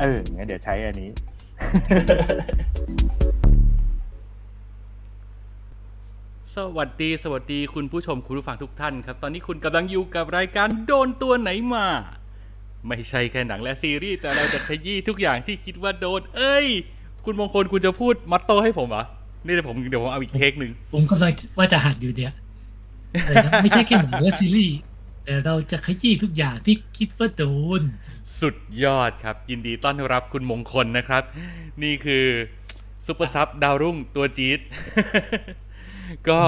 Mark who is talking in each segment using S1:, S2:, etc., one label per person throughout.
S1: เอองั้นเดี๋ยวใช้อันนี้
S2: สวัสดีสวัสดีคุณผู้ชมคุณผู้ฟังทุกท่านครับ ตอนนี้คุณกำลังอยู่กับรายการโดนตัวไหนมา ไม่ใช่แค่หนังและซีรีส์แต่เราจะขยี้ทุกอย่างที่คิดว่าโดน เอ้ย คุณมงคลคุณจะพูดมัตโตให้ผมเหรอนี่เดี๋ยวผมเดี๋ยวผมเอาอีกเทคหนึ่ง
S3: ผมก็เลยว่าจะหัดอยู่เดียวอะไรนะไม่ใช่แค่หนังและซีรีส์แต่เราจะขยี้ทุกอย่างที่คิดว่าโดน
S2: สุดยอดครับ ยินดีต้อนรับคุณมงคลนะครับ นี่คือ super sub ดาวรุ่งตัวจี๊ดก็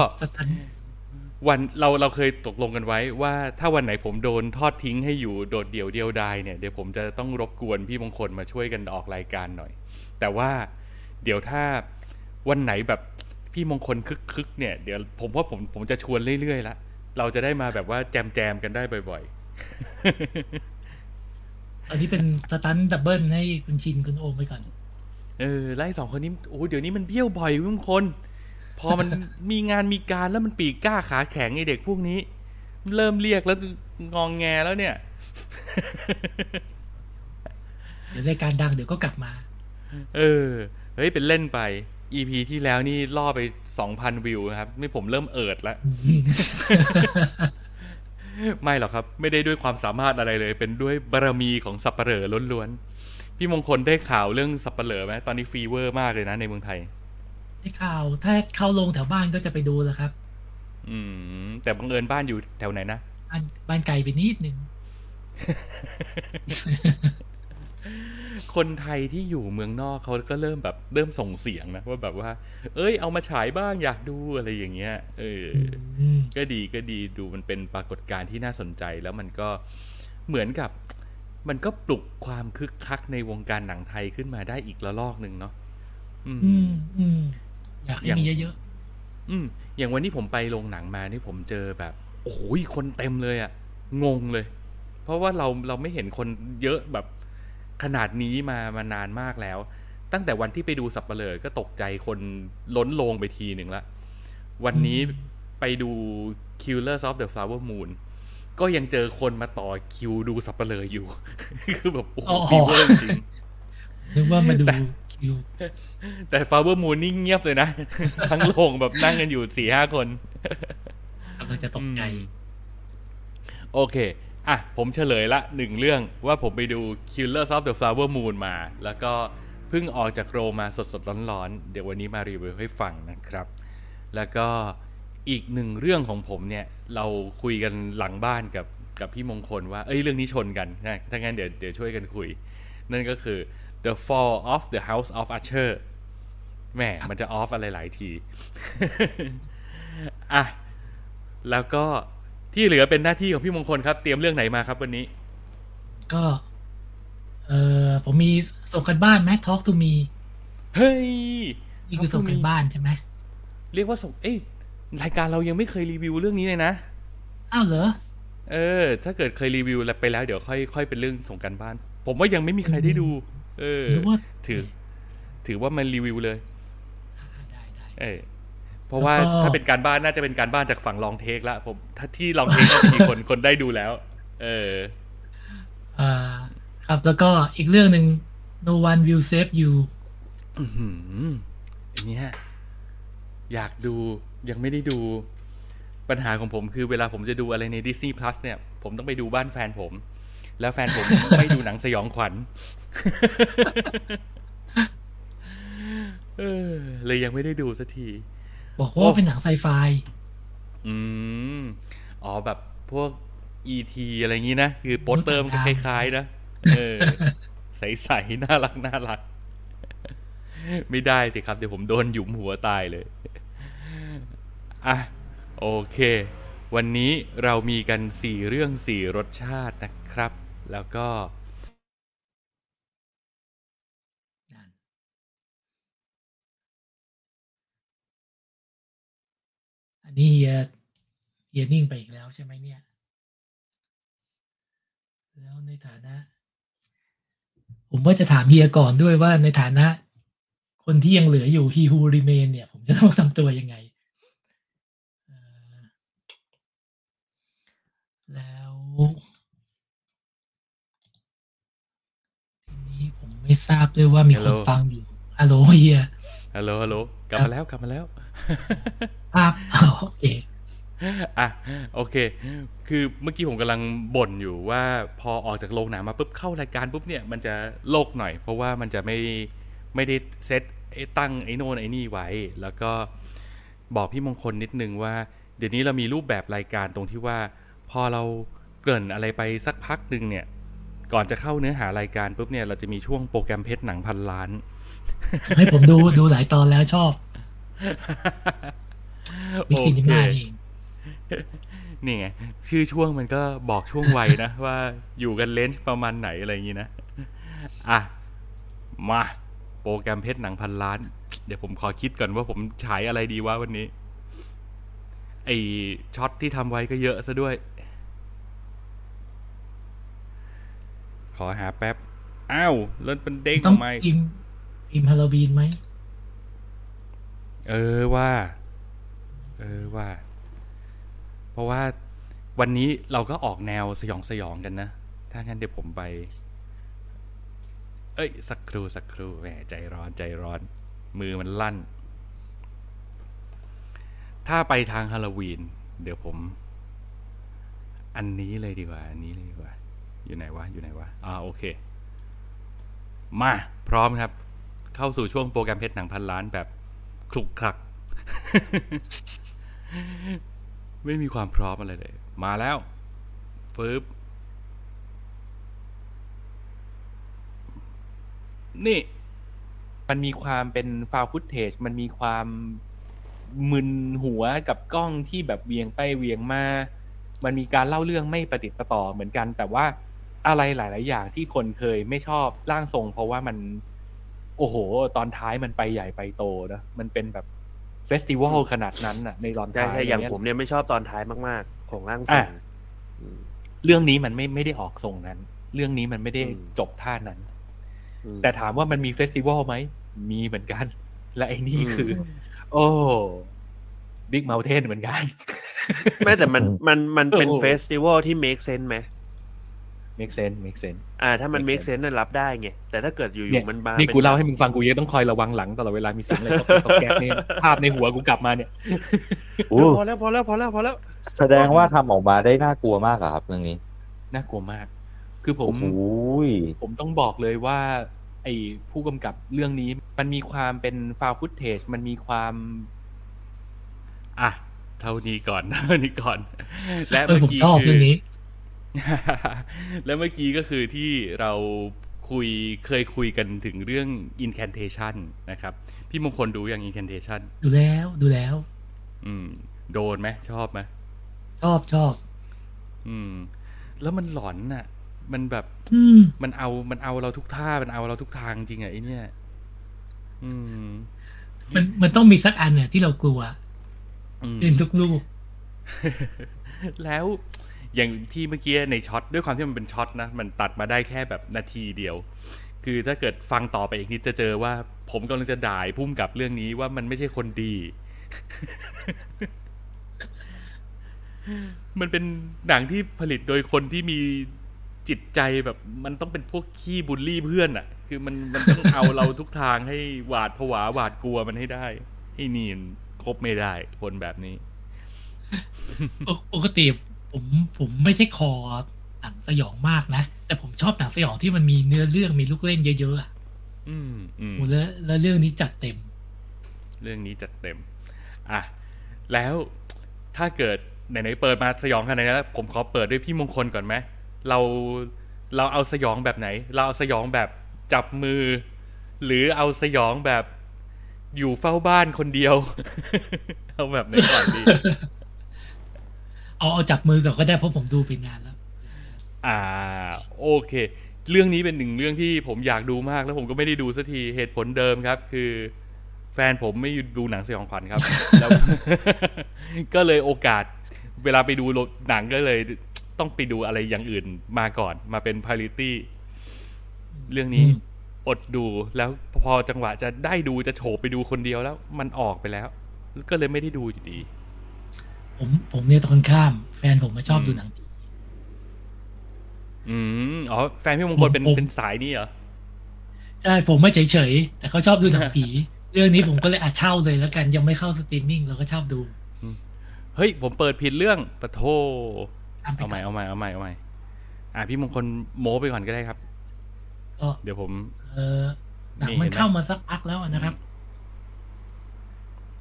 S2: วันเราเราเคยตกลงกันไว้ว่าถ้าวันไหนผมโดนทอดทิ้งให้อยู่โดดเดี่ยวเดียวดายเนี่ยเดี๋ยวผมจะต้องรบกวนพี่มงคลมาช่วยกันออกรายการหน่อย แต่ว่าเดี๋ยวถ้าวันไหนแบบพี่มงคลคึกๆเนี่ยเดี๋ยวผมว่าผมผมจะชวนเรื่อยๆละเราจะได้มาแบบว่าแจมแจมกันได้บ่อย
S3: อันนี้เป็นสตันดับเบิลให้คุณชินคุณโอมไปก่อน
S2: ๆเออไล่สองคนนี้โอ้เดี๋ยวนี้มันเบี้ยวบ่อยพี่มงคลพอมันมีงานมีการแล้วมันปีกกล้าขาแข็งไอเด็กพวกนี้ เริ่มเรียกแล้วงองแงแล้วเนี่ย
S3: เดี๋ยวรายการดังเดี๋ยวก็กลับมา
S2: เออ เฮ้ยเป็นเล่นไป EP ที่แล้วนี่ล่อไปสองพันวิวนะครับนี่ผมเริ่มเอิดแล้ว ไม่หรอกครับ ไม่ได้ด้วยความสามารถอะไรเลย เป็นด้วยบารมีของสับปะเหร่อล้วนๆพี่มงคลได้ข่าวเรื่องสับปะเหร่อไหมตอนนี้ฟีเวอร์มากเลยนะในเมืองไทย
S3: ให้ข่าวถ้าเข้าลงแถวบ้านก็จะไปดูแล้วครับ
S2: อืม แต่บังเอิญบ้านอยู่แถวไหนนะ
S3: บ้านบ้านไกลไปนิดนึง
S2: คนไทยที่อยู่เมืองนอกเขาก็เริ่มแบบเริ่มส่งเสียงนะว่าแบบว่า เอ้ยเอามาฉายบ้างอยากดูอะไรอย่างเงี้ย เอออ
S3: อืม
S2: ก็ดีก็ดีดูมันเป็นปรากฏการณ์ที่น่าสนใจแล้วมันก็เหมือนกับ มันก็ปลุกความคึกคักในวงการหนังไทยขึ้นมาได้อีกระลอกหนึ่งเนาะอืม
S3: อืมอืมอยากให้
S2: อย่าง
S3: มีเยอะ
S2: อืม อย่างวันที่ผมไปโรงหนังมานี่ผมเจอแบบ โอ้โหคนเต็มเลยอะงงเลย เพราะว่าเราเราไม่เห็นคนเยอะแบบ ขนาดนี้มามานานมากแล้ว ตั้งแต่วันที่ไปดูสับเปลอก็ตกใจคนล้นโรงไปทีหนึ่งละ วันนี้ไปดู Killers of the Flower Moon ก็ยังเจอคนมาต่อคิวดูสับเปลออยู่ คือแบบโอ้โหฟีเวอร์จริง
S3: ๆนึกว่ามาดูคิว
S2: แต่ Flower Moon นี่เงียบเลยนะ ทั้งโรงแบบนั่งกันอยู่สี่ห้าคน
S3: กำลังจะตกใจ
S2: อืมโอเค อะผมเฉลยละหนึ่งเรื่องว่าผมไปดู Killers of the Flower Moon มา แล้วก็เพิ่งออกจากโรงมาสดๆร้อนๆ เดี๋ยววันนี้มารีวิวให้ฟังนะครับ แล้วก็อีกหนึ่งเรื่องของผมเนี่ย เราคุยกันหลังบ้านกับกับพี่มงคลว่า เอ้ยเรื่องนี้ชนกันนะถ้างั้นเดี๋ยวเดี๋ยวช่วยกันคุย นั่นก็คือ The Fall of the House of Usher แหมมันจะออฟอะไรหลายที อะ แล้วก็ ที่เหลือเป็นหน้าที่ของพี่มงคลครับ เตรียมเรื่องไหนมาครับวันนี้
S3: ก็ เออผมมีส่งกันบ้านไหม Talk to me
S2: เฮ้ย
S3: นี่คือส่งกันบ้านใช่ไหม
S2: เรียกว่าส่งเอ้ยรายการเรายังไม่เคยรีวิวเรื่องนี้เลยนะ
S3: อ้าวเหรอ
S2: เออ ถ้าเกิดเคยรีวิวแล้วไปแล้วเดี๋ยวค่อยค่อยเป็นเรื่องส่งกันบ้าน ผมว่ายังไม่มีใครได้ดู เออ
S3: หรือว่า
S2: ถือ ถือว่ามันรีวิวเลย
S3: อ่าได้ได้
S2: เออ เพราะว่า
S3: แล้วก็
S2: ถ้าเป็นการบ้านน่าจะเป็นการบ้านจากฝั่งลองเทคละผมถ้าที่ลองเทคน่าจะมีคนคนได้ดูแล้ว เออ
S3: อ่า ครับแล้วก็อีกเรื่องหนึ่ง no one will save you
S2: อือหืออันเนี้ยอยากดูยังไม่ได้ดู ปัญหาของผมคือเวลาผมจะดูอะไรใน Disney Plus เนี่ย ผมต้องไปดูบ้านแฟนผม แล้วแฟนผมไม่ดูหนังสยองขวัญเออเลยยังไม่ได้ดูสักที
S3: บอก
S2: โอ้
S3: ว่าเป็นหนังไซไฟ
S2: อืม อ๋อแบบพวก E.T. อะไรอย่างนี้นะ คือโปสเตอร์มันก็คล้ายๆนะ เออ ใสๆ น่ารักน่ารัก ไม่ได้สิครับ เดี๋ยวผมโดนหยุมหัวตายเลย อะ โอเค วันนี้เรามีกันสี่เรื่องสี่รสชาตินะครับ แล้วก็
S3: อันนี้เฮียเฮียนิ่งไปอีกแล้วใช่ไหมเนี่ย แล้วในฐานะ ผมว่าจะถามเฮียก่อนด้วยว่าในฐานะ คนที่ยังเหลืออยู่ he who remain เนี่ย ผมจะต้องทำตัวยังไงเอ่อแล้วทีนี้ผมไม่ทราบด้วยว่ามีคน
S2: Hello
S3: ฟังอยู่ฮัลโหลเฮีย
S2: ฮัลโหลฮัลโหลกลับมาแล้วกลับมาแล้ว
S3: ภาพอ๋อโอเค
S2: อะโอเค คือเมื่อกี้ผมกำลังบ่นอยู่ว่าพอออกจากโรงหนังมาปุ๊บเข้ารายการปุ๊บเนี่ยมันจะโลกหน่อย เพราะว่ามันจะไม่ไม่ได้เซตไอ้ตั้งไอ้โน่นไอ้นี่ไว้ แล้วก็บอกพี่มงคลนิดนึงว่า เดี๋ยวนี้เรามีรูปแบบรายการตรงที่ว่า พอเราเกริ่นอะไรไปสักพักหนึ่งเนี่ย ก่อนจะเข้าเนื้อหารายการปุ๊บเนี่ยเราจะมีช่วงโปรแกรมเพชรหนังพันล้าน
S3: ให้ผมดูดูหลายตอนแล้วชอบ วิกินิมานี่เอง
S2: นี่ไงชื่อช่วงมันก็บอกช่วงวัยนะ ว่าอยู่กันเลนส์ประมาณไหนอะไรอย่างนี้นะ อะ มา โปรแกรมเพชรหนังพันล้าน เดี๋ยวผมขอคิดก่อนว่าผมฉายอะไรดีวะวันนี้ ไอช็อตที่ทำไว้ก็เยอะซะด้วย ขอหาแป๊บ อ้าวแล้วเป็นเด้ง
S3: ต้อง
S2: ทำไม
S3: อิมอิมฮาโลวีนไหม
S2: เออว่า เออว่า เพราะว่าวันนี้เราก็ออกแนวสยองสยองกันนะ ถ้างั้นเดี๋ยวผมไป เอ้ย สักครู่สักครู่แหมใจร้อนใจร้อน มือมันลั่น ถ้าไปทางฮาโลวีน เดี๋ยวผม อันนี้เลยดีกว่า อันนี้เลยดีกว่า อยู่ไหนวะ อยู่ไหนวะ อ่าโอเค มาพร้อมครับ เข้าสู่ช่วงโปรแกรมเพชรหนังพันล้านแบบคลุกคลัก ไม่มีความพร้อมอะไรเลย มาแล้วฟืบนี่ มันมีความเป็นฟาวฟุตเทจมันมีความมึนหัวกับกล้องที่แบบเวียงไปเวียงมา มันมีการเล่าเรื่องไม่ประติดประต่อเหมือนกัน แต่ว่าอะไรหลาย ๆ อย่างที่คนเคยไม่ชอบร่างทรง เพราะว่ามัน โอ้โห ตอนท้ายมันไปใหญ่ไปโตนะมันเป็นแบบ เฟสติวัลขนาดนั้นน่ะ ในตอน
S4: ใช่
S2: ท้าย
S4: ใช่อย่าง
S2: เงี้
S4: ผมเนี่ยไม่ชอบตอนท้ายมากๆ ของร่างทร
S2: อะ
S4: งอืม
S2: เรื่องนี้มันไม่ไม่ได้ออกทรงนั้น เรื่องนี้มันไม่ได้
S4: อืม
S2: จบท่านั้น
S4: อืม
S2: แต่ถามว่ามันมีเฟสติวัลไหม มีเหมือนกัน และไอ้นี่
S4: อืม
S2: คือ โอ้บิ๊กเม t เทนเหมือนกัน
S4: ไม่แต่มันมันมันเป็น
S2: เออ
S4: เฟสติวัลที่ make sense ไหม
S2: make sense make sense
S4: อ่า ถ้ามัน
S2: make
S4: make sense น่ะรับได้ไง แต่ถ้าเกิดอยู่
S2: เนี่ย
S4: ๆมันมา
S2: นี่
S4: ป็
S2: กูเล่าให้มึงฟังกูยังต้องคอยระวังหลังตลอดเวลามีเสียงอะไรก็ก็แก๊กเนี่ยภาพในหัวกูกลับมาเนี่ย
S1: อู้
S4: พอแล้วพอแล้วพอแล้วพอแล้ว
S1: แสดงว่าทำออกมาได้น่ากลัวมากอะครับเรื่องนี้
S2: น่ากลัวมาก คือผม
S1: โอ้โหย
S2: ผมต้องบอกเลยว่า ไอ้ผู้กำกับเรื่องนี้ มันมีความเป็นฟาวฟุตเทจมันมีความอะเท่านี้ก่อนเท่านี้ก่อน และ
S3: เออ
S2: เมื่อ
S3: ผม
S2: กี้
S3: ชอบ
S2: คื
S3: เรื่อง
S2: อ
S3: นี้
S2: แล้วเมื่อกี้ก็คือที่เราคุยเคยคุยกันถึงเรื่อง incantation นะครับ พี่มงคลดูอย่าง incantation
S3: ดูแล้วดูแล้ว
S2: อืม โดนไหมชอบไหม
S3: ชอบชอบ
S2: อืม แล้วมันหลอนน่ะ มันแบบ
S3: อืม
S2: มันเอามันเอาเราทุกท่า มันเอาเราทุกทางจริงอะไอเนี่ย อืม
S3: มันมันต้องมีสักอันเนี่ยที่เรากลัว
S2: อืม
S3: เล่นทุกลูก
S2: แล้ว อย่างที่เมื่อกี้ใน short ด้วยความที่มันเป็น short นะมันตัดมาได้แค่แบบนาทีเดียว คือถ้าเกิดฟังต่อไปอีกนิดจะเจอว่า ผมกำลังจะด่ายพุ่มกับเรื่องนี้ว่ามันไม่ใช่คนดี มันเป็นหนังที่ผลิตโดยคนที่มีจิตใจแบบ มันต้องเป็นพวกขี้บูลลี่เพื่อนอะ่ะ คือมันมันต้องเอาเราทุกทางให้หวาดผวาหวาดกลัวมันให้ได้ให้เนียนคบไม่ได้คนแบบนี้
S3: ปกปกติ ผมผมไม่ใช่คอหนังสยองมากนะ แต่ผมชอบหนังสยองที่มันมีเนื้อเรื่องมีลูกเล่นเยอะๆอะ
S2: อืมอืม
S3: โหแล้วแล้วเรื่องนี้จัดเต็ม
S2: เรื่องนี้จัดเต็ม อะ แล้วถ้าเกิดไหนๆเปิดมาสยองขนาดนี้แล้วผมขอเปิดด้วยพี่มงคลก่อนไหมเราเราเอาสยองแบบไหน เราเอาสยองแบบจับมือ หรือเอาสยองแบบอยู่เฝ้าบ้านคนเดียว เอาแบบไหนก่อนดี
S3: เอาเอาจับมือก่อนก็ได้เพราะผมดูเป็นนานแล้ว
S2: อ่า โอเค เรื่องนี้เป็นหนึ่งเรื่องที่ผมอยากดูมากแล้วผมก็ไม่ได้ดูสักทีเหตุผลเดิมครับ คือ แฟนผมไม่ดูหนังสยองขวัญครับ แล้วก็เลยโอกาส เวลาไปดูหนังก็เลย ต้องไปดูอะไรอย่างอื่นมาก่อน มาเป็น priority เรื่องนี้
S3: อืม
S2: อดดูแล้วพอจังหวะจะได้ดูจะโฉบไปดูคนเดียวแล้ว มันออกไปแล้ว ก็เลยไม่ได้ดูอยู่ดี
S3: ผมผมเนี่ยตรงข้าม แฟนผมมาชอบ
S2: อืม
S3: ดูหนังผี
S2: อืมอ๋อแฟนพี่มงคลเป็น
S3: ผม
S2: เป็นสายนี้เหรอ
S3: ใช่ผมไม่เฉยๆแต่เขาชอบดูหนังผี เรื่องนี้ผมก็เลยอาเช่าเลยแล้วกันยังไม่เข้าสตรีมมิ่งเราก็ชอบดู
S2: เฮ้ย ผมเปิดผิดเรื่องปะโท
S3: ตามไป
S2: เอาใหม่
S3: ก่อน
S2: เอาใหม่เอาใหม่เอาใหม่อะพี่มงคลโม้ไปก่อนก็ได้ครับ
S3: ก็
S2: เดี๋ยวผม
S3: เออหนัง
S2: นี่
S3: มัน
S2: เห็นไหม
S3: เข้ามาสักพักแล้วนะครับ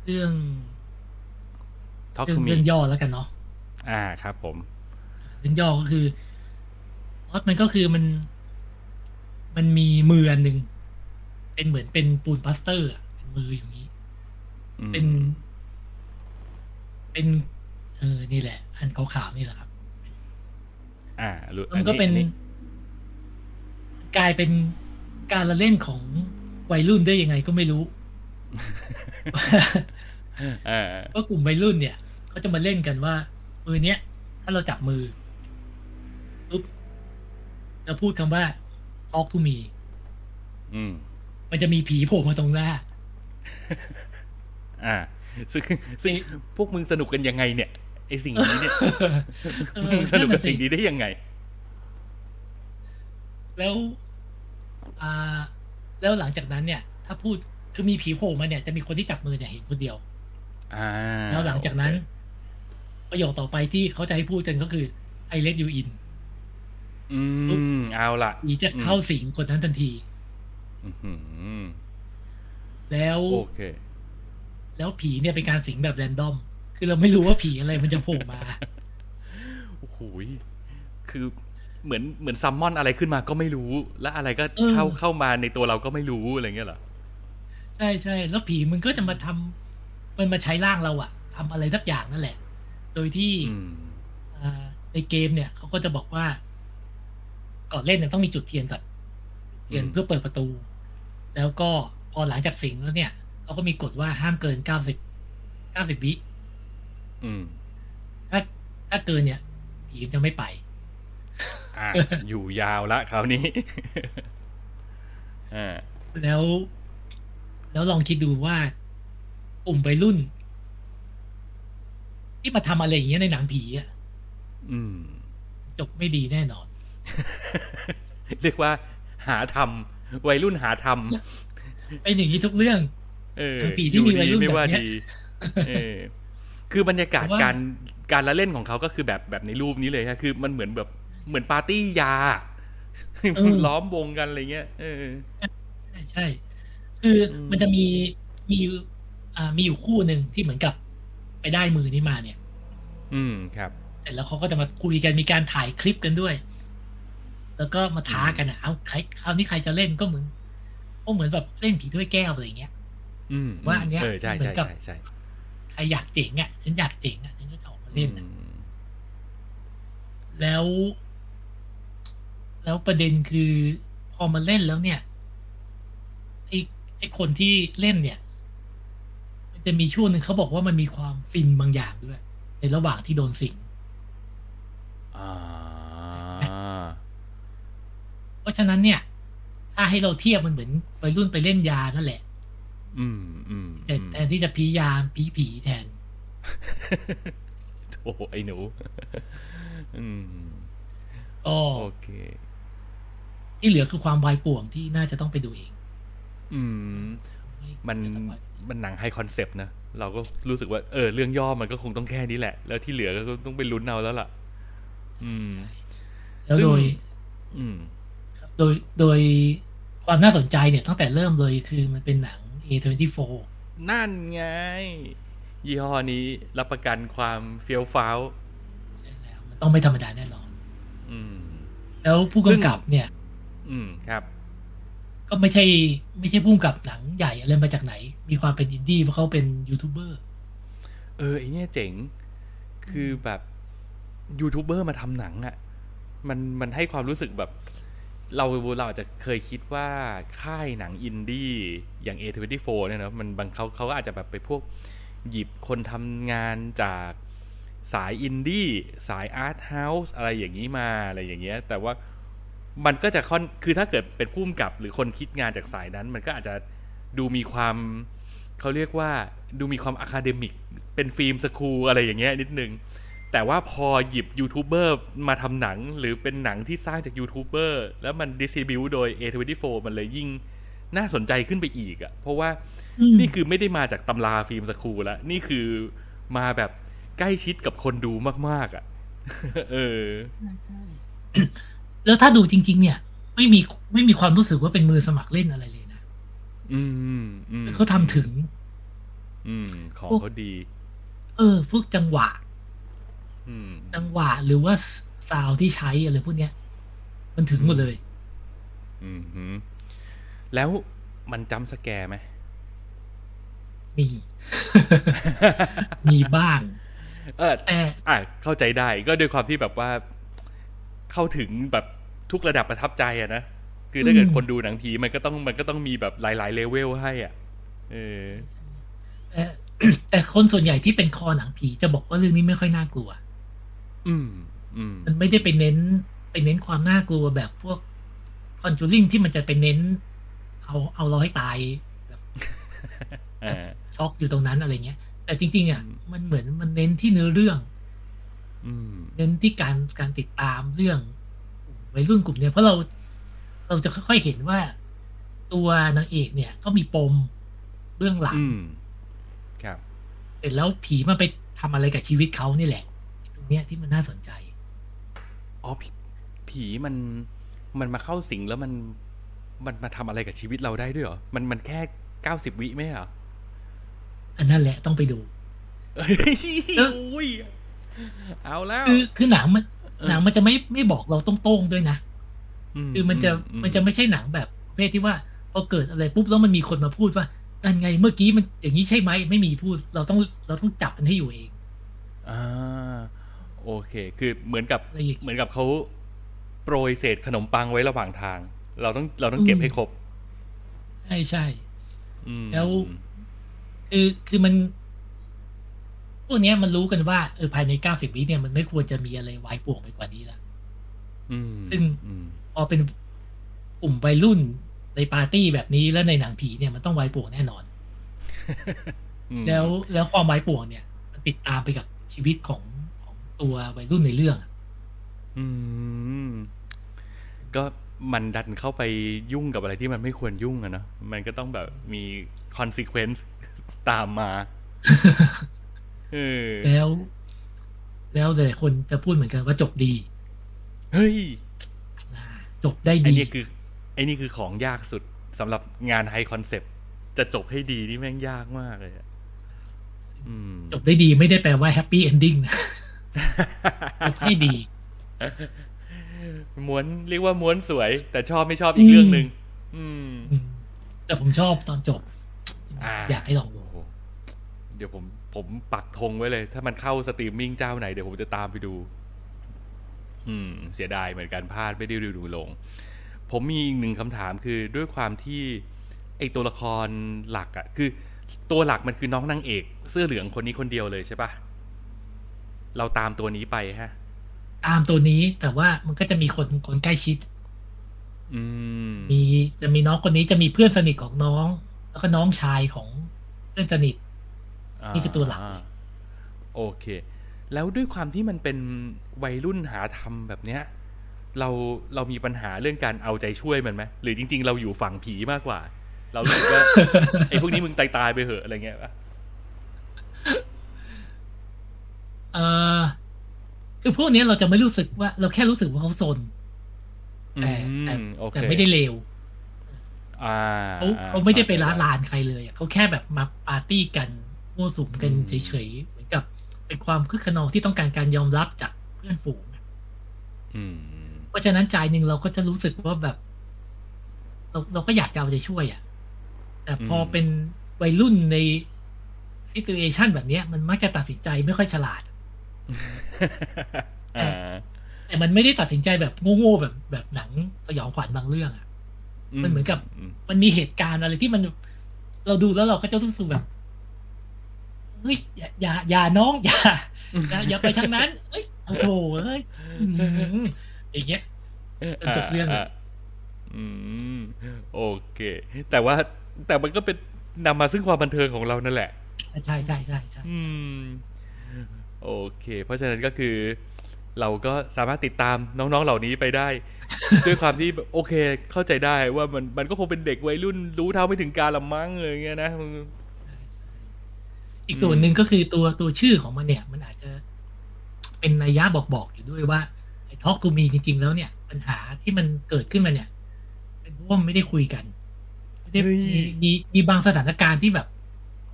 S3: เรื่อง
S2: Talk
S3: เรื่อง
S2: to Me
S3: เรื่องย่อแล้วกันเนาะ
S2: อ่าครับ ผม
S3: เรื่องย่อก็คือพล็อตมันก็คือมัน มันมีมืออันหนึ่งเป็นเหมือนเป็นปูนพลาสเตอร์อะเป็นมืออย่างนี้
S2: อืม
S3: เป็น เป็น เออนี่แหละ อันขาวๆนี่แหละครับ
S2: อ่ารู้
S3: มันก็เป็น
S2: อั
S3: กลายเป็นการละเล่นของวัยรุ่นได้ยังไงก็ไม่รู้
S2: อ่า
S3: ก็กลุ่มวัยรุ่นเนี่ย เขาจะมาเล่นกันว่า มือเนี้ย ถ้าเราจับมือปุ๊บเราพูดคำว่า talk to me
S2: อืม
S3: มันจะมีผีโผล่มาตรงหน้า
S2: อ่า ซึ่งซึ่งพวกมึงสนุกกันยังไงเนี่ยไอสิ่งนี้เนี่ย
S3: เออ
S2: มึงสนุกกับ
S3: นั่นน่ะสิ
S2: สิ่งนี้ได้ยังไง
S3: แล้ว อ่า แล้วหลังจากนั้นเนี่ย ถ้าพูดคือมีผีโผล่มาเนี่ยจะมีคนที่จับมือเนี่ยเห็นคนเดียว
S2: อ่า
S3: แล้วหลังจากนั้น
S2: โอเค
S3: ประโยคต่อไปที่เขาจะให้พูดกันก็คือ I let you in
S2: อืม เอาละ
S3: ผีจะเข้าสิงคนนั้นทันที
S2: อื้อหือ
S3: แล้ว
S2: โอเค
S3: แล้วผีเนี่ยเป็นการสิงแบบแรนดอม คือเราไม่รู้ว่าผีอะไรมันจะโผล่มา
S2: โอ้โหยคือเหมือนเหมือนซัมมอนอะไรขึ้นมาก็ไม่รู้ และอะไรก็
S3: เออ
S2: เข้าเข้ามาในตัวเราก็ไม่รู้อะไรเงี้ยเหรอ
S3: ใช่ใช่แล้วผีมันก็จะมาทำมันมาใช้ร่างเราอะทำอะไรสักอย่างนั่นแหละ โดยที่
S2: อืม
S3: อ่าในเกมเนี่ยเขาก็จะบอกว่า ก่อนเล่นเนี่ยต้องมีจุดเทียนก่อนเทียน
S2: อืม
S3: เพื่อเปิดประตู แล้วก็พอหลังจากสิงแล้วเนี่ยเขาก็มีกฎว่าห้ามเกินเก้าสิบเก้าสิบวิ
S2: อืม
S3: ถ้าถ้าเกินเนี่ยผีจะไม่ไป
S2: อะอยู่ยาวละคราวนี้อ่า
S3: แล้ว แล้วลองคิดดูว่ากลุ่มวัยรุ่น ที่มาทำอะไรอย่างเงี้ยในหนังผีอะ
S2: อืม
S3: จบไม่ดีแน่นอน
S2: เรียกว่า หาทำวัยรุ่นหาทำ
S3: เป็นอย่างนี้ทุกเรื่อง
S2: เออ
S3: ทั้งปีที่มีวัยรุ่น
S2: ไม่ว่า
S3: แบบเนี้ย
S2: ดีเออคือบรรยากาศ
S3: แต่ว่า
S2: การการละเล่นของเขาก็คือแบบแบบในรูปนี้เลยฮะคือมันเหมือนแบบเหมือนปาร์ตี้ยาล้อมวงกันอะไรเงี้ยเออ
S3: ใช่ใช่ คืออ
S2: ม
S3: มันจะมีมีอยู่อ่ามีอยู่คู่หนึ่งที่เหมือนกับ ไปได้มือนี้มาเนี่ย
S2: อืมครับ
S3: เสร็จแล้วเขาก็จะมาคุยกันมีการถ่ายคลิปกันด้วย แล้วก็มาท้ากันอะเอาใครคราวนี้ใครจะเล่นก็เหมือนก็เหมือนแบบเล่นผีถ้วยแก้วอะไรอย่างเงี้ย
S2: อืม
S3: ว่าอันเนี้ย
S2: เออใช่
S3: เหมื
S2: ใช่
S3: อนกับ
S2: ใช่ใช่
S3: ใครอยากเจ๋งอะฉันอยากเจ๋งอะฉันก็จะออกมาเล่นอะ
S2: อืม
S3: แล้ว แล้วประเด็นคือพอมาเล่นแล้วเนี่ยไอ้ไอ้คนที่เล่นเนี่ยมัน จะมีช่วงหนึ่งเขาบอกว่ามันมีความฟินบางอย่างด้วย ในระหว่างที่โดนสิง
S2: อ่า
S3: เพราะฉะนั้นเนี่ย ถ้าให้เราเทียบมันเหมือนไปรุ่นไปเล่นยานั่นแหละ
S2: อืมอืม
S3: แต่
S2: อืม
S3: แทนที่จะพียาพีผีแทน
S2: โอ้โหไอ้หนู อืม
S3: ก็
S2: โอเค
S3: ที่เหลือคือความวายป่วงที่น่าจะต้องไปดูเอง
S2: อืม มัน
S3: ไสปอย
S2: มันหนังไฮคอนเซปต์นะเราก็รู้สึกว่าเออเรื่องย่อมันก็คงต้องแค่นี้แหละ แล้วที่เหลือก็ต้องไปลุ้นเอาแล้วล่ะ อืม
S3: แล้ว
S2: ซึ่ง
S3: โดย
S2: อืม
S3: โดยโดยความน่าสนใจเนี่ยตั้งแต่เริ่มเลยคือมันเป็นหนัง A24
S2: นั่นไง ยี่ห้อนี้รับประกันความเฟี้ยวฟ้าว
S3: ใช่แล้วมันต้องไม่ธรรมดาแน่นอน
S2: อืม
S3: แล้วผู้กำกับเนี่ย
S2: อืมครับ
S3: ก็ไม่ใช่ไม่ใช่ผู้กำกับหนังใหญ่อะไรมาจากไหน มีความเป็นอินดี้เพราะเขาเป็นยูทูบเบอร์
S2: เออไอเนี่ยเจ๋งคือแบบยูทูบเบอร์มาทำหนังอะ่ะมันมันให้ความรู้สึกแบบ เราเราอาจจะเคยคิดว่าค่ายหนังอินดี้อย่าง A24 เนี่ยนะมันบางเขาเขาก็อาจจะแบบไปพวกหยิบคนทำงานจากสายอินดี้สาย art house อะไรอย่างนี้มาอะไรอย่างเงี้ย แต่ว่า มันก็จะค่อนคือถ้าเกิดเป็นผู้กำกับ หรือคนคิดงานจากสายนั้น มันก็อาจจะดูมีความเขาเรียกว่าดูมีความ academic เป็น film school อะไรอย่างเงี้ยนิดนึง แต่ว่าพอหยิบยูทูบเบอร์มาทำหนังหรือเป็นหนังที่สร้างจากยูทูบเบอร์แล้วมัน distribute โดย A24 มันเลยยิ่งน่าสนใจขึ้นไปอีกอะ่ะ เพราะว่า
S3: อืม
S2: นี่คือไม่ได้มาจากตำรา film school แล้วนี่คือมาแบบใกล้ชิดกับคนดูมาก ๆอะ่ะ เออ
S3: แล้วถ้าดูจริง ๆ เนี่ย ไม่มีไม่มีความรู้สึกว่าเป็นมือสมัครเล่นอะไรเลยนะ
S2: อืมอืม
S3: เขาทำถึง
S2: อืม ของเขาดี
S3: เออ พวกจังหวะ
S2: อืม
S3: จังหวะหรือว่าซาวด์ที่ใช้อะไรพวกเนี้ย มันถึงหมดเลย
S2: อืมหืมแล้วมันจำสแกร์ไหม
S3: มี มีบ้าง
S2: เออ
S3: แต่
S2: อะเข้าใจได้ก็ด้วยความที่แบบว่า เข้าถึงแบบ ทุกระดับประทับใจอะนะคือถ้าเกิด
S3: อืม
S2: คนดูหนังผีมันก็ต้องมันก็ต้องมีแบบหลาย ๆ เลเวลให้อะเออ
S3: แต่แต่คนส่วนใหญ่ที่เป็นคอหนังผีจะบอกว่าเรื่องนี้ไม่ค่อยน่ากลัว
S2: อืมอืม
S3: มันไม่ได้ไปเน้น ไปเน้นความน่ากลัวแบบพวกคอนจูริงที่มันจะไปเน้น เอาเอาเราให้ตายแบบ
S2: อ่า
S3: ช็อกอยู่ตรงนั้นอะไรเงี้ย แต่จริง ๆ อะ
S2: อืม
S3: มันเหมือนมันเน้นที่เนื้อเรื่อง
S2: อืม
S3: เน้นที่การการติดตามเรื่อง วัยรุ่นกลุ่มเนี้ยเพราะเราเราจะค่อยๆเห็นว่า ตัวนางเอกเนี่ยก็มีปมเรื่องหลัง
S2: อืมครับ
S3: เสร็จแล้วผีมันไปทำอะไรกับชีวิตเขานี่แหละ ตรงเนี้ยที่มันน่าสนใจ
S2: อ๋อผีผีมันมันมาเข้าสิงแล้วมันมันมาทำอะไรกับชีวิตเราได้ด้วยเหรอ มันมันแค่เก้าสิบวิไหมเหรอ
S3: อันนั้นแหละต้องไปดู
S2: เฮ้ย
S3: เออ
S2: อุ้ยเอาแล้ว
S3: คือคือหนังมัน
S2: เออ
S3: หนังมันจะไม่ไม่บอกเราตรงๆด้วยนะคือมันจะมันจะไม่ใช่หนังแบบประเภทที่ว่าพอเกิดอะไรปุ๊บแล้วมันมีคนมาพูดว่านั่นไงเมื่อกี้มันอย่างนี้ใช่ไหมไม่มีพูด เราต้องเราต้องจับมันให้อยู่เอง
S2: อ่าโอเค คือเหมือนกับ
S3: อะไรอย่าง
S2: เหมือนกับเขาโปรยเศษขนมปังไว้ระหว่างทาง เราต้องเราต้องเก็บ
S3: อืม
S2: ให้ครบ
S3: ใช่ใช่
S2: อืม
S3: แล้วคือคือมัน พวกเนี้ยมันรู้กันว่าเออภายในเก้าสิบวิเนี่ยมันไม่ควรจะมีอะไรวายป่วงไปกว่านี้ละ
S2: อืม
S3: ซึ่ง
S2: อืม
S3: พอเป็นกลุ่มวัยรุ่นในปาร์ตี้แบบนี้แล้วในหนังผีเนี่ยมันต้องวายป่วงแน่นอน
S2: อืม
S3: แล้วแล้วความวายป่วงเนี่ย มันติดตามไปกับชีวิตของของตัววัยรุ่นในเรื่องอะ
S2: อืม ก็มันดันเข้าไปยุ่งกับอะไรที่มันไม่ควรยุ่งอะเนาะมันก็ต้องแบบมี consequence ตามมาเออ
S3: แล้ว แล้วหลายคนจะพูดเหมือนกันว่าจบดี
S2: เฮ้ย
S3: นะจบได้
S2: ไอ้
S3: ดี
S2: นี่คือ ไอ้นี่คือของยากสุดสำหรับงาน high conceptจะจบให้ดีนี่แม่งยากมากเลยอะอืม
S3: จบได้ดีไม่ได้แปลว่า happy ending นะจบให้ดี
S2: ม้วนเรียกว่าม้วนสวย แต่ชอบไม่ชอบอีกเรื่องหนึ่งอืม
S3: อืมแต่ผมชอบตอนจบ
S2: อ่า
S3: อยากให้ลองดู
S2: โอ้โหเดี๋ยวผม ผมปักธงไว้เลย ถ้ามันเข้าสตรีมมิ่งเจ้าไหน เดี๋ยวผมจะตามไปดู อืม เสียดายเหมือนกันพลาดไม่ได้ดูดูลง ผมมีอีกหนึ่งคำถามคือด้วยความที่ ไอตัวละครหลักอะคือ ตัวหลักมันคือน้องนางเอก เสื้อเหลืองคนนี้คนเดียวเลยใช่ปะเราตามตัวนี้ไปฮะ
S3: ตามตัวนี้แต่ว่ามันก็จะมีคนคนใกล้ชิด
S2: อืม
S3: มีจะมีน้องคนนี้จะมีเพื่อนสนิทของน้อง แล้วก็น้องชายของเพื่อนสนิท นี่คือตัวหลักเลยา
S2: โอเค แล้วด้วยความที่มันเป็นวัยรุ่นหาทำแบบเนี้ย เราเรามีปัญหาเรื่องการเอาใจช่วยมันไหมหรือจริง ๆ เราอยู่ฝั่งผีมากกว่า เรารู้สึกว่าไอ้พวกนี้มึงตายตายๆไปเหอะอะไรเงี้ยปะ
S3: เออคือพวกเนี้ยเราจะไม่รู้สึกว่า เราแค่รู้สึกว่าเขาซนแต่แต่
S2: อืมโอเค
S3: แต่ไม่ได้เลว
S2: อ่า
S3: เขาเขาไม่ได้ไปล้าลานใครเลยอะเขาแค่แบบมาปาร์ตี้กัน มั่วสุมกันเฉยๆเหมือนกับเป็นความคึกขนองที่ต้องการการยอมรับจากเพื่อนฝูงอะ
S2: อืม
S3: เพราะฉะนั้นใจหนึ่งเราก็จะรู้สึกว่าแบบ เราเราก็อยากจะเอาใจช่วยอะแต่พออ
S2: ม
S3: เป็นวัยรุ่นในซิตูเอชันแบบเนี้ยมันมักจะตัดสินใจไม่ค่อยฉลาด
S2: อ่า
S3: แต่มันไม่ได้ตัดสินใจแบบโง่ๆแบบแบบหนังสยองขวัญบางเรื่องอะมันเหมือนกับ มันมีเหตุการณ์อะไรที่มัน เราดูแล้วเราก็จะรู้สึกแบบ เฮ้ยอย่าอย่าอย่าน้องอย่าอย่าอย่าไปทางนั้นเอ้ยโอ้โหเอ้ยอื้อหืออย่างเงี้ยจนจบเรื่องเลยา
S2: อืมโอเค แต่ว่าแต่มันก็เป็นนำมาซึ่งความบันเทิงของเรานั่นแหละ
S3: ใช่ใช่ใช่ใช่
S2: อืมโอเค เพราะฉะนั้นก็คือ เราก็สามารถติดตามน้องๆเหล่านี้ไปได้ ด้วยความที่แบบโอเคเข้าใจได้ว่ามันมันก็คงเป็นเด็กวัยรุ่นรู้เท่าไม่ถึงการละมั้งเลยางเงี้ยนะ
S3: อีกส่วนหนึ่งก็คือตัวตัวชื่อของมันเนี่ย มันอาจจะเป็นนัยยะบอกบอกอยู่ด้วยว่าไอ้ทอกทูมีจริง ๆ แล้วเนี่ย ปัญหาที่มันเกิดขึ้นมาเนี่ย เป็นเพราะว่ามันไม่ได้คุยกันไม่ได้
S2: เฮ้ย
S3: มีมีมีบางสถานการณ์ที่แบบ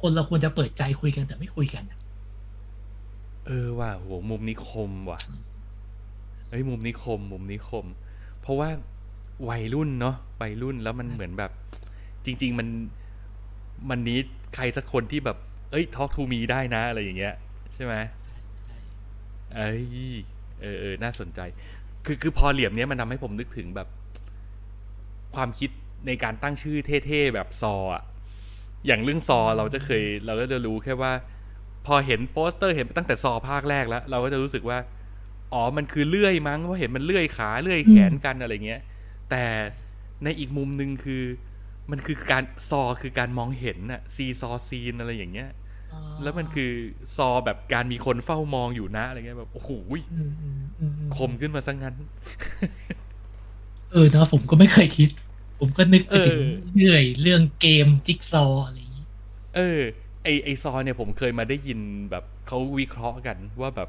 S3: คนเราควรจะเปิดใจคุยกันแต่ไม่คุยกันอะ
S2: เออว่ะโหมุมนี้คมว่ะเอ้ยมุมนี้คม มุมนี้คม เพราะว่าวัยรุ่นเนาะวัยรุ่นแล้วมันเหมือนแบบ จริง ๆ มันมันนี้ใครสักคนที่แบบ เอ้ยทอ k ทูมีได้นะ อะไรอย่างเงี้ย ใช่ไหมเอ้ยเออเออน่าสนใจ คือคือพอเหลี่ยมเนี้ยมันทำให้ผมนึกถึงแบบ ความคิดในการตั้งชื่อเท่ๆแบบซออะอย่างเรื่องซอเราจะเคย เราก็จะรู้แค่ว่า พอเห็นโปสเตอร์เห็นตั้งแต่ Saw ภาคแรกแล้ว เราก็จะรู้สึกว่า อ๋อมันคือเลื่อยมั้งเพราะเห็นมันเลื่อยขาเลื่อยแขนกันอะไรเงี้ย แต่ในอีกมุมหนึ่งคือ มันคือการ saw คือการมองเห็นน่ะ see saw seen อะไรอย่างเงี้ย
S3: อ๋อ
S2: แล้วมันคือ saw แบบการมีคนเฝ้ามองอยู่นะอะไรเงี้ยแบบโอ้โห
S3: มอืมอืมอืม
S2: คมขึ้นมาซะงั้น
S3: เออเนาะผมก็ไม่เคยคิด ผมก็นึกไปถึง
S2: เออ
S3: เลื่อยเรื่องเกมจิ๊กซอว์อะไรอย่างนี้
S2: เออ ไอไอซอเนี่ยผมเคยมาได้ยินแบบเขาวิเคราะห์กันว่าแบบ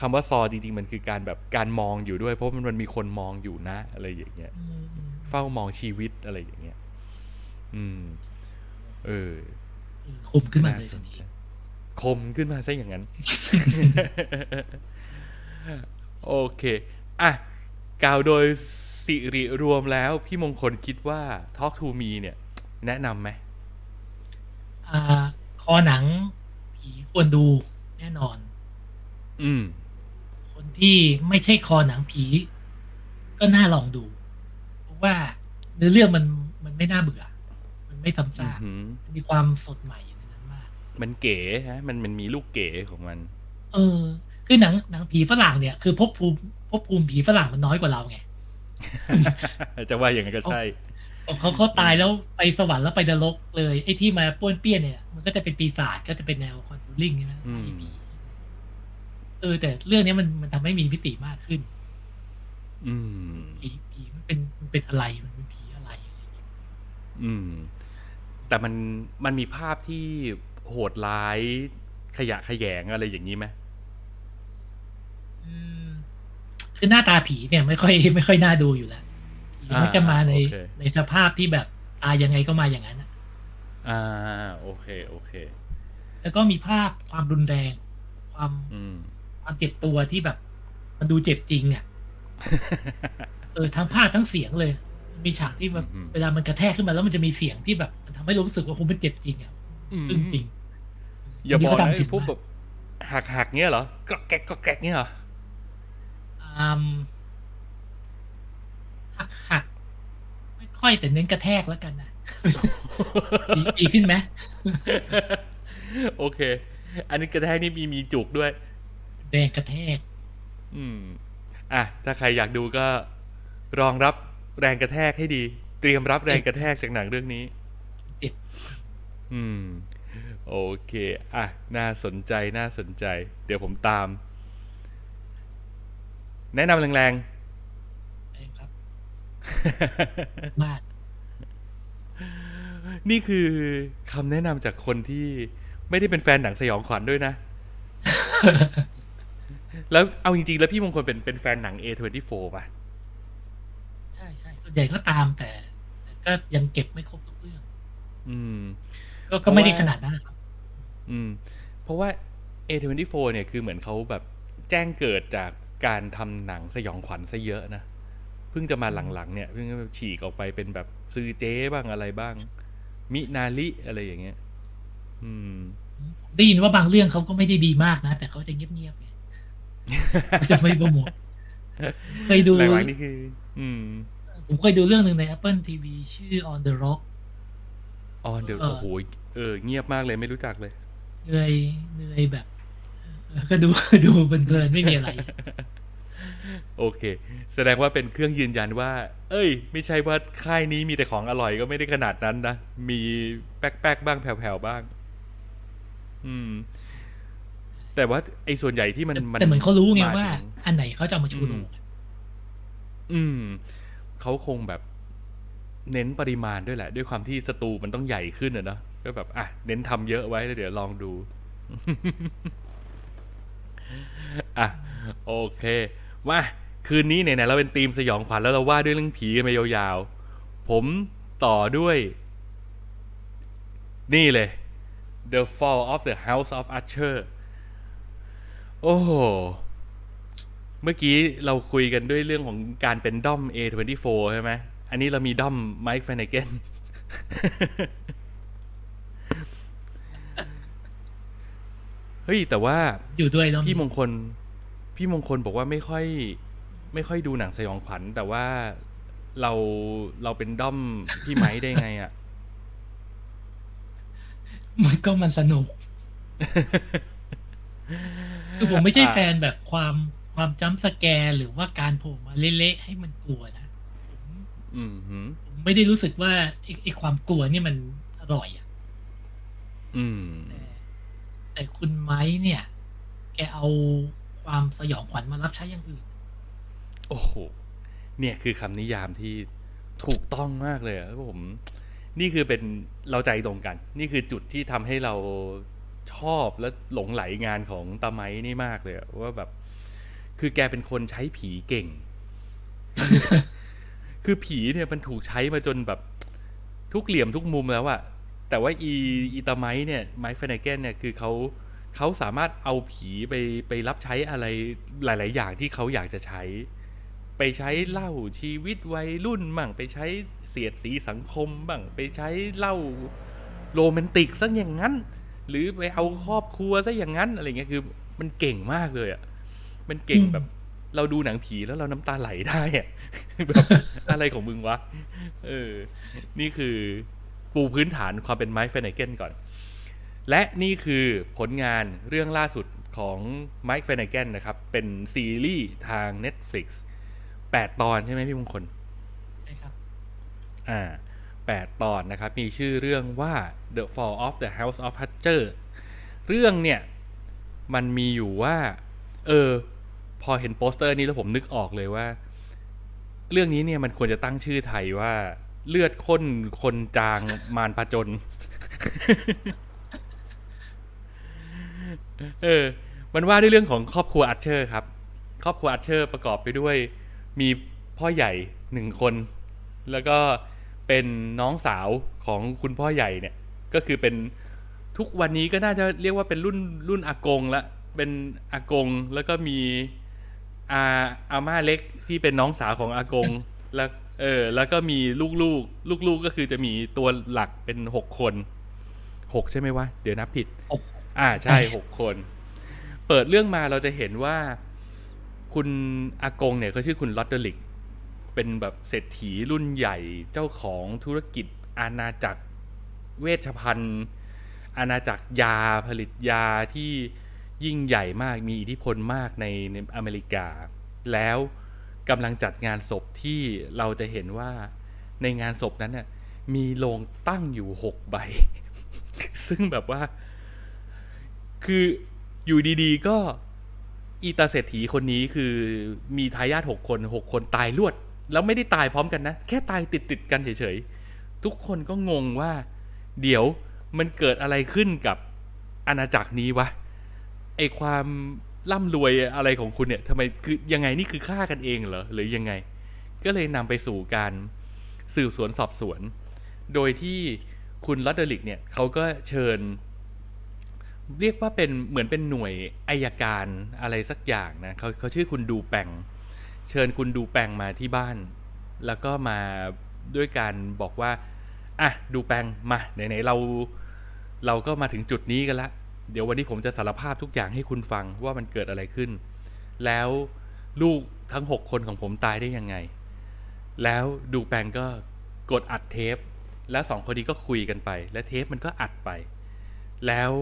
S2: คำว่าซอจริงๆมันคือการแบบการมองอยู่ด้วย เพราะมันมันมีคนมองอยู่นะ อะไรอย่างเงี้ย
S3: อืมอืม
S2: เฝ้ามองชีวิตอะไรอย่างเงี้ย อืม เออ
S3: เออคมขึ้นมา
S2: น่า
S3: เลย
S2: ส
S3: ทั
S2: น
S3: นที
S2: ใจ คมขึ้นมาซะอย่างนั้น โอเค อะ กล่าวโดยสิริรวมแล้วพี่มงคลคิดว่า Talk to Me เนี่ย แนะนำไหม
S3: อ่า คอหนัง ผีควรดูแน่นอน
S2: อืม
S3: คนที่ไม่ใช่คอหนังผี ก็น่าลองดู เพราะว่าเนื้อเรื่องมันมันไม่น่าเบื่อ มันไม่ซ้ำซาก
S2: อือหือ
S3: มันมีความสดใหม่อยู่ในนั้น มาก
S2: มันเก๋ฮะ มันมันมีลูกเก๋ของมัน
S3: เออ คือหนังหนังผีฝรั่งเนี่ยคือภพภูมิภพภูมิผีฝรั่งมันน้อยกว่าเราไง
S2: จะว่าอย่างนั้นก็ใช่
S3: เขาเขาตายแล้วไปสวรรค์แล้วไปนรกเลยไอ้ที่มาป้วนเปี้ยนเนี่ยมันก็จะเป็นปีศาจก็จะเป็นแนวคอนทูริงใช่ไหม
S2: อืม
S3: ไล่ผีเออ แต่เรื่องเนี้ยมันมันทำให้มีมิติมากขึ้น
S2: อืม
S3: ผีผีมันเป็นมันเป็นอะไรมันเป็นผีอะไรอะไรอย่างเงี้ย
S2: อืม แต่มันมันมีภาพที่ โหดร้าย ขยะแขยงอะไรอย่างนี้ไหม
S3: อืมคือหน้าตาผีเนี่ยไม่ค่อยไม่ค่อยน่าดูอยู่แล้วผีมันจะมาใน
S2: โอเค
S3: ในสภาพที่แบบตายยังไงก็มาอย่างนั้นอะ
S2: อ่า โอเค โอเค
S3: แล้วก็มีภาพความรุนแรง ความ
S2: อืม
S3: คความเจ็บตัวที่แบบ มันดูเจ็บจริงอะเออทั้งภาพทั้งเสียงเลย มีฉากที่แบบ
S2: อืม
S3: เวลามันกระแทกขึ้นมาแล้วมันจะมีเสียงที่แบบมันทำให้เรารู้สึกว่าคุณมันเจ็บจริงอะ
S2: อืม
S3: ซึ่งจริง
S2: อย่าบอก
S3: นนี้
S2: นะ
S3: เขาทำจริ
S2: ไอ้
S3: ง
S2: พวก
S3: มาก
S2: แบบหักหักๆเงี้ยเหรอกรอกแกกกรอกแกกเงี้ยเหรอ
S3: อืมหักหักไม่ค่อยแต่เน้นกระแทกแล้วกันนะดีดีขึ้นไหม
S2: โอเค อันนี้กระแทกนี่มีมีจุกด้วย
S3: แรงกระแทก
S2: อืม อะ ถ้าใครอยากดูก็รองรับแรงกระแทกให้ดี เตรียมรับแรงกระแทกจากหนังเรื่องนี้
S3: เจ็บ
S2: อืม โอเค อะ น่าสนใจ น่าสนใจ เดี๋ยวผมตาม แนะนำแรง
S3: แรงครับ
S2: ๆ
S3: มาก
S2: นี่คือคำแนะนำจากคนที่ไม่ได้เป็นแฟนหนังสยองขวัญด้วยนะ แล้วเอาจริงๆ แล้วพี่มงคลเป็นเป็นแฟนหนัง A24 ป่ะ
S3: ใช่ใช่ส่วนใหญ่ก็ตามแต่แต่ก็ยังเก็บไม่ครบทุกเรื่อง
S2: อืม
S3: ก็ก็ไม่ได้ขนาดนั้นนะครับ
S2: อืม เพราะว่า A24 เนี่ยคือเหมือนเขาแบบแจ้งเกิดจากการทำหนังสยองขวัญซะเยอะนะ เพิ่งจะมาหลังๆ เนี่ยเพิ่งจะฉีกออกไปเป็นแบบซือเจ๊บ้างอะไรบ้าง มินาลิอะไรอย่างเงี้ย อืม
S3: ได้ยินว่าบางเรื่องเขาก็ไม่ได้ดีมากนะ แต่เขาจะเงียบๆไงเขาจะไม่โปรโมทเคยดู
S2: หลังๆนี่คือ อืม
S3: ผมเคยดูเรื่องหนึ่งใน Apple TV ชื่อ On the Rock
S2: อ๋อเดี๋ยว
S3: เออ
S2: โอ้โหเออเงียบมากเลยไม่รู้จักเลย
S3: เหนื่อยเหนื่อยแบบเออก็ดูดูเพลินๆไม่มีอะไร
S2: โอเค แสดงว่าเป็นเครื่องยืนยันว่า เอ้ย ไม่ใช่ว่าค่ายนี้มีแต่ของอร่อยก็ไม่ได้ขนาดนั้นนะ มีแป๊กๆบ้างแผ่วๆบ้าง อืม แต่ว่าไอ้ส่วนใหญ่ที่มันมัน
S3: แต่เหมือนเขารู้ไง
S2: ม
S3: ว่า
S2: ถึง
S3: อันไหนเขาจะเอามาชูโรง
S2: อืมเขาคงแบบ เน้นปริมาณด้วยแหละ ด้วยความที่สตูมันต้องใหญ่ขึ้นอะเนอะก็แบบอะเน้นทำเยอะไว้แล้วเดี๋ยวลองดูอะโอเคมาคืนนี้ไหนๆเราเป็นทีมสยองขวัญแล้วเราว่าด้วยเรื่องผีกันไปยาวๆ ผมต่อด้วย นี่เลย The Fall of the House of Usher โอ้โห เมื่อกี้เราคุยกันด้วยเรื่องของการเป็นด้อม A24 ใช่ไหม นนี้เรามีด้อม Mike Flanagan เฮ้ย แต่ว่า
S3: อยู่ด้วยแล้ว
S2: พี่มงคล พี่มงคลบอกว่าไม่ค่อย ไม่ค่อยดูหนังสยองขวัญ แต่ว่าเราเราเป็นด้อมพี่ไม้ได้ไงอะ่ะ
S3: มันก็มันสนุกคือผมไม่ใช่
S2: อ่า
S3: แฟนแบบความความจัมป์สแกร์หรือว่าการโผล่มาเละๆให้มันกลัวนะผม
S2: อืมหืม
S3: ผม ไม่ได้รู้สึกว่าไอ้ไอ้ความกลัวนี่มันอร่อยอะ
S2: อืม
S3: แต่แต่คุณไม้เนี่ย แกเอาความสยองขวัญมารับใช้อย่างอื่น
S2: โอ้โห เนี่ยคือคำนิยามที่ถูกต้องมากเลยอะผม นี่คือเป็นเราใจตรงกัน นี่คือจุดที่ทำให้เราชอบและหลงไหลงานของตาไม้นี่มากเลยอะว่าแบบ คือแกเป็นคนใช้ผีเก่ง คือผีเนี่ยมันถูกใช้มาจนแบบทุกเหลี่ยมทุกมุมแล้วอะแต่ว่าอีอีตาไม้เนี่ยไม้เฟนเกนเนี่ยคือเขาเขาสามารถเอาผีไปไปรับใช้อะไรหลาย ๆ อย่างที่เขาอยากจะใช้ ไปใช้เล่าชีวิตวัยรุ่นบ้างไปใช้เสียดสีสังคมบ้างไปใช้เล่าโรแมนติกซะอย่างนั้น หรือไปเอาครอบครัวซะอย่างนั้นอะไรเงี้ยคือมันเก่งมากเลยอะมันเก่งแบบ เราดูหนังผีแล้วเราน้ำตาไหลได้อะแบบอะไรของมึงวะ เออ นี่คือปูพื้นฐานความเป็นไมค์เฟนเกนก่อน และนี่คือผลงานเรื่องล่าสุดของไมค์เฟนเกนนะครับ เป็นซีรีส์ทาง Netflix 8 ตอนใช่ไหมพี่มงคล
S3: ใช่ครับ
S2: อ่าแปดตอนนะครับ มีชื่อเรื่องว่า The Fall of the House of Hatcher เรื่องเนี่ย มันมีอยู่ว่า เออ พอเห็นโปสเตอร์นี้แล้วผมนึกออกเลยว่า เรื่องนี้เนี่ยมันควรจะตั้งชื่อไทยว่า เลือดข้นคนจางมารผจญเออ มันว่าด้วยเรื่องของครอบครัวอัชเชอร์ครับ ครอบครัวอัชเชอร์ประกอบไปด้วย มีพ่อใหญ่หนึ่งคน แล้วก็เป็นน้องสาวของคุณพ่อใหญ่เนี่ย ก็คือเป็นทุกวันนี้ก็น่าจะเรียกว่าเป็นรุ่นรุ่นอากงละ เป็นอากงแล้วก็มี อาอาม่าเล็กที่เป็นน้องสาวของอากง แล้วเออ แล้วก็มีลูกๆลูกๆก็คือจะมีตัวหลักเป็นหกคนหกใช่ไหมวะ เดี๋ยวนับผิด
S3: หก
S2: อ่าใช่หกคน เปิดเรื่องมาเราจะเห็นว่าคุณอากงเนี่ยเขาชื่อคุณลอตเดอริก เป็นแบบเศรษฐีรุ่นใหญ่เจ้าของธุรกิจอาณาจักรเวชภัณฑ์ อาณาจักรยาผลิตยาที่ ยิ่งใหญ่มากมีอิทธิพลมากในในอเมริกา แล้วกำลังจัดงานศพที่เราจะเห็นว่าในงานศพนั้นน่ะมีโลงตั้งอยู่หกใบ ซึ่งแบบว่า คืออยู่ดีๆ ก็อีตาเศรษฐีคนนี้คือมีทายาทหกคนหกคนตายรวด แล้วไม่ได้ตายพร้อมกันนะ แค่ตายติดติดๆกันเฉยๆ ทุกคนก็งงว่า เดี๋ยวมันเกิดอะไรขึ้นกับอาณาจักรนี้วะ ไอความร่ำรวยอะไรของคุณเนี่ยทำไมคือยังไงนี่คือฆ่ากันเองเหรอหรือยังไง ก็เลยนำไปสู่การสืบสวนสอบสวน โดยที่คุณลอดเดอริกเนี่ยเขาก็เชิญ เรียกว่าเป็นเหมือนเป็นหน่วยอายการอะไรสักอย่างนะเขาเขาชื่อคุณดูแปงเชิญคุณดูแปงมาที่บ้าน แล้วก็มาด้วยการบอกว่าอะดูแปงมาไหนๆเรา เราก็มาถึงจุดนี้กันละ เดี๋ยววันนี้ผมจะสารภาพทุกอย่างให้คุณฟังว่ามันเกิดอะไรขึ้น แล้วลูกทั้งหกคนของผมตายได้ยังไง แล้วดูแปงก็กดอัดเทป แล้วสองคนนี้ก็คุยกันไป และเทปมันก็อัดไป แล้ว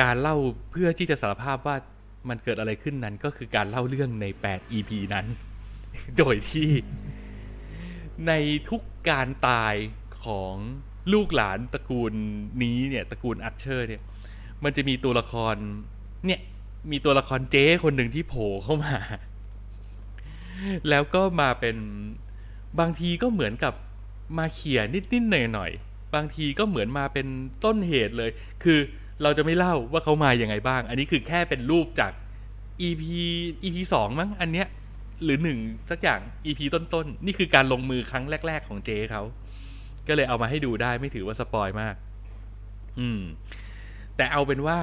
S2: การเล่าเพื่อที่จะสารภาพว่ามันเกิดอะไรขึ้นนั้นก็คือการเล่าเรื่องใน 8 EP นั้น โดยที่ในทุกการตายของลูกหลานตระกูลนี้เนี่ยตระกูลอัชเชอร์เนี่ย มันจะมีตัวละคร เนี่ย มีตัวละครเจ๊คนหนึ่งที่โผล่เข้ามา แล้วก็มาเป็นบางทีก็เหมือนกับมาเขี่ยนิดๆหน่อยๆบางทีก็เหมือนมาเป็นต้นเหตุเลย คือเราจะไม่เล่าว่าเขามาอย่างไงบ้าง อันนี้คือแค่เป็นรูปจาก EP EP สองมั้งอันเนี้ย หรือหนึ่งสักอย่าง EP ต้นๆนี่คือการลงมือครั้งแรก ๆ ของเจเขาก็เลยเอามาให้ดูได้ไม่ถือว่าสปอยมาก อืม แต่เอาเป็นว่า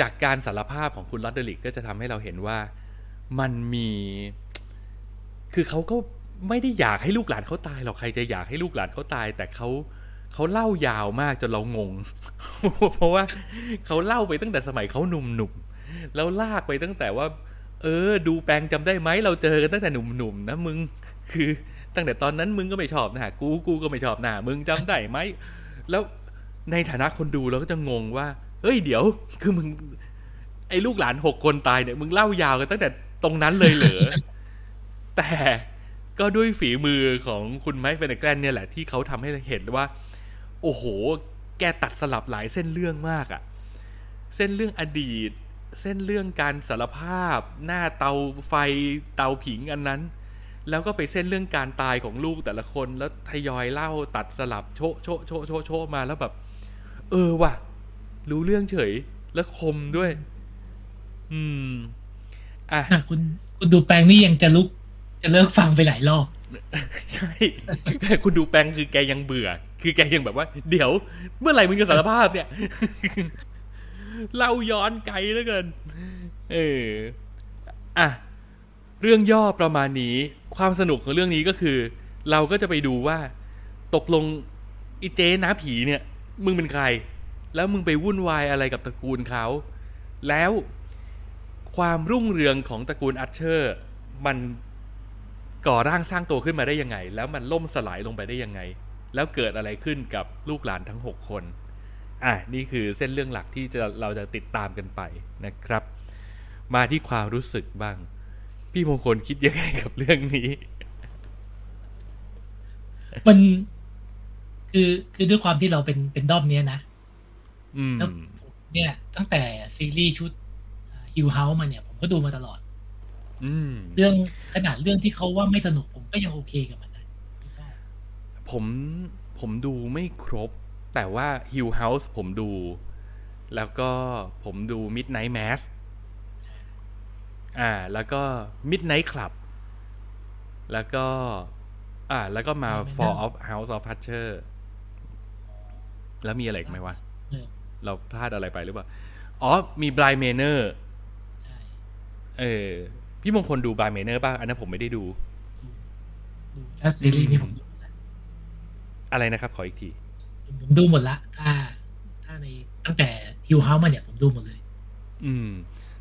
S2: จากการสารภาพของคุณลอตเดริกก็จะทำให้เราเห็นว่ามันมี คือเขาก็ไม่ได้อยากให้ลูกหลานเขาตายหรอกใครจะอยากให้ลูกหลานเขาตาย แต่เขาเขาเล่ายาวมากจนเรางง เพราะว่าเขาเล่าไปตั้งแต่สมัยเขาหนุ่มๆแล้วลากไปตั้งแต่ว่า เออ ดูแปลงจำได้ไหมเราเจอกันตั้งแต่หนุ่มๆนนะมึง คือตั้งแต่ตอนนั้นมึงก็ไม่ชอบหนะกูกูก็ไม่ชอบหนะมึงจำได้ไหมแล้ว ในฐานะคนดูเราก็จะงงว่าเฮ้ยเดี๋ยว คือมึง ไอ้ลูกหลานหกคนตายเนี่ยมึงเล่ายาวกันตั้งแต่ตรงนั้นเลยเหรอ แต่ก็ด้วยฝีมือของคุณไมค์เฟนเนแกรนเนี่ยแหละที่เขาทำให้เห็นว่า โอ้โห แกตัดสลับหลายเส้นเรื่องมากอะเส้นเรื่องอดีต เส้นเรื่องการสารภาพ หน้าเตาไฟเตาผิงอันนั้น แล้วก็ไปเส้นเรื่องการตายของลูกแต่ละคน แล้วทยอยเล่าตัดสลับโชะโชะโชะโชะโชะมาแล้วแบบ เออว่ะ รู้เรื่องเฉย แล้วคมด้วย อืมอะ
S3: อะคุณคุณดูแปลงนี่ยังจะลุก จะเลิกฟังไปหลายรอบ
S2: ใช่คุณดูแปลงคือแกยังเบื่อ คือแกยังแบบว่า เดี๋ยว เมื่อไหร่มึงจะสารภาพเนี่ยเล่าย้อนไกลแล้วเกิน เออ อะ เรื่องย่อประมาณนี้ ความสนุกของเรื่องนี้ก็คือ เราก็จะไปดูว่า ตกลงอีเจ๊น้าผีเนี่ย มึงเป็นใคร แล้วมึงไปวุ่นวายอะไรกับตระกูลเขา แล้วความรุ่งเรืองของตระกูลอัชเชอร์ มันก่อร่างสร้างตัวขึ้นมาได้ยังไง แล้วมันล่มสลายลงไปได้ยังไง แล้วเกิดอะไรขึ้นกับลูกหลานทั้งหกคน อะ นี่คือเส้นเรื่องหลักที่จะเราจะติดตามกันไปนะครับ มาที่ความรู้สึกบ้าง พี่มงคลคิดยังไงกับเรื่องนี้
S3: มัน คือคือด้วยความที่เราเป็นเป็นด้อมเนี้ยนะ
S2: อืม
S3: แล้วผมเนี่ย ตั้งแต่ซีรีส์ชุดฮิวเฮาส์มาเนี่ย ผมก็ดูมาตลอด
S2: อืม
S3: เรื่องขนาดเรื่องที่เขาว่าไม่สนุกผมก็ยังโอเคกับมันนะไม่ชอบ
S2: ผมผมดูไม่ครบ แต่ว่า Hill House ผมดู แล้วก็ผมดู Midnight Mass อ่า แล้วก็ Midnight Club แล้วก็ อ่า แล้วก็มา Fall of House of Usher แล้วมีอะไรอีกไหมวะ
S3: เออ
S2: เราพลาดอะไรไปหรือเปล่า อ๋อ มีบ l ายเมเนอร์
S3: ใช่
S2: เออ พี่มงคลดูบ l ายเมเนอร์ป่ะ อันนั้นผมไม่ได้ดู
S3: ดูดูถ้าซีรีส์นี่ผมดูหมดละ
S2: อะไรนะครับ ขออีกที
S3: ผมผมดูหมดละ ถ้า ถ้าในตั้งแต่ฮิวเฮามาเนี่ย ผมดูหมดเลย
S2: อืม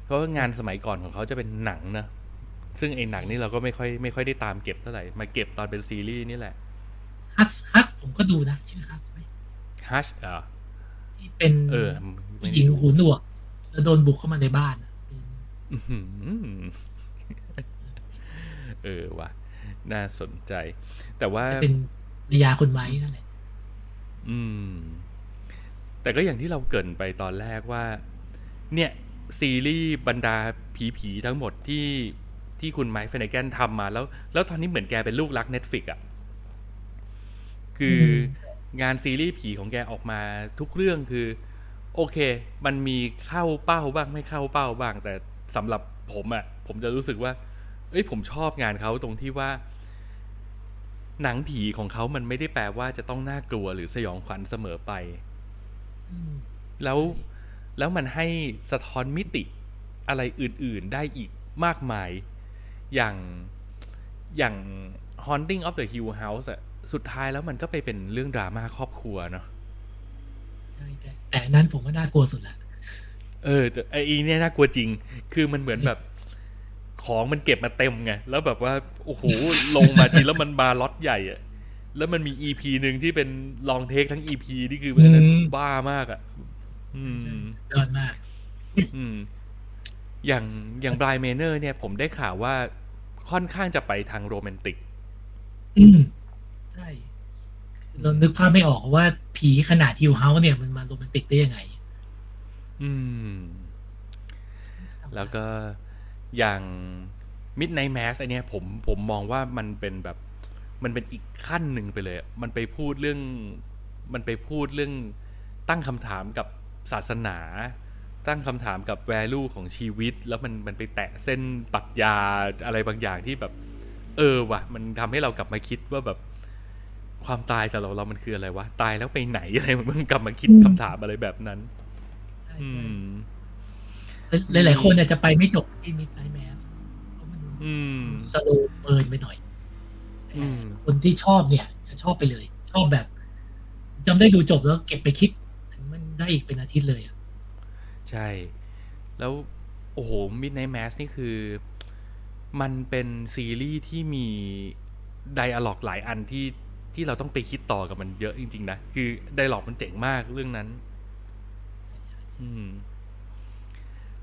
S2: เพราะว่างานสมัยก่อนของเขาจะเป็นหนังนะ ซึ่งไอ้หนังนี่เราก็ไม่ค่อยไม่ค่อยได้ตามเก็บเท่าไหร่ มาเก็บตอนเป็นซีรีส์นี่แหละ
S3: ฮัสฮัสผมก็ดูนะ ชื่อฮัสไหม
S2: ฮัชอะ
S3: ที่เป็น
S2: เออ
S3: ผู้หญิงหูหนวก แล้วโดนบุกเข้ามาในบ้านอะโดน
S2: อื้อหือเออว่ะ น่าสนใจ แต่ว่า
S3: เป็นภรรยาคนไม้นั่นแหละ
S2: อืม แต่ก็อย่างที่เราเกรินไปตอนแรกว่า เนี่ย ซีรีส์บรรดาผีๆทั้งหมดที่ที่คุณไมค์เฟนเกนทำมาแล้ว แล้วตอนนี้เหมือนแกเป็นลูกรัก Netflix อะ่ะ คืออ
S3: ม
S2: งานซีรีส์ผีของแกออกมาทุกเรื่องคือ โอเค มันมีเข้าเป้าบ้างไม่เข้าเป้าบ้าง แต่สำหรับผมอะ่ะ ผมจะรู้สึกว่า เอ้ยผมชอบงานเขาตรงที่ว่า หนังผีของเขามันไม่ได้แปลว่าจะต้องน่ากลัวหรือสยองขวัญเสมอไป
S3: อืม
S2: แล้วแล้วมันให้สะท้อนมิติอะไรอื่น ๆ ได้อีกมากมาย อย่างอย่าง Haunting of the Hill House อะ สุดท้ายแล้วมันก็ไปเป็นเรื่องดราม่าครอบครัวเนาะ
S3: ใช่แต่แต่อันนั้นผมว่าน่ากลัวสุดละ
S2: เออแต่ไอ้อีเนี่ยน่ากลัวจริง คือมันเหมือนแบบของมันเก็บมาเต็มไง แล้วแบบว่า โอ้โห ลงมาทีแล้วมันมาล็อตใหญ่อะแล้วมันมี EP หนึ่งที่เป็น long take ทั้ง EP นี่คืออันนั้นบ้ามากอะอืม
S3: ยอดมาก
S2: อืม อย่างอย่าง Bly Manor เนี่ย ผมได้ข่าวว่าค่อนข้างจะไปทางโรแมนติก
S3: อืม ใช่เรานึกภาพไม่ออกว่าผีขนาดฮิวเฮาส์เนี่ยมันมาโรแมนติกได้ยังไง
S2: อืม แล้วก็อย่าง Midnight Mass อันเนี้ยผมผมมองว่ามันเป็นแบบ มันเป็นอีกขั้นหนึ่งไปเลย มันไปพูดเรื่อง มันไปพูดเรื่องตั้งคำถามกับศาสนา ตั้งคำถามกับ value ของชีวิต แล้วมันมันไปแตะเส้นปรักยาอะไรบางอย่างที่แบบ เออว่ะ มันทำให้เรากลับมาคิดว่าแบบ ความตายสำหรับเรามันคืออะไรวะ ตายแล้วไปไหนอะไรมันกลับมาคิด
S3: อืม
S2: คำถามอะไรแบบนั้น
S3: ใช่
S2: อื
S3: ใช่
S2: ม
S3: หลายๆคนอาจจะไปไม่จบที่มิดไนท์แมสเพราะมัน
S2: อืม
S3: สโลว์เบิร์นไปหน่อย
S2: อืม
S3: แต่คนที่ชอบเนี่ยจะชอบไปเลย ชอบแบบจำได้ดูจบแล้วเก็บไปคิด ถึงมันได้อีกเป็นอาทิตย์เลยอะ
S2: ใช่ แล้วโอ้โห Midnight Mass นี่คือ มันเป็นซีรีส์ที่มีไดอะล็อกหลายอันที่ ที่เราต้องไปคิดต่อกับมันเยอะจริง ๆ นะ คือไดอะล็อกมันเจ๋งมากเรื่องนั้น อืม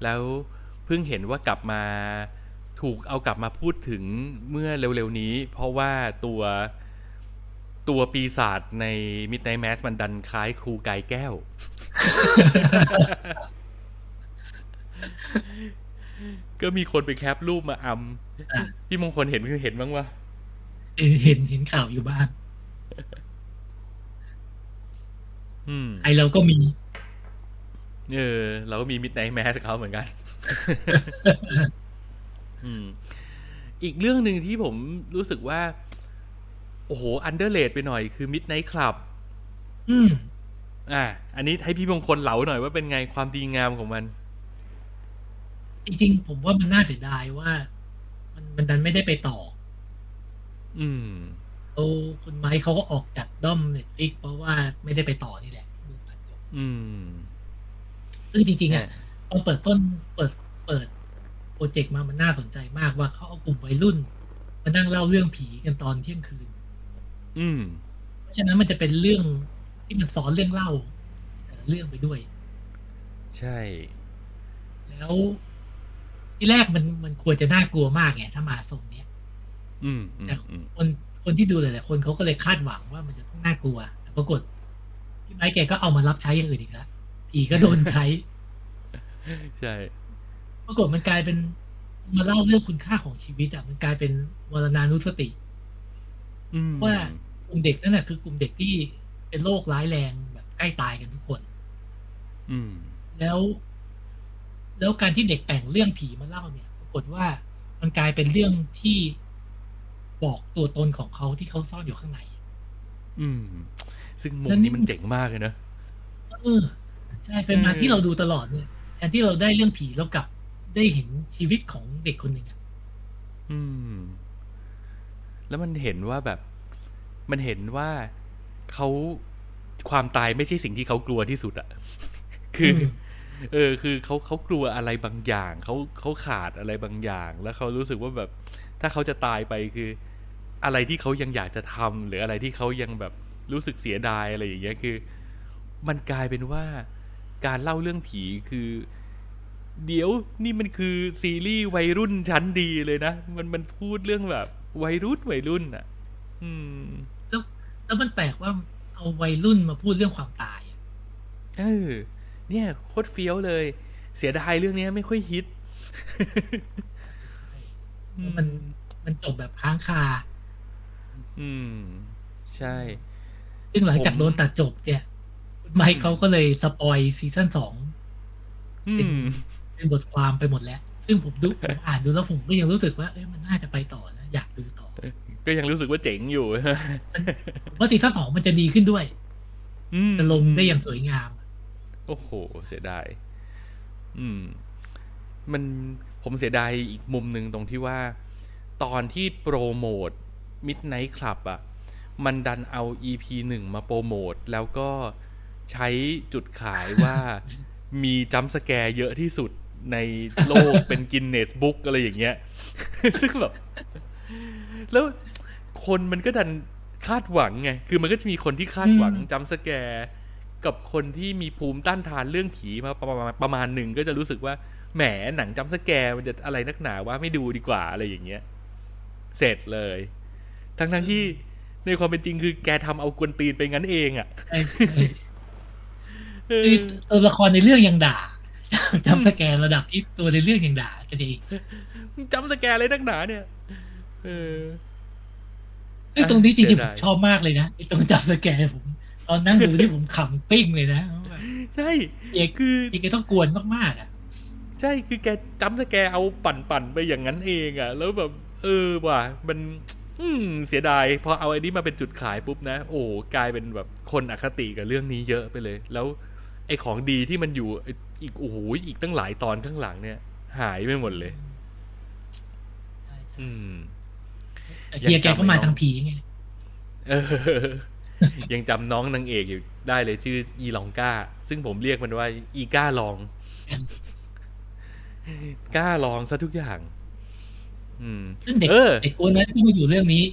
S2: แล้วเพิ่งเห็นว่ากลับมาถูกเอากลับมาพูดถึงเมื่อเร็ว ๆ นี้ เพราะว่าตัวตัวปีศาจใน Midnight Mass มันดันคล้ายครูกายแก้ว ก็มีคนไปแคปรูปมาอำพี่มงคลเห็นคือเห็นบ้างวะ
S3: เห็นเห็นเห็นข่าวอยู่บ้าง
S2: อืม
S3: ไอเราก็มี
S2: เออ เราก็มี Midnight Mass เขาเหมือนกัน อืม อีกเรื่องหนึ่งที่ผมรู้สึกว่า โอ้โห underrated ไปหน่อยคือ Midnight Club
S3: อืม
S2: อะอันนี้ให้พี่มงคลเหลาหน่อยว่าเป็นไงความดีงามของมัน
S3: จริงๆ ผมว่ามันน่าเสียดายว่า มันมันดันไม่ได้ไปต่อ
S2: อืม
S3: โอ้คุณไมค์เขาก็ออกจากด้อม Netflix เพราะว่าไม่ได้ไปต่อนี่แหละโดนตัดจบ
S2: อืม
S3: ซึ่งจริงๆอะตอนเปิดต้นเปิดเปิดโปรเจกต์มามันน่าสนใจมากว่าเขาเอากลุ่มวัยรุ่นมานั่งเล่าเรื่องผีกันตอนเที่ยงคืน
S2: อืม
S3: เพราะฉะนั้นมันจะเป็นเรื่องที่มันสอนเรื่องเล่าแต่ละเรื่องไปด้วย
S2: ใช่
S3: แล้วที่แรกมันมันควรจะน่ากลัวมากไงถ้ามาทรงเนี้ย
S2: อืมอืม
S3: แต่
S2: อืม
S3: คน คนที่ดูหลายๆคนเขาก็เลยคาดหวังว่ามันจะต้องน่ากลัวแต่ปรากฏพี่ไม้แกก็เอามารับใช้อย่างอื่นอีกแล้วผีก็โดนใช้
S2: ใช่
S3: ปรากฏมันกลายเป็นมาเล่าเรื่องคุณค่าของชีวิตอะมันกลายเป็นวรณานุสติ
S2: อืม
S3: ว่ากลุ่มเด็กนั่นแหะคือกลุ่มเด็กที่เป็นโรคร้ายแรงแบบใกล้ตายกันทุกคน
S2: อืม
S3: แล้ว แล้วการที่เด็กแต่งเรื่องผีมาเล่าเนี่ย ปรากฏว่ามันกลายเป็นเรื่องที่ บอกตัวตนของเขาที่เขาซ่อนอยู่ข้างใน
S2: อืม ซึ่งมุ
S3: แล้
S2: ม
S3: วนี่
S2: นี้มันเจ๋งมากเลยนะ
S3: เออใช่เป็นมา
S2: เออ
S3: ที่เราดูตลอดเนี่ยไอนที่เราได้เรื่องผีเรากลับได้เห็นชีวิตของเด็กคนหนึ่งอะ
S2: อืม แล้วมันเห็นว่าแบบ มันเห็นว่าเขาความตายไม่ใช่สิ่งที่เขากลัวที่สุดอะคือ เออ คือเขาเขากลัวอะไรบางอย่างเขาเขาขาดอะไรบางอย่าง แล้วเขารู้สึกว่าแบบ ถ้าเขาจะตายไปคือ อะไรที่เขายังอยากจะทำหรืออะไรที่เขายังแบบรู้สึกเสียดายอะไรอย่างเงี้ยคือ มันกลายเป็นว่าการเล่าเรื่องผีคือ เดี๋ยวนี่มันคือซีรีส์วัยรุ่นชั้นดีเลยนะมันมันพูดเรื่องแบบ วัยรุ่นวัยรุ่นอะ อืม
S3: แล้วแล้วมันแปลกว่าเอาวัยรุ่นมาพูดเรื่องความตายอะ
S2: เออเนี่ยโคตรเฟี้ยวเลย เสียดายเรื่องเนี้ยไม่ค่อยฮิต
S3: มันมันจบแบบค้างคา
S2: อืม ใช่
S3: ซึ่งหลังจาก
S2: ผม
S3: โดนตัดจบเนี่ยคุณไมค์เขาก็เลย spoil ซีซั่นสอง
S2: อืม
S3: เป็นบทความไปหมดแล้ว ซึ่งผมดูผมอ่านดูแล้วผมก็ยังรู้สึกว่าเอ้ยมันน่าจะไปต่อนะอยากดูต่อ
S2: ก็ยังรู้สึกว่าเจ๋งอยู่
S3: ผมว่าซีซั่นสองมันจะดีขึ้นด้วย
S2: อืม
S3: จะลงได้อย่างสวยงาม
S2: โอ้โห เสียดาย อืม มันผมเสียดายอีกมุมหนึ่งตรงที่ว่า ตอนที่โปรโมท Midnight Club อะ มันดันเอา EP หนึ่งมาโปรโมท แล้วก็ใช้จุดขายว่ามีจัมป์สแกร์เยอะที่สุดในโลกเป็นกินเนสบุ๊กอะไรอย่างเงี้ย ซึ่งแบบแล้วคนมันก็ดันคาดหวังไง คือมันก็จะมีคนที่คาดหวัง
S3: อืม
S2: จัมป์สแกร์กับคนที่มีภูมิต้านทานเรื่องผีมาประมาณประมาณหนึ่งก็จะรู้สึกว่าแหมหนังจัมป์สแกร์มันจะอะไรนักหนาว่าไม่ดูดีกว่าอะไรอย่างเงี้ย เสร็จเลย ทั้งทั้งๆที่ในความเป็นจริงคือแกทำเอากวนตีนไปงั้นเองอะ่ะ
S3: ใช่ใช่
S2: เอ
S3: คือ
S2: อ
S3: ตัวละครในเรื่องยังด่าจำสแกนระดับที่ตัวในเรื่องยังด่ากันเอง
S2: จัมป์สแกร์อะไรนักหนาเนี่ยเออ
S3: ซึ่งตรงนี้จริงๆ
S2: เสี
S3: ผ
S2: ยดาย
S3: มชอบมากเลยนะไอ้ตรงจำสแกนผม ตอนนั่งดูที่ผมขำปิ้งเลยนะแบบ
S2: ใช่
S3: เอก
S2: คือ
S3: อีกต้องกวนมากๆอะ
S2: ใช่คือแกจำสแกร์เอาปั่นปั่นๆไปอย่างนั้นเองอะ่ะ แล้วแบบ เออว่ะมัน อืมเสียดายพอเอาไอ้นี้มาเป็นจุดขายปุ๊บนะ โอ้กลายเป็นแบบคนอคติกับเรื่องนี้เยอะไปเลย แล้ว ไอ้ของดีที่มันอยู่ไอ้อีกโอ้โหอีกตั้งหลายตอนข้างหลังเนี่ย หายไปหมดเลย
S3: ใช่ใช่
S2: อืม
S3: แต่เฮียแกก็มาทางผีไง
S2: เออยังจำน้องนางเอกอยู่ได้เลยชื่ออีลองก้า ซึ่งผมเรียกมันว่า อีก้าลองกล้าลองซะทุกอย่างอืม
S3: ซึ่งเด็ก
S2: เออ
S3: เด็กคนนั้นที่มาอยู่เรื่องนี้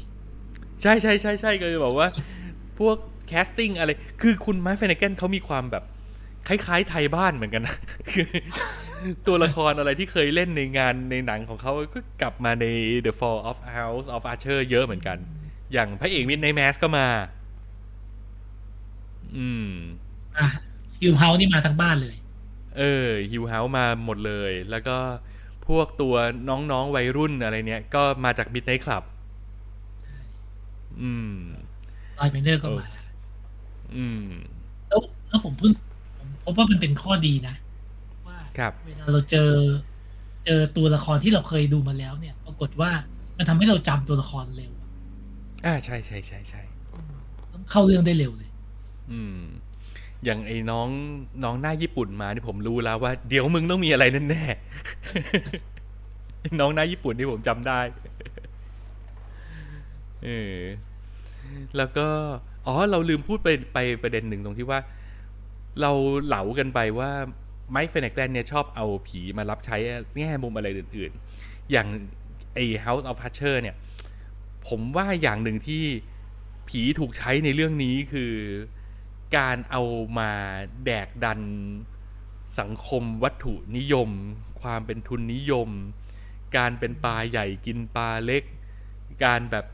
S2: ใช่ใช่ใช่ใช่ก็เลยบอกว่า พวกcasting อะไร คือคุณไมค์ ฟลานาแกนเขามีความแบบ คล้ายๆไทยบ้านเหมือนกันนะคือตัวละครอะไรที่เคยเล่นในงานในหนังของเขาก็กลับมาใน The Fall of House of Usher เยอะเหมือนกัน อย่างพระเอก Midnight Mass ก็มา อืม
S3: อะฮิวเฮานี่มาทั้งบ้านเลย
S2: เออฮิวเฮามาหมดเลย แล้วก็ พวกตัวน้องๆวัยรุ่นอะไรเนี้ยก็มาจาก Midnight Club อืม
S3: ลอยเมเนอร์ก็มา
S2: อืม
S3: แล้วแล้วผมเพิ่งผมพบว่ามันเป็นข้อดีนะ ว่า
S2: ครับ
S3: เวลาเราเจอ เจอตัวละครที่เราเคยดูมาแล้วเนี่ย ปรากฏว่ามันทำให้เราจำตัวละครเร็วอะ
S2: อ่าใช่ใช่ใช่ใช่
S3: ต้องเข้าเรื่องได้เร็วเลย
S2: อืม อย่างไอ้น้องน้องหน้าญี่ปุ่นมานี่ผมรู้แล้วว่า เดี๋ยวมึงต้องมีอะไรแน่ๆน้องหน้าญี่ปุ่นที่ผมจำได้เออแล้วก็ อ๋อ เราลืมพูดไปไปประเด็นหนึ่งตรงที่ว่า เราเหลากันไปว่าไมค์เฟนเนกแลนเนี่ยชอบเอาผีมารับใช้แง่มุมอะไรอื่น ๆ อย่างไอ้ House of Usher เนี่ย ผมว่าอย่างหนึ่งที่ผีถูกใช้ในเรื่องนี้คือ การเอามาแดกดันสังคมวัตถุนิยม ความเป็นทุนนิยม การเป็นปลาใหญ่กินปลาเล็ก การแบบ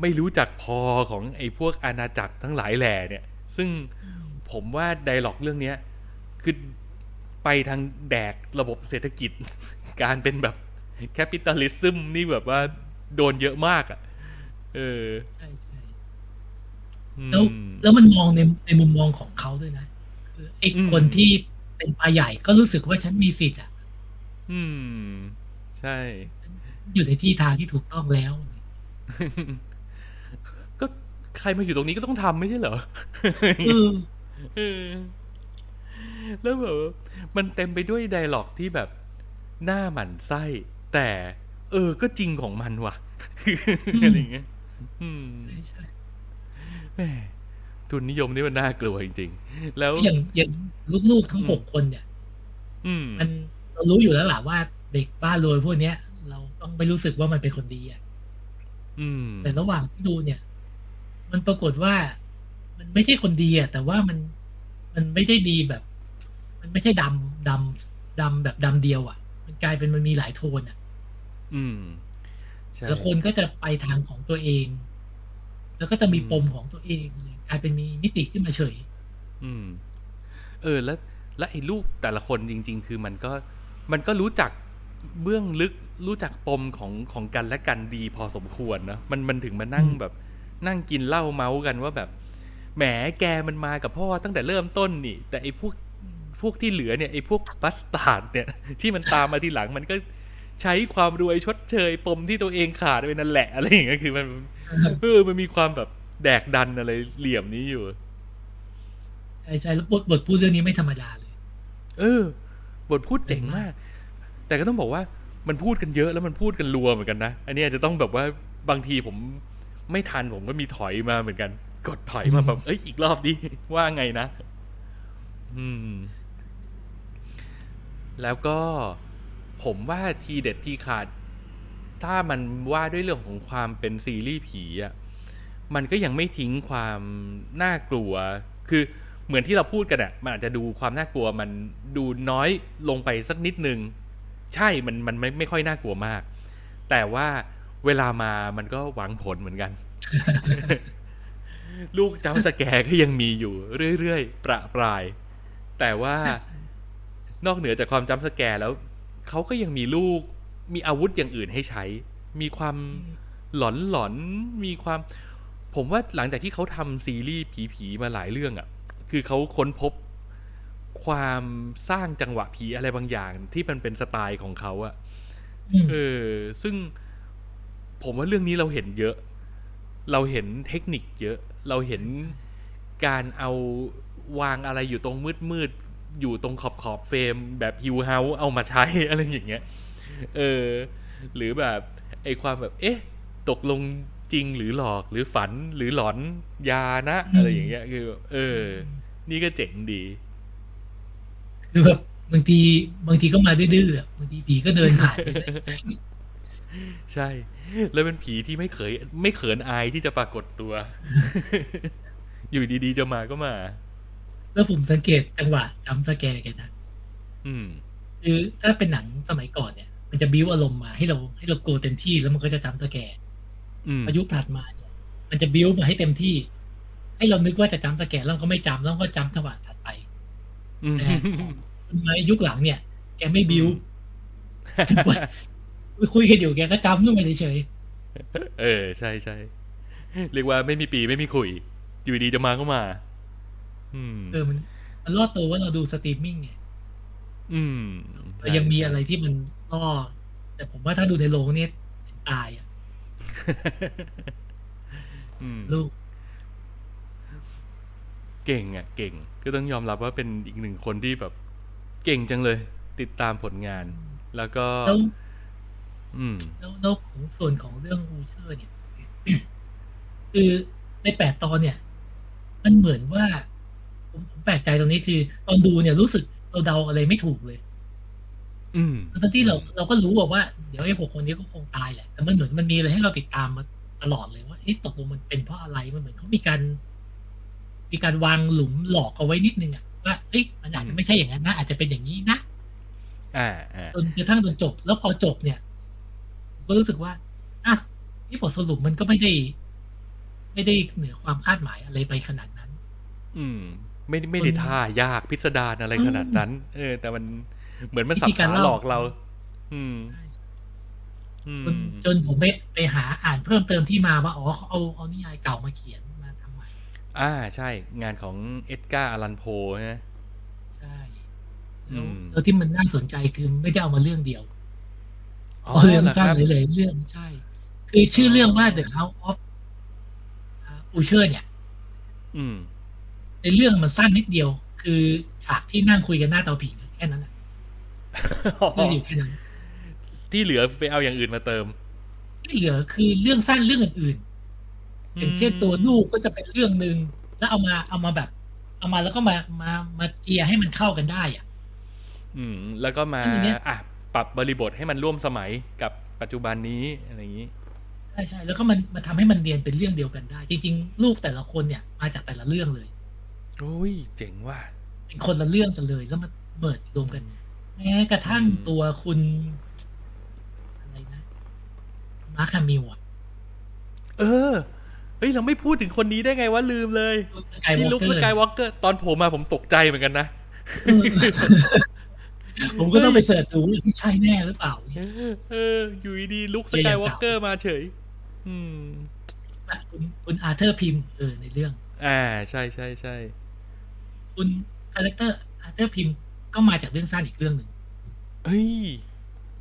S2: ไม่รู้จักพอของไอ้พวกอาณาจักรทั้งหลายแหล่เนี่ย ซึ่งผมว่า dialogue เรื่องนี้คือไปทางแดกระบบเศรษฐกิจ การเป็นแบบ capitalism นี่แบบว่าโดนเยอะมากอะ่ะ เออ
S3: ใช่ใช่ แล้วแล้วมันมองในในมุมมองของเขาด้วยนะคือไอ้
S2: อืม
S3: คนที่เป็นปลาใหญ่ก็รู้สึกว่าฉันมีสิทธิ์อะ
S2: อืม ใช่
S3: อยู่ในที่ทางที่ถูกต้องแล้ว
S2: ก็ใครมาอยู่ตรงนี้ก็ต้องทำไม่ใช่เหรอ
S3: เออ
S2: เออแล้วแบบว่ามันเต็มไปด้วยไดร็อกที่แบบหน้าหมันไส้ แต่ เออ ก็จริงของมันว่ะอะไรอย่างเงี้ย อืม
S3: ใช่ใช่
S2: แหมทุนนิยมนี่มันน่ากลัวจริงๆ แล้ว
S3: อย่างอย่างลูกๆทั้งหกคนเนี่ย
S2: อืม
S3: มันเรารู้อยู่แล้วล่ะว่าเด็กบ้านรวยพวกเนี้ย เราต้องไม่รู้สึกว่ามันเป็นคนดีอะ
S2: อืม
S3: แต่ระหว่างที่ดูเนี่ย มันปรากฏว่า มันไม่ใช่คนดีอะแต่ว่ามันมันไม่ได้ดีแบบ มันไม่ใช่ดำดำดำแบบดำเดียว อะ มันกลายเป็นมันมีหลายโทนอะ
S2: อืมใช่
S3: แต่ละคนก็จะไปทางของตัวเอง แล้วก็จะมี
S2: อืม
S3: ปมของตัวเองเลยกลายเป็นมีมิติขึ้นมาเฉย
S2: อืม เออ แล้ว แล้วไอ้ลูกแต่ละคนจริง ๆ คือมันก็มันก็รู้จักเบื้องลึกรู้จักปมของของกันและกันดีพอสมควรเนอะมันมันถึงมานั่ง
S3: อืม
S2: แบบ นั่งกินเหล้าเมาส์กันว่าแบบแหมแกมันมากับพ่อตั้งแต่เริ่มต้นนี่ แต่ไอ้พวกพวกที่เหลือเนี่ยไอ้พวกบัสตาร์ดเนี่ย ที่มันตามมาทีหลังมันก็ใช้ความรวยชดเชย ปมที่ตัวเองขาดไปนั่นแหละอะไรอย่างเงี้ยคือมัน เออมันมีความแบบแดกดันอะไรเหลี่ยมนี้อยู่
S3: ใช่ใช่แล้วบทบทพูดเรื่องนี้ไม่ธรรมดาเลย
S2: เออ บทพูดเจ๋งมาก แต่ก็ต้องบอกว่ามันพูดกันเยอะแล้วมันพูดกันรัวเหมือนกันนะ อันนี้อาจจะต้องแบบว่าบางทีผมไม่ทันผมก็มีถอยมาเหมือนกัน กดถอยมาแบบเอ้ยอีกรอบดิว่าไงนะ อืม แล้วก็ผมว่าทีเด็ดที่ขาด ถ้ามันว่าด้วยเรื่องของความเป็นซีรีส์ผีอะมันก็ยังไม่ทิ้งความน่ากลัว คือเหมือนที่เราพูดกันอะมันอาจจะดูความน่ากลัวมันดูน้อยลงไปสักนิดนึง ใช่มันมันไม่ไม่ค่อยน่ากลัวมาก แต่ว่าเวลามามันก็หวังผลเหมือนกัน ลูกจำสแกร์ก็ยังมีอยู่เรื่อยๆ ประปราย แต่ว่านอกเหนือจากความจำสแกร์แล้วเขาก็ยังมีลูก มีอาวุธอย่างอื่นให้ใช้ มีความหลอนหลอนๆมีความ ผมว่าหลังจากที่เขาทำซีรีส์ผีๆมาหลายเรื่องอะ่ะ คือเขาค้นพบความสร้างจังหวะผีอะไรบางอย่างที่มันเป็นสไตล์ของเขาอะ
S3: อืม
S2: เออ ซึ่งผมว่าเรื่องนี้เราเห็นเยอะ เราเห็นเทคนิคเยอะ เราเห็นการเอาวางอะไรอยู่ตรงมืดมืดๆอยู่ตรงขอบขอบเฟรมแบบฮิวเฮาเอามาใช้อะไรอย่างเงี้ย เออ หรือแบบไอความแบบ เอ๊ะ ตกลงจริงหรือหลอกหรือฝันหรือหลอนยานะ อะไรอย่างเงี้ยคือ เออ นี่ก็เจ๋งดี
S3: คือแบบบางทีบางทีก็มาดื้อๆอะบางทีผีก็เดินผ่านไปเลย
S2: ใช่ แล้วเป็นผีที่ไม่เคย ไม่เขินอายที่จะปรากฏตัว อยู่ดีๆจะมาก็มา
S3: แล้วผมสังเกตจังหวะจำสแกร์แกนะ
S2: อืม
S3: คือถ้าเป็นหนังสมัยก่อนเนี่ย มันจะบิ้วอารมณ์มาให้เราให้เราโกรธเต็มที่แล้วมันก็จะจำสแกร์
S2: อืม
S3: พอยุคถัดมาเนี่ยมันจะบิ้วมาให้เต็มที่ ให้เรานึกว่าจะจำสแกร์แล้วเราก็ไม่จำแล้วก็จำจังหวะถัดไป
S2: อืม
S3: แต่ของมายุคหลังเนี่ย แกไม่บิ้วคุยกันอยู่แกก็จำขึ้นมาเฉย
S2: เออ ใช่ใช่เรียกว่าไม่มีปี่ไม่มีขลุ่ย อยู่ดีๆจะมาก็มา อืม
S3: ๆเออมันมันรอดตัวว่าเราดูสตรีมมิ่งไง
S2: อืม
S3: แต่ยังมีอะไรที่มัน ล่อแต่ผมว่าถ้าดูในโรงเนี่ยตายอะ
S2: อืม
S3: ลูก
S2: เก่งอะ เก่ง ก็ต้องยอมรับว่าเป็นอีกหนึ่งคนที่แบบ เก่งจังเลย ติดตามผลงาน แล้วก็
S3: แล้ว
S2: อืม
S3: แล้วแล้วของส่วนของเรื่องอูเชอร์เนี่ย คือในแปดตอนเนี่ย มันเหมือนว่า ผมผมแปลกใจตรงนี้คือ ตอนดูเนี่ยรู้สึกเราเดาอะไรไม่ถูกเลย
S2: อืม
S3: ทั้งที่เราเราก็รู้อะว่า เดี๋ยวไอ้หกคนนี้ก็คงตายแหละ แต่มันเหมือนมันมีอะไรให้เราติดตามมาตลอดเลยว่าเอ๊ะตกลงมันเป็นเพราะอะไรมันเหมือนเขามีการ มีการวางหลุมหลอกเอาไว้นิดนึงอะว่าเอ้ยมันอาจจะไม่ใช่อย่างนั้นนะอาจจะเป็นอย่างนี้นะ
S2: อ่าอ่า
S3: จนกระทั่งจนจบ แล้วพอจบเนี่ยผมก็รู้สึกว่าอะนี่บทสรุปมันก็ไม่ได้ ไม่ได้เหนือความคาดหมายอะไรไปขนาดนั้น
S2: อืม ไม่ไม่ได้ท่ายากพิสดารอะไรขนาดนั้น เออ แต่มัน เหมือนมันสับ
S3: วิธีการ
S2: ขา
S3: เล่า
S2: หลอกเรา อืมอื
S3: จน
S2: ม
S3: จนผมไปไปหาอ่านเพิ่มเติมที่มาว่าอ๋อเขาเอาเอานิยายเก่ามาเขียนมาทำใหม่
S2: อ่าใช่ งานของเอ็ดการ์อารันโพนะ
S3: ใช่
S2: อื
S3: แล้ว
S2: ม
S3: แล้วที่มันน่าสนใจคือไม่ได้เอามาเรื่องเดียว
S2: อ๋อ
S3: เอาเรื่อง
S2: เหรอค
S3: สั้น
S2: รับ
S3: เลยๆเรื่องใช่ คือชื่อเรื่องว่า The House of Usher เนี่ย
S2: อืม
S3: ในเรื่องมันสั้นนิดเดียว คือฉากที่นั่งคุยกันหน้าเตาผิงแค่นั้นนะ เรื่องอยู่แค่นั้น
S2: ที่เหลือไปเอาอย่างอื่นมาเติม
S3: ที่เหลือคือเรื่องสั้นเรื่องอื่นๆอย่างเช่นตัวลูกก็จะเป็นเรื่องหนึ่งแล้วเอามาเอามาแบบ เอามาแล้วก็มามามาเจียให้มันเข้ากันได้อะ
S2: อืม แล้วก็มา
S3: อันเนี้ย
S2: อะปรับบริบทให้มันร่วมสมัยกับปัจจุบันนี้อะไรอย่างนี้
S3: ใช่ใช่แล้วก็มันมาทำให้มันเรียนเป็นเรื่องเดียวกันได้ จริง ๆ ลูกแต่ละคนเนี่ย มาจากแต่ละเรื่องเลย
S2: โอ้ยเจ๋งว่ะ
S3: เป็นคนละเรื่องกันเลยแล้วมาเบิดรวมกัน แม้กระทั่ง
S2: อืม
S3: ตัวคุณ อะไรนะมาร์คฮามิลอะ
S2: เออเฮ้ย เราไม่พูดถึงคนนี้ได้ไงวะลืมเลย
S3: ลูกสกายว
S2: ที่
S3: อล์
S2: ลุก
S3: กเก
S2: ส
S3: อร์
S2: กายวอล์กเกอร์ตอนผมมาผมตกใจเหมือนกันนะ
S3: ผมก็ต้องไปเสิร์ชดูว่าที่ใช่แน่หรือเปล่าเนี่ย
S2: เออ อยู่ดีๆลุกส
S3: เรียน
S2: กา
S3: อยย่าง
S2: วอล์กเกอร์
S3: เก่าม
S2: มาเฉย อืม
S3: อะคุณคุณอาร์เธอร์พิมพ์เออในเรื่อง
S2: อ่าใช่ใช่ใช่
S3: คุณ character อาร์เธอร์พิมก็มาจากเรื่องสั้นอีกเรื่องหนึ่ง
S2: เฮ้ย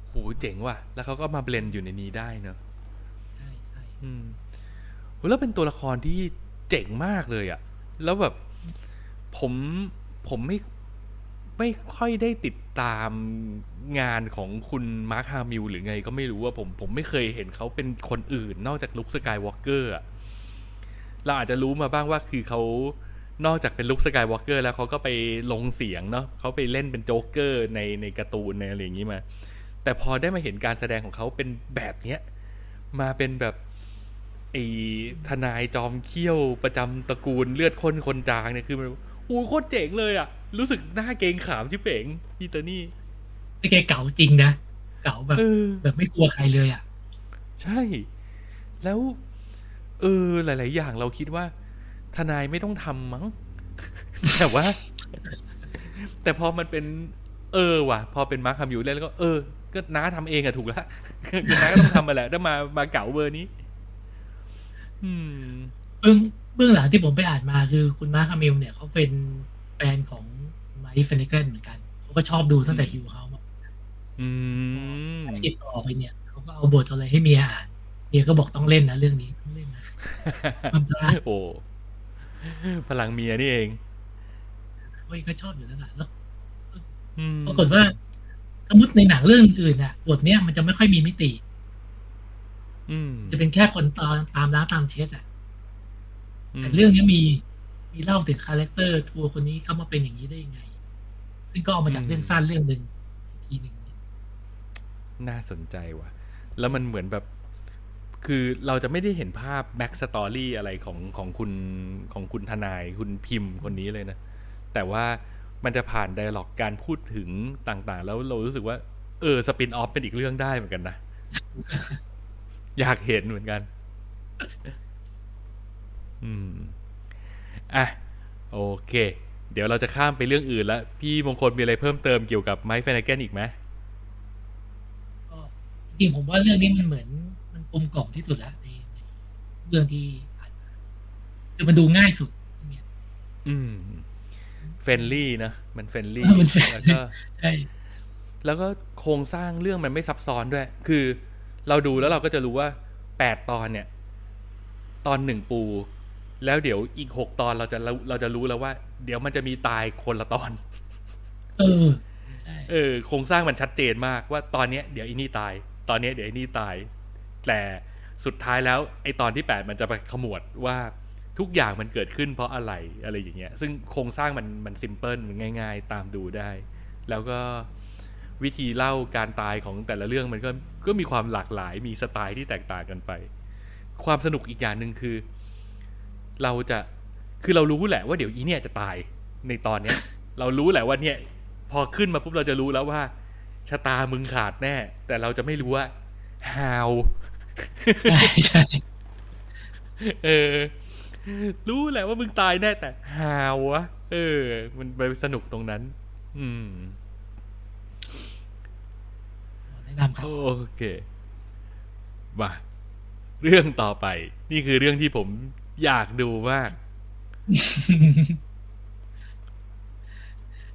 S2: โหเจ๋งว่ะ แล้วเขาก็มา blend อยู่ในนี้ได้เนอะ
S3: ใช่ใช่
S2: อืมโหแล้วเป็นตัวละครที่เจ๋งมากเลยอะแล้วแบบผมผมไม่ไม่ค่อยได้ติดตามงานของคุณมาร์คฮามิลหรือไงก็ไม่รู้ว่าผมผมไม่เคยเห็นเขาเป็นคนอื่น นอกจากลุคสกายวอล์กเกอร์อะเราอาจจะรู้มาบ้างว่าคือเขา นอกจากเป็นลุคสกายวอล์กเกอร์แล้วเขาก็ไปลงเสียงเนาะเขาไปเล่นเป็นโจ๊กเกอร์ในในการ์ตูนในอะไรอย่างนี้มา แต่พอได้มาเห็นการแสดงของเขาเป็นแบบเนี้ยมาเป็นแบบไอ้ทนายจอมเขี้ยวประจำตระกูลเลือดข้นคนจางเนี่ยคือมันอู้โคตรเจ๋งเลยอะรู้สึกหน้าเกรงขามที่เป๋งพี่เตอร์นี่
S3: ไม่แกเก๋าจริงนะเก๋าแบบ
S2: เออ
S3: แบบไม่กลัวใครเลยอะ
S2: ใช่ แล้ว เออหลาย ๆ อย่างเราคิดว่า ทนายไม่ต้องทำมั้ง แต่ว่า แต่พอมันเป็น เออว่ะ พอเป็นมาร์คคำอยู่เล่นแล้วก็เออ ก็น้าทำเองอะถูกแล้วคือน้าก็ต้องทำมาแหละถ้ามามาเก๋าเบอร์นี้ อืม
S3: เบื้องเบื้องหลังที่ผมไปอ่านมาคือคุณมาร์คฮามิลเนี่ยเขาเป็นแฟนของไมค์ ฟลานาแกนเหมือนกันเขาก็ชอบดูตั้งแต่ Hill House
S2: อืม
S3: ติดต่อไปเนี่ยเขาก็เอาบทอะไรให้เมียอ่านเมียก็บอกต้องเล่นนะเรื่องนี้ต้องเล่นนะความพลาด
S2: โอ้ พลังเมียนี่เอง
S3: เว้ยก็ชอบอยู่แล้วแหละแล้ว
S2: อืม
S3: ปรากฏว่าสมมติในหนังเรื่องอื่นอะบทเนี้ยมันจะไม่ค่อยมีมิติ
S2: อืม
S3: จะเป็นแค่คนตามตามล้างตามเช็ดอะ
S2: ม
S3: แต่เรื่องนี้มีมีเล่าถึง character ตัวคนนี้เข้ามาเป็นอย่างนี้ได้ยังไง ซึ่งก็เอามาจากเรื่องสั้นเรื่องหนึ่งอีกทีหนึ่ง
S2: น่าสนใจว่ะ แล้วมันเหมือนแบบ คือเราจะไม่ได้เห็นภาพ backstory อะไรของของคุณของคุณทนายคุณพิมพ์คนนี้เลยนะ แต่ว่ามันจะผ่าน dialogue การพูดถึงต่างๆ แล้วเรารู้สึกว่า เออสปินออฟเป็นอีกเรื่องได้เหมือนกันนะ อยากเห็นเหมือนกัน อืม อะ โอเค เดี๋ยวเราจะข้ามไปเรื่องอื่นแล้วพี่มงคลมีอะไรเพิ่มเติมเกี่ยวกับไมค์แฟนเกนอีกไหม
S3: จริงผมว่าเรื่องนี้มันเหมือน กลมกล่อมที่สุดแล้วในในเรื่องที่ผ่านมาคือมันดูง่ายสุดเนี่ย
S2: อืมfriendly นะมัน friendly
S3: เออมัน friendly
S2: แล้วก็
S3: ใช่
S2: แล้วก็โครงสร้างเรื่องมันไม่ซับซ้อนด้วย คือเราดูแล้วเราก็จะรู้ว่าแปดตอนเนี่ย ตอนหนึ่งปู แล้วเดี๋ยวอีกหกตอนเราจะเราเราจะรู้แล้วว่า เดี๋ยวมันจะมีตายคนละตอน
S3: เออใช่
S2: เออโครงสร้างมันชัดเจนมากว่าตอนเนี้ยเดี๋ยวอีนี่ตาย ตอนเนี้ยเดี๋ยวอีนี่ตาย แต่สุดท้ายแล้วไอ้ตอนที่แปดมันจะไปขมวดว่าทุกอย่างมันเกิดขึ้นเพราะอะไรอะไรอย่างเงี้ย ซึ่งโครงสร้างมันมันซิมเพิลมันง่าย ๆ ตามดูได้ แล้วก็วิธีเล่าการตายของแต่ละเรื่องมันก็ก็มีความหลากหลายมีสไตล์ที่แตกต่างกันไป ความสนุกอีกอย่างหนึ่งคือ เราจะคือเรารู้แหละว่าเดี๋ยวอีเนี่ยจะตายในตอนเนี้ย เรารู้แหละว่าเนี่ย พอขึ้นมาปุ๊บเราจะรู้แล้วว่าชะตามึงขาดแน่ แต่เราจะไม่รู้ว่า how
S3: ใช่ใช่
S2: เออ รู้แหละว่ามึงตายแน่แต่ how วะ เออ มันไปสนุกตรงนั้น อืม
S3: แนะนำครับ
S2: โอเคมาเรื่องต่อไป นี่คือเรื่องที่ผมอยากดูมาก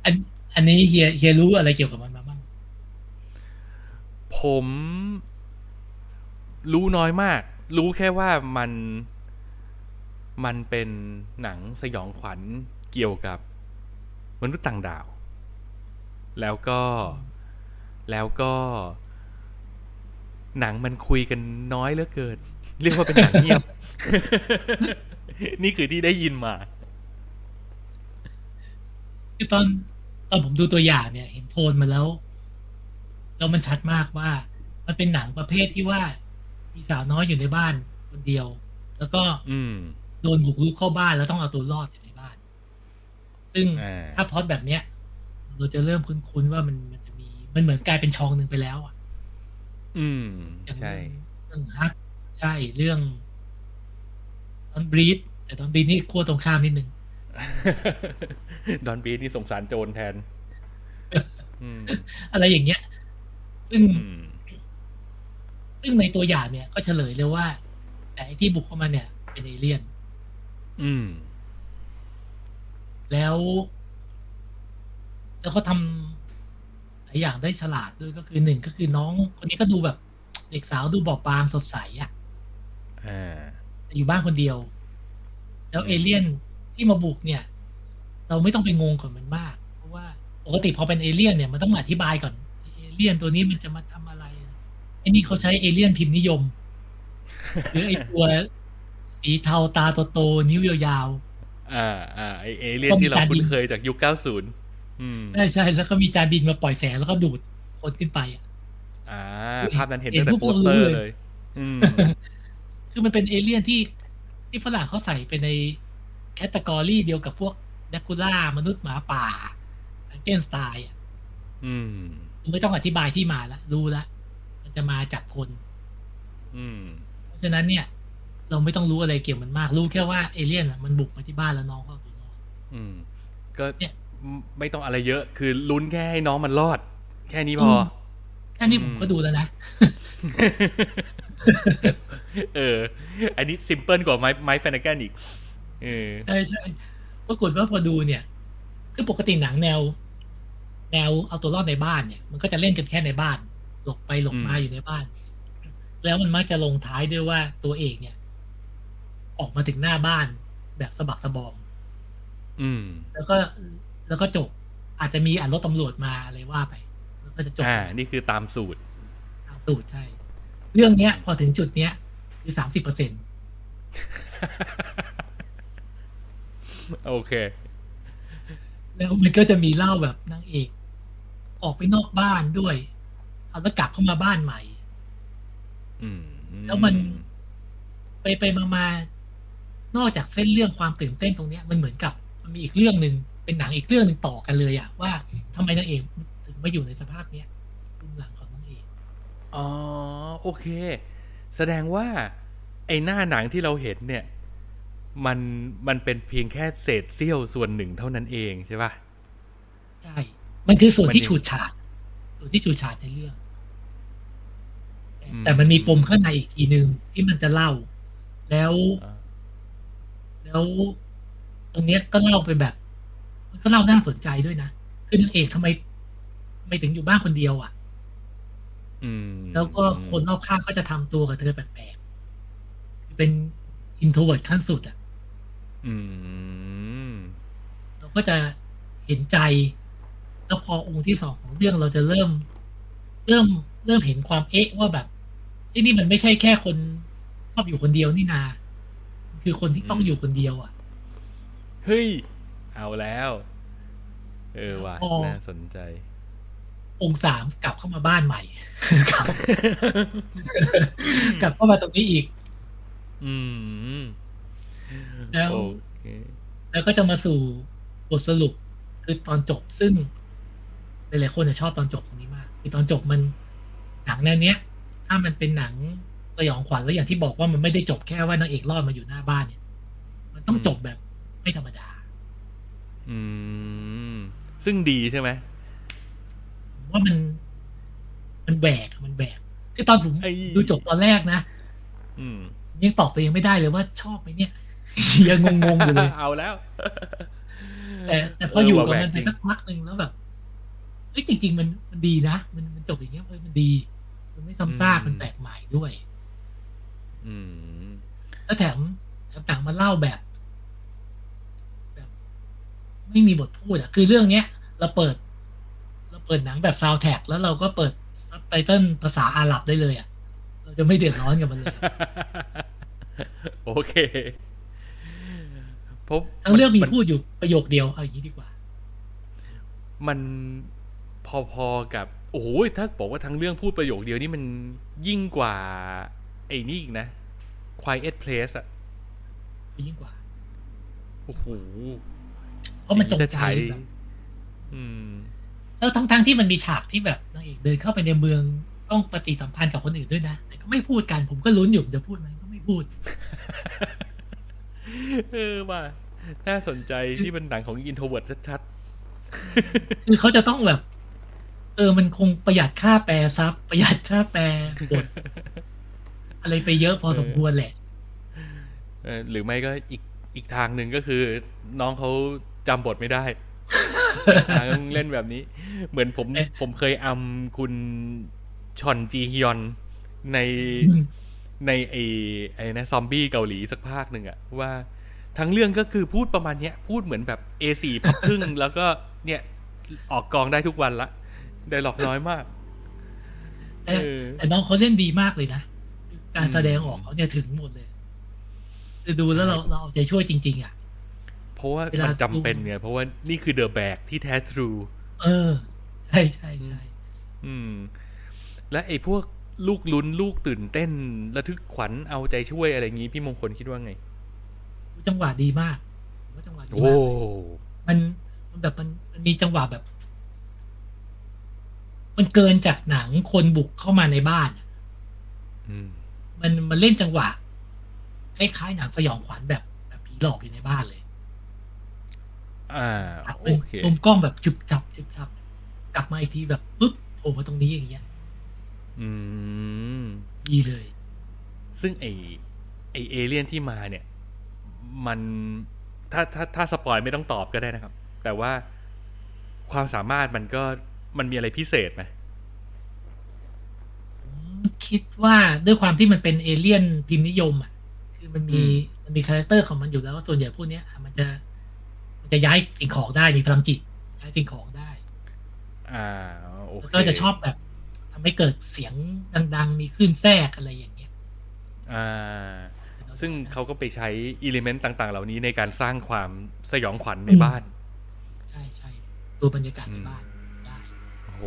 S3: อันอันนี้เฮียเฮียรู้อะไรเกี่ยวกับมันมาบ้าง
S2: ผม รู้น้อยมาก รู้แค่ว่ามันมันเป็นหนังสยองขวัญเกี่ยวกับมนุษย์ต่างดาว แล้วก็แล้วก็ หนังมันคุยกันน้อยเหลือเกิน เรียกว่าเป็นหนังเงียบ นี่คือที่ได้ยินมา
S3: คือตอนตอนผมดูตัวอย่างเนี่ย เห็นโทนมาแล้ว แล้วมันชัดมากว่า มันเป็นหนังประเภทที่ว่า มีสาวน้อยอยู่ในบ้านคนเดียว แล้วก็
S2: อืม
S3: โดนบุกรุกเข้าบ้านแล้วต้องเอาตัวรอดอยู่ในบ้าน ซึ่ง
S2: อ่า
S3: ถ้าพล็อดแบบเนี้ย เราจะเริ่มคุ้นๆว่ามันมันจะมีมันเหมือนกลายเป็นช่องหนึ่งไปแล้วอะ
S2: อืม
S3: อย่าง
S2: ใช่
S3: เรื่องฮักใช่เรื่องตอนบรีดแต่ตอนบรีดนี่ขั้วตรงข้ามนิดนึง
S2: ดอนบีทนี่สงสารโจรแทน อืม
S3: อะไรอย่างเงี้ย ซึ่ง
S2: อืม
S3: ซึ่งในตัวอย่างเนี่ยก็เฉลยเลยว่า แต่ไอ้ที่บุกเข้ามาเนี่ย เป็นเอเลี่ยน
S2: อืม
S3: แล้ว แล้วเขาทำหลายอย่างได้ฉลาดด้วยก็คือหนึ่งก็คือน้อง คนนี้ก็ดูแบบ เด็กสาวดูบอบบางสดใสอะ
S2: อ่า
S3: แต่อยู่บ้านคนเดียว แล้วเอเลี่ยนที่มาบุกเนี่ย เราไม่ต้องไปงงกับมันมาก เพราะว่าปกติพอเป็นเอเลี่ยนเนี่ยมันต้องมาอธิบายก่อนเอเลี่ยนตัวนี้มันจะมาทำอะไรไอ้นี่เขาใช้เอเลี่ยนพิมพ์นิยม หรือไอ้ตัวสีเทาตาโตๆนิ้วยาว
S2: อ่าอ่าไอเอเลี่ยน
S3: ก็มี
S2: ที่เรา
S3: การบิ
S2: คุ้น
S3: น
S2: เคยจากยุคเก้าศูนย์อืม
S3: ๆใช่ใช่แล้วก็มีจานบินมาปล่อยแสงแล้วก็ดูดคนขึ้นไปอะ
S2: อ่า
S3: เห็น
S2: ภาพนั้นเห็น
S3: เห็
S2: ตั้
S3: น
S2: งแต่
S3: ปุ๊
S2: โป
S3: บ
S2: สเตอร์
S3: รู้เลย
S2: เลยอืม
S3: คือมันเป็นเอเลี่ยนที่ที่ฝรั่งเขาใส่ไปใน category เดียวกับพวกแดร็กคูล่ามนุษย์หมาป่าเกนสไตน์อะ
S2: อืม
S3: ไม่ต้องอธิบายที่มาละรู้ละมัน จะมาจับคน
S2: อืม
S3: เพราะฉะนั้นเนี่ย เราไม่ต้องรู้อะไรเกี่ยวมันมาก รู้แค่ว่าเอเลี่ยนอะมันบุกมาที่บ้านแล้วน้องก็เอาตัวรอด
S2: อืมก็
S3: เนี่ย
S2: ไม่ต้องอะไรเยอะ คือลุ้นแค่ให้น้องมันรอด แค่นี้พอ
S3: มแค่นี้ผมก็ดูแล้วนะ
S2: เออ อันนี้ซิมเพิลกว่าไม้ไม้แฟนกันอีกเออ
S3: ใช่ใช่ปรากฏว่าพอดูเนี่ย คือปกติหนังแนว แนวเอาตัวรอดในบ้านเนี่ย มันก็จะเล่นกันแค่ในบ้าน หลบไปหลบมา
S2: อืม
S3: อยู่ในบ้าน แล้วมันมักจะลงท้ายด้วยว่าตัวเอกเนี่ย ออกมาถึงหน้าบ้านแบบสะบักสะบอม
S2: อืม
S3: แล้วก็แล้วก็จบ อาจจะมีอ่านรถตำรวจมาอะไรว่าไป แล้วก็จะจบ
S2: อ่า นี่คือตามสูตร
S3: ตามสูตรใช่ เรื่องเนี้ย พอถึงจุดเนี้ยคือสามสิบเปอร์เซ็น
S2: โอเค
S3: แล้วมันก็จะมีเล่าแบบนางเอก ออกไปนอกบ้านด้วย เอาแล้วกลับเข้ามาบ้านใหม่
S2: อืม
S3: แล้วมันไปไปมามานอกจากเส้นเรื่องความตื่นเต้นตรงเนี้ย มันเหมือนกับ มันมีอีกเรื่องหนึ่งเป็นหนังอีกเรื่องหนึ่งต่อกันเลยอะว่าทำไมนางเอกถึงมาอยู่ในสภาพเนี้ยรุ่นหลังของนางเอก
S2: อ๋อโอเค แสดงว่า ไอ้หน้าหนังที่เราเห็นเนี่ย มันมันเป็นเพียงแค่เศษเสี้ยวส่วนหนึ่งเท่านั้นเองใช่ปะ
S3: ใช่ มันคือส่วนที่
S2: มันยัง
S3: ฉูดฉาดส่วนที่ฉูดฉาดในเรื่อง แต่
S2: อืม
S3: แต่มันมีปมข้างในอีกทีหนึ่งที่มันจะเล่า แล้ว
S2: อ่า
S3: แล้ว ตรงเนี้ยก็เล่าไปแบบ มันก็เล่าน่าสนใจด้วยนะคือนางเอกทำไมทำไมถึงอยู่บ้านคนเดียวอะ
S2: อืม
S3: แล้วก็คนรอบข้างก็จะทำตัวกับเธอแปลกๆเป็น introvert ขั้นสุดอะ
S2: อืม
S3: เราก็จะเห็นใจ แล้วพอองค์ที่สองของเรื่องเราจะเริ่ม เริ่มเริ่มเห็นความเอ๊ะว่าแบบไอ้นี่มันไม่ใช่แค่คนชอบอยู่คนเดียวนี่นามันคือคนที่ต้องอยู่คนเดียว อะ
S2: เฮ้ย เอาแล้ว เออว่ะ
S3: พอ
S2: น่าสนใจ
S3: องค์สามกลับเข้ามาบ้านใหม่กลับกลับเข้ามาตรงนี้อีก
S2: อืม
S3: แล้ว
S2: โอเค
S3: แล้วก็จะมาสู่บทสรุปคือตอนจบซึ่งหลายๆคนจะชอบตอนจบตรงนี้มาก คือตอนจบมันหนังแนวเนี้ย ถ้ามันเป็นหนังสยองขวัญแล้วอย่างที่บอกว่ามันไม่ได้จบแค่ว่านางเอกรอดมาอยู่หน้าบ้านเนี่ย มันต้องจบแบบไม่ธรรมดา
S2: อืม ซึ่งดีใช่ไหม
S3: ผมว่ามัน มันแหวกอะมันแหวกคือตอนผม
S2: ไอ้
S3: ดูจบตอนแรกนะ
S2: อืม
S3: ยังตอบตัวเองไม่ได้เลยว่าชอบไหมเนี่ยยังงงๆอยู่เลย
S2: เอาแล้ว
S3: แต่แต่พออยู่กับ
S2: เออว่า
S3: มัน
S2: แหวกจริ
S3: ไป
S2: ง
S3: สักพักหนึ่งแล้วแบบเอ้ยจริง ๆ มันมันดีนะมันมันจบอย่างเงี้ยเอ้ยมันดี มันไม่ซ้ำซากมันแปลกใหม่ด้วย
S2: อืม
S3: แล้วแถมแถมต่างมาเล่าแบบแบบไม่ไม่มีบทพูดอะ คือเรื่องเนี้ยเราเปิด เราเปิดหนังแบบซาวแท็กแล้วเราก็เปิดซับไตเติลภาษาอาหรับได้เลยอะ เราจะไม่เดือดร้อนกับมันเลย
S2: โอเคเพราะ
S3: ทั้งเรื่องมั
S2: น
S3: พูดอยู่ประโยคเดียวเอาอย่างนี้ดีกว่า
S2: มันพอๆกับโอ้โหถ้าบอกว่าทั้งเรื่องพูดประโยคเดียวนี่มันยิ่งกว่า ไอ้นี่อีกนะ Quiet Place อะ
S3: ยิ่งกว่า
S2: โอ้โห
S3: เพราะมันจง
S2: จะ
S3: ใจ
S2: ใช้
S3: แบบ
S2: อืม
S3: แล้วทั้งทั้งๆที่มันมีฉากที่แบบนางเอกเดินเข้าไปในเมืองต้องปฏิสัมพันธ์กับคนอื่นด้วยนะแต่ก็ไม่พูดกันผมก็ลุ้นอยู่จะพูดไหมก็ไม่พูด
S2: เออว่า น่าสนใจที่เป็นหนังของ introvert ชัด
S3: คือเขาจะต้องแบบ เออมันคงประหยัดค่าแปลซับประหยัดค่าแปลบทอะไรไปเยอะพอสมควรแหละ
S2: ๆเออหรือไม่ก็อีกอีกทางหนึ่งก็คือ น้องเขาจำบทไม่ได้ทางเล่นแบบนี้ เหมือนผม
S3: เอ๊ะ
S2: ผมเคยอำคุณชอนจีฮยอนใน
S3: อืม
S2: ในไอ้ไอ้นะซอมบี้เกาหลีสักภาคหนึ่งอะว่าทั้งเรื่องก็คือพูดประมาณเนี้ย พูดเหมือนแบบ A4 พับครึ่งแล้วก็เนี่ยออกกองได้ทุกวันละ ได้หลอกน้อยมาก
S3: แต่
S2: เออ
S3: แต่น้องเขาเล่นดีมากเลยนะ การแสดงออกเขาเนี่ยถึงหมดเลยคือดูแล้วเราเราเอาใจช่วยจริง ๆ อะ
S2: เพราะว่า
S3: เวลา
S2: มันจำเป็นไงเพราะว่านี่คือเดอะแบกที่แท้ทรู
S3: เออ ใช่ใช่ใช่
S2: อืม และไอ้พวกลูกลุ้นลูกตื่นเต้น ระทึกขวัญเอาใจช่วยอะไรอย่างงี้ พี่มงคลคิดว่าไง
S3: จังหวะดีมากผมว่าจังหวะดี
S2: โอ้
S3: มากมันมันแบบมันมันมีจังหวะแบบ มันเกินจากหนังคนบุกเข้ามาในบ้านอะ
S2: อืม
S3: มันมันเล่นจังหวะคล้ายๆหนังสยองขวัญแบบแบบผีหลอกอยู่ในบ้านเลย
S2: อ่า
S3: อัด
S2: โอ
S3: เป็น
S2: เค
S3: มุมกล้องแบบจุบจับจุบจับ กลับมาอีกทีแบบปุ๊บโผล่มาตรงนี้อย่างเงี้ย
S2: อืม
S3: ดีเลย
S2: ซึ่งไอไอเอเลี่ยนที่มาเนี่ย มันถ้าถ้าถ้า spoil ไม่ต้องตอบก็ได้นะครับ แต่ว่าความสามารถมันก็ มันมีอะไรพิเศษไหม
S3: ผมคิดว่าด้วยความที่มันเป็นเอเลี่ยนพิมพ์นิยมอะคือมันมีมันมีคาแรคเตอร์ของมันอยู่แล้วว่าส่วนใหญ่พวกเนี้ยอะมันจะมันจะย้ายสิ่งของได้มีพลังจิต ย้ายสิ่งของได้
S2: อ่าโอ
S3: แล้ว
S2: เค
S3: ก็จะชอบแบบทำให้เกิดเสียงดัง ๆ มีคลื่นแทรกอะไรอย่างเงี้ย
S2: อ่าซึ่งเขาก็ไปใช้อิเลเมนต์ต่าง ๆ เหล่านี้ในการสร้างความสยองขวัญในบ้าน
S3: ใช่ใช่ดูบรรยากาศในบ้านได้
S2: โอ้โห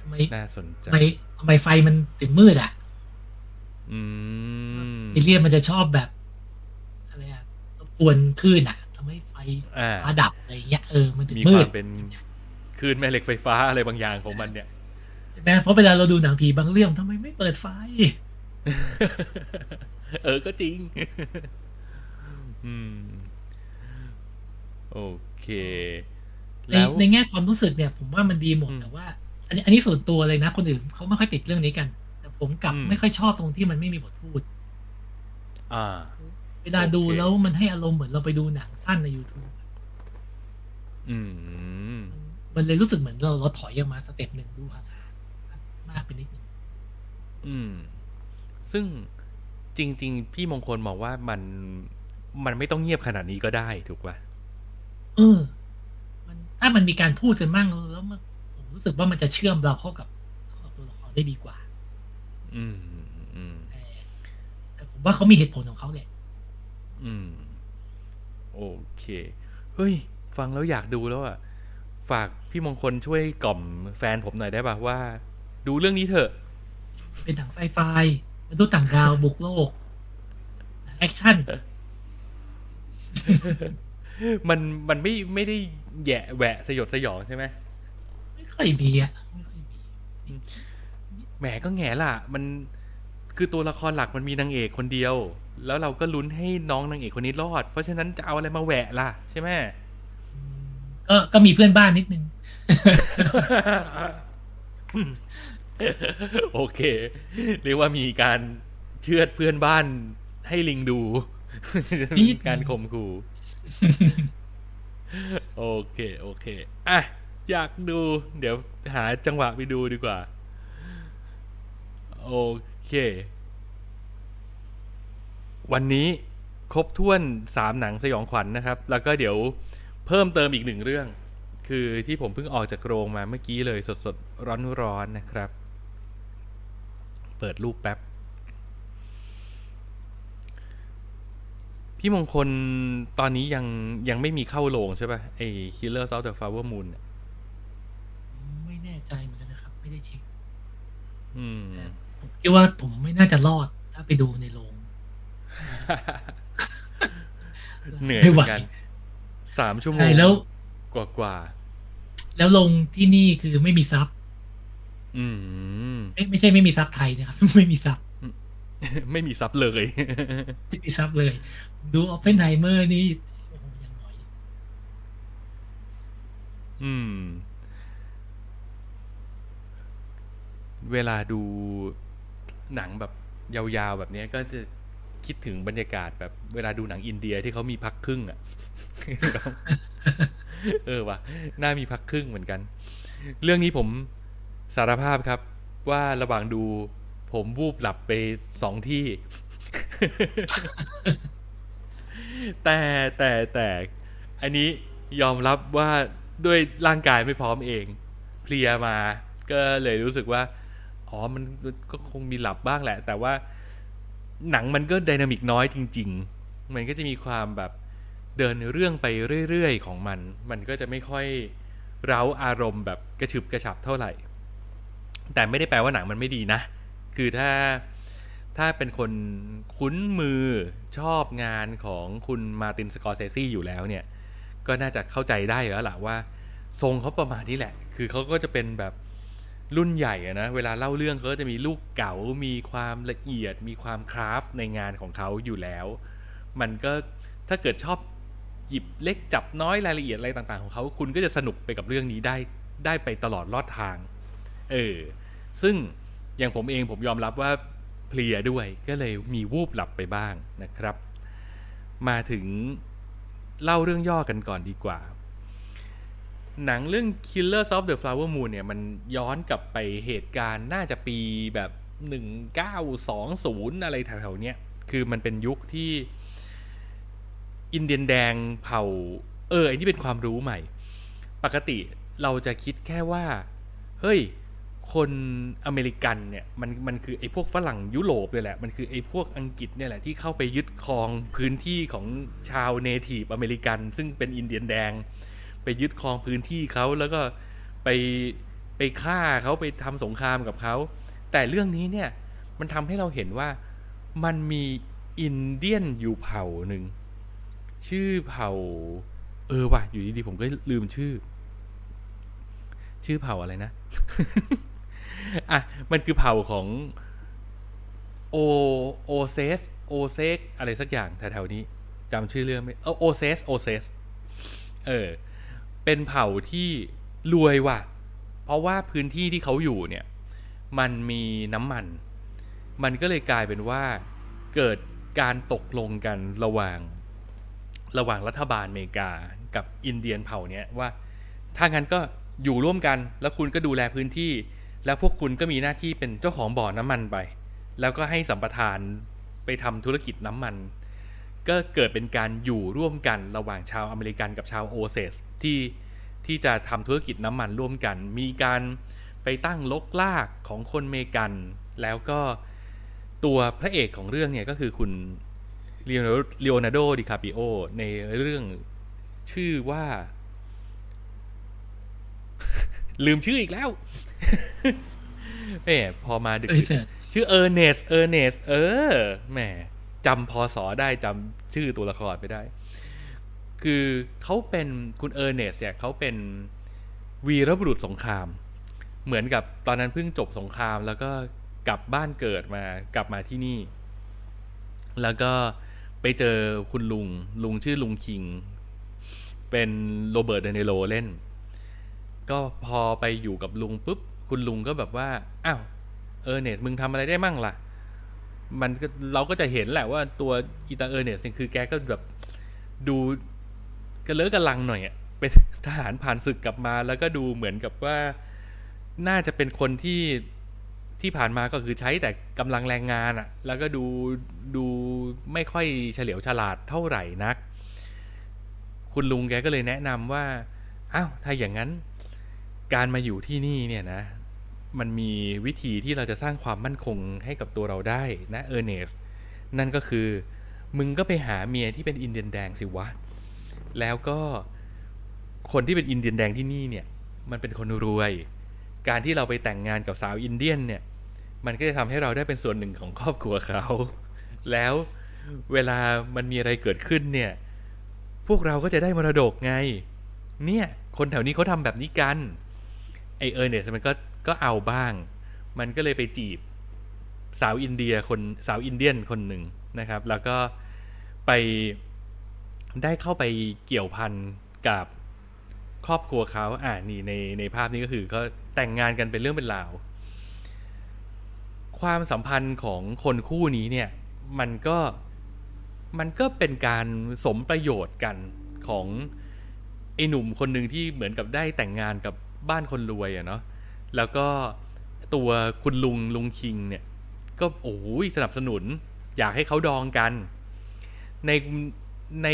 S3: ทำไม
S2: น่าสนใจ
S3: ทำไมทำไมไฟมันถึงมืดอะ
S2: อืม
S3: เอเลี่ยนมันจะชอบแบบอะไรอะรบกวนคลื่นอะทำให้ไฟ
S2: อ่า
S3: ฟ้าดับอะไรอย่างเงี้ยเออมันถึง
S2: มี
S3: มื
S2: ควา
S3: ด
S2: มเป็นคลื่นแม่เหล็กไฟฟ้าอะไรบางอย่างของมันเนี่ย
S3: ใช่ไหมเพราะเวลาเราดูหนังผีบางเรื่องทำไมไม่เปิดไฟ
S2: เออก็จริง อืม โอเค
S3: ใน
S2: แล้ว
S3: ในแง่ความรู้สึกเนี่ยผมว่ามันดีหมด
S2: อืม
S3: แต่ว่า อันนี้อันนี้ส่วนตัวเลยนะ คนอื่นเขาไม่ค่อยติดเรื่องนี้กัน แต่ผมกลับ
S2: อืม
S3: ไม่ค่อยชอบตรงที่มันไม่มีบทพูด
S2: อ่า
S3: เวลาดู
S2: โอเค
S3: แล้วมันให้อารมณ์เหมือนเราไปดูหนังสั้นใน YouTube
S2: อืม
S3: มันเลยรู้สึกเหมือนเราเราถอยออกมา step หนึ่งดูห่างๆมากไปนิดนึง
S2: อืม ซึ่งจริง ๆ พี่มงคลมองว่ามันมันไม่ต้องเงียบขนาดนี้ก็ได้ถูกป่ะ
S3: เออมัน ถ้ามันมีการพูดกันมั่งแล้วมันผมรู้สึกว่ามันจะเชื่อมเราเข้ากับเข้ากับตัวละครได้ดีกว่า
S2: อืมอืม
S3: แต่แต่ผมว่าเขามีเหตุผลของเขาแหละ
S2: อืม โอเค เฮ้ย ฟังแล้วอยากดูแล้วอะ ฝากพี่มงคลช่วยกล่อมแฟนผมหน่อยได้ป่ะว่า ดูเรื่องนี้เถอะ
S3: เป็นหนังไซไฟมนุษย์ต่างดาวบุกโลกหนังแอคชั่น
S2: มันมันไม่ไม่ได้แหยะแหวะสยดสยองใช่ไหม
S3: ไม่ค่อยมีอะไม่ค่อยมี
S2: แหมก็แง่ล่ะ มันคือตัวละครหลักมันมีนางเอกคนเดียว แล้วเราก็ลุ้นให้น้องนางเอกคนนี้รอด เพราะฉะนั้นจะเอาอะไรมาแหวะล่ะใช่ไหม
S3: ก็ก็มีเพื่อนบ้านนิดนึง
S2: โอเค เรียกว่ามีการเชือดเพื่อนบ้านให้ลิงดู
S3: นิดนึง
S2: การข่มขู่ โอเค โอเค อะ อยากดู เดี๋ยวหาจังหวะไปดูดีกว่า โอเค วันนี้ครบถ้วนสามหนังสยองขวัญนะครับ แล้วก็เดี๋ยวเพิ่มเติมอีกหนึ่งเรื่อง คือที่ผมเพิ่งออกจากโรงมาเมื่อกี้เลยสดสดร้อนร้อนๆนะครับ เปิดรูปแป๊บ พี่มงคลตอนนี้ยังยังไม่มีเข้าโรงใช่ปะ่ะ ไอ้ Killers of the Flower Moon เนี่ย
S3: ไม่แน่ใจเหมือนกันนะครับ ไม่ได้เช็ค
S2: อืม
S3: ผมคิดว่าผมไม่น่าจะรอด ถ้าไปดูในโรง
S2: เหนื่อย
S3: ไม่
S2: เห
S3: ไหว
S2: มือนกันสามชั่วโมง
S3: ใช่แล้ว
S2: กว่ากว่า
S3: แล้วลงที่นี่คือไม่มีซับ
S2: ๆอืม
S3: ไม่ไม่ใช่ไม่มีซับไทยนะครับ ไม่มีซับ
S2: ไม่มีซับเลย
S3: ไม่มีซับเลย ดูออฟเฟนไ i เมอร์นี่โอ้โหยังหน่อย
S2: อืม เวลาดูหนังแบบยาวๆแบบเนี้ยก็จะคิดถึงบรรยากาศแบบเวลาดูหนังอินเดียที่เขามีพักครึ่งอะ่ะ เออว่ะ น่ามีพักครึ่งเหมือนกัน เรื่องนี้ผมสารภาพครับ ว่าระหว่างดู ผมวูบหลับไปสองที่ แต่แต่แต่อันนี้ยอมรับว่าด้วยร่างกายไม่พร้อมเอง เพลียมา ก็เลยรู้สึกว่า อ๋อมันก็คงมีหลับบ้างแหละ แต่ว่าหนังมันก็ไดนามิกน้อยจริง ๆ มันก็จะมีความแบบเดินเรื่องไปเรื่อยๆ ของมัน มันก็จะไม่ค่อยเร้าอารมณ์แบบกระฉึบกระฉับเท่าไหร่ แต่ไม่ได้แปลว่าหนังมันไม่ดีนะ คือถ้าถ้าเป็นคนคุ้นมือชอบงานของคุณมาตินสกอร์เซซี่อยู่แล้วเนี่ย ก็น่าจะเข้าใจได้แล้วล่ะว่า ทรงเขาประมาณนี้แหละ คือเขาก็จะเป็นแบบรุ่นใหญ่อะนะ เวลาเล่าเรื่องเขาก็จะมีลูกเก๋า มีความละเอียด มีความคราฟในงานของเขาอยู่แล้ว มันก็ถ้าเกิดชอบหยิบเล็กจับน้อยรายละเอียดอะไรต่าง ๆ ของเขา คุณก็จะสนุกไปกับเรื่องนี้ได้ได้ไปตลอดรอดทาง เออ ซึ่ง อย่างผมเองผมยอมรับว่าเพลียด้วยก็เลยมีวูบหลับไปบ้างนะครับ มาถึงเล่าเรื่องย่อกันก่อนดีกว่า หนังเรื่อง Killers of the Flower Moon เนี่ยมันย้อนกลับไปเหตุการณ์น่าจะปีแบบ 1920 อะไรแถวๆเนี้ยคือมันเป็นยุคที่อินเดียนแดงเผ่า เอออันนี้เป็นความรู้ใหม่ ปกติเราจะคิดแค่ว่า เฮ้ย คนอเมริกันเนี่ยมันมันคือไอ้พวกฝรั่งยุโรปเลยแหละ มันคือไอ้พวกอังกฤษเนี่ยแหละที่เข้าไปยึดครองพื้นที่ของชาว Native American ซึ่งเป็นอินเดียนแดง ไปยึดครองพื้นที่เขาแล้วก็ไปไปฆ่าเขาไปทำสงครามกับเขา แต่เรื่องนี้เนี่ยมันทำให้เราเห็นว่ามันมีอินเดียนอยู่เผ่าหนึ่งชื่อเผ่า เออว่ะอยู่ดีๆผมก็ลืมชื่อ ชื่อเผ่าอะไรนะ อะ มันคือเผ่าของโอ Osage Osage อะไรสักอย่างแถวๆนี้จำชื่อเรื่องไม่เออโอเซสโอเซสเออ เป็นเผ่าที่รวยว่ะ เพราะว่าพื้นที่ที่เขาอยู่เนี่ย มันมีน้ำมัน มันก็เลยกลายเป็นว่าเกิดการตกลงกันระหว่าง ระหว่างรัฐบาลอเมริกากับอินเดียนเผ่าเนี้ยว่า ถ้างั้นก็อยู่ร่วมกันแล้วคุณก็ดูแลพื้นที่ แล้วพวกคุณก็มีหน้าที่เป็นเจ้าของบ่อน้ำมันไป แล้วก็ให้สัมปทานไปทำธุรกิจน้ำมัน ก็เกิดเป็นการอยู่ร่วมกันระหว่างชาวอเมริกันกับชาว Osage ที่ที่จะทำธุรกิจน้ำมันร่วมกัน มีการไปตั้งรกรากของคนเมกัน แล้วก็ตัวพระเอกของเรื่องเนี่ยก็คือคุณเลโอนาร์โด ดิคาปริโอ ในเรื่องชื่อว่า ลืมชื่ออีกแล้ว แหมพอมาดึก
S3: เอ้ย searchชื่
S2: อเออร์เนสเออร์เนสเออแหมจำพอสอได้จำชื่อตัวละครไปได้ คือเขาเป็นคุณเออร์เนสเนี่ยเขาเป็นวีรบุรุษสงคราม เหมือนกับตอนนั้นเพิ่งจบสงคราม แล้วก็กลับบ้านเกิดมากลับมาที่นี่ แล้วก็ไปเจอคุณลุง ลุงชื่อลุงคิง เป็นโรเบิร์ตเดเนโรเล่น ก็พอไปอยู่กับลุงปุ๊บ คุณลุงก็แบบว่าอ้าวเออร์เนสมึงทำอะไรได้มั่งล่ะ มันเราก็จะเห็นแหละว่าตัวอีตาเออร์เนสคือแกก็แบบดูกระเลอะกระลังหน่อยอะเป็นทหารผ่านศึกกลับมา แล้วก็ดูเหมือนกับว่าน่าจะเป็นคนที่ที่ผ่านมาก็คือใช้แต่กำลังแรงงานอะแล้วก็ดูดูไม่ค่อยเฉลียวฉลาดเท่าไหร่นัก คุณลุงแกก็เลยแนะนำว่าอ้าวถ้าอย่างนั้น การมาอยู่ที่นี่เนี่ยนะ มันมีวิธีที่เราจะสร้างความมั่นคงให้กับตัวเราได้นะเออร์เนสนั่นก็คือ มึงก็ไปหาเมียที่เป็นอินเดียนแดงสิวะ แล้วก็คนที่เป็นอินเดียนแดงที่นี่เนี่ย มันเป็นคนรวย การที่เราไปแต่งงานกับสาวอินเดียนเนี่ย มันก็จะทำให้เราได้เป็นส่วนหนึ่งของครอบครัวเขา แล้วเวลามันมีอะไรเกิดขึ้นเนี่ย พวกเราก็จะได้มรดกไง เนี่ย คนแถวนี้เขาทำแบบนี้กันไอเออร์เนสมันก็ ก็เอาบ้าง มันก็เลยไปจีบสาวอินเดียคนสาวอินเดียนคนหนึ่งนะครับ แล้วก็ไปได้เข้าไปเกี่ยวพันกับครอบครัวเขาอ่านี่ในในภาพนี้ก็คือก็แต่งงานกันเป็นเรื่องเป็นราว ความสัมพันธ์ของคนคู่นี้เนี่ย มันก็มันก็เป็นการสมประโยชน์กันของไอ้หนุ่มคนหนึ่งที่เหมือนกับได้แต่งงานกับบ้านคนรวยอะเนาะ แล้วก็ตัวคุณลุงลุงคิงเนี่ย ก็โอ้ยสนับสนุน อยากให้เขาดองกัน ในใน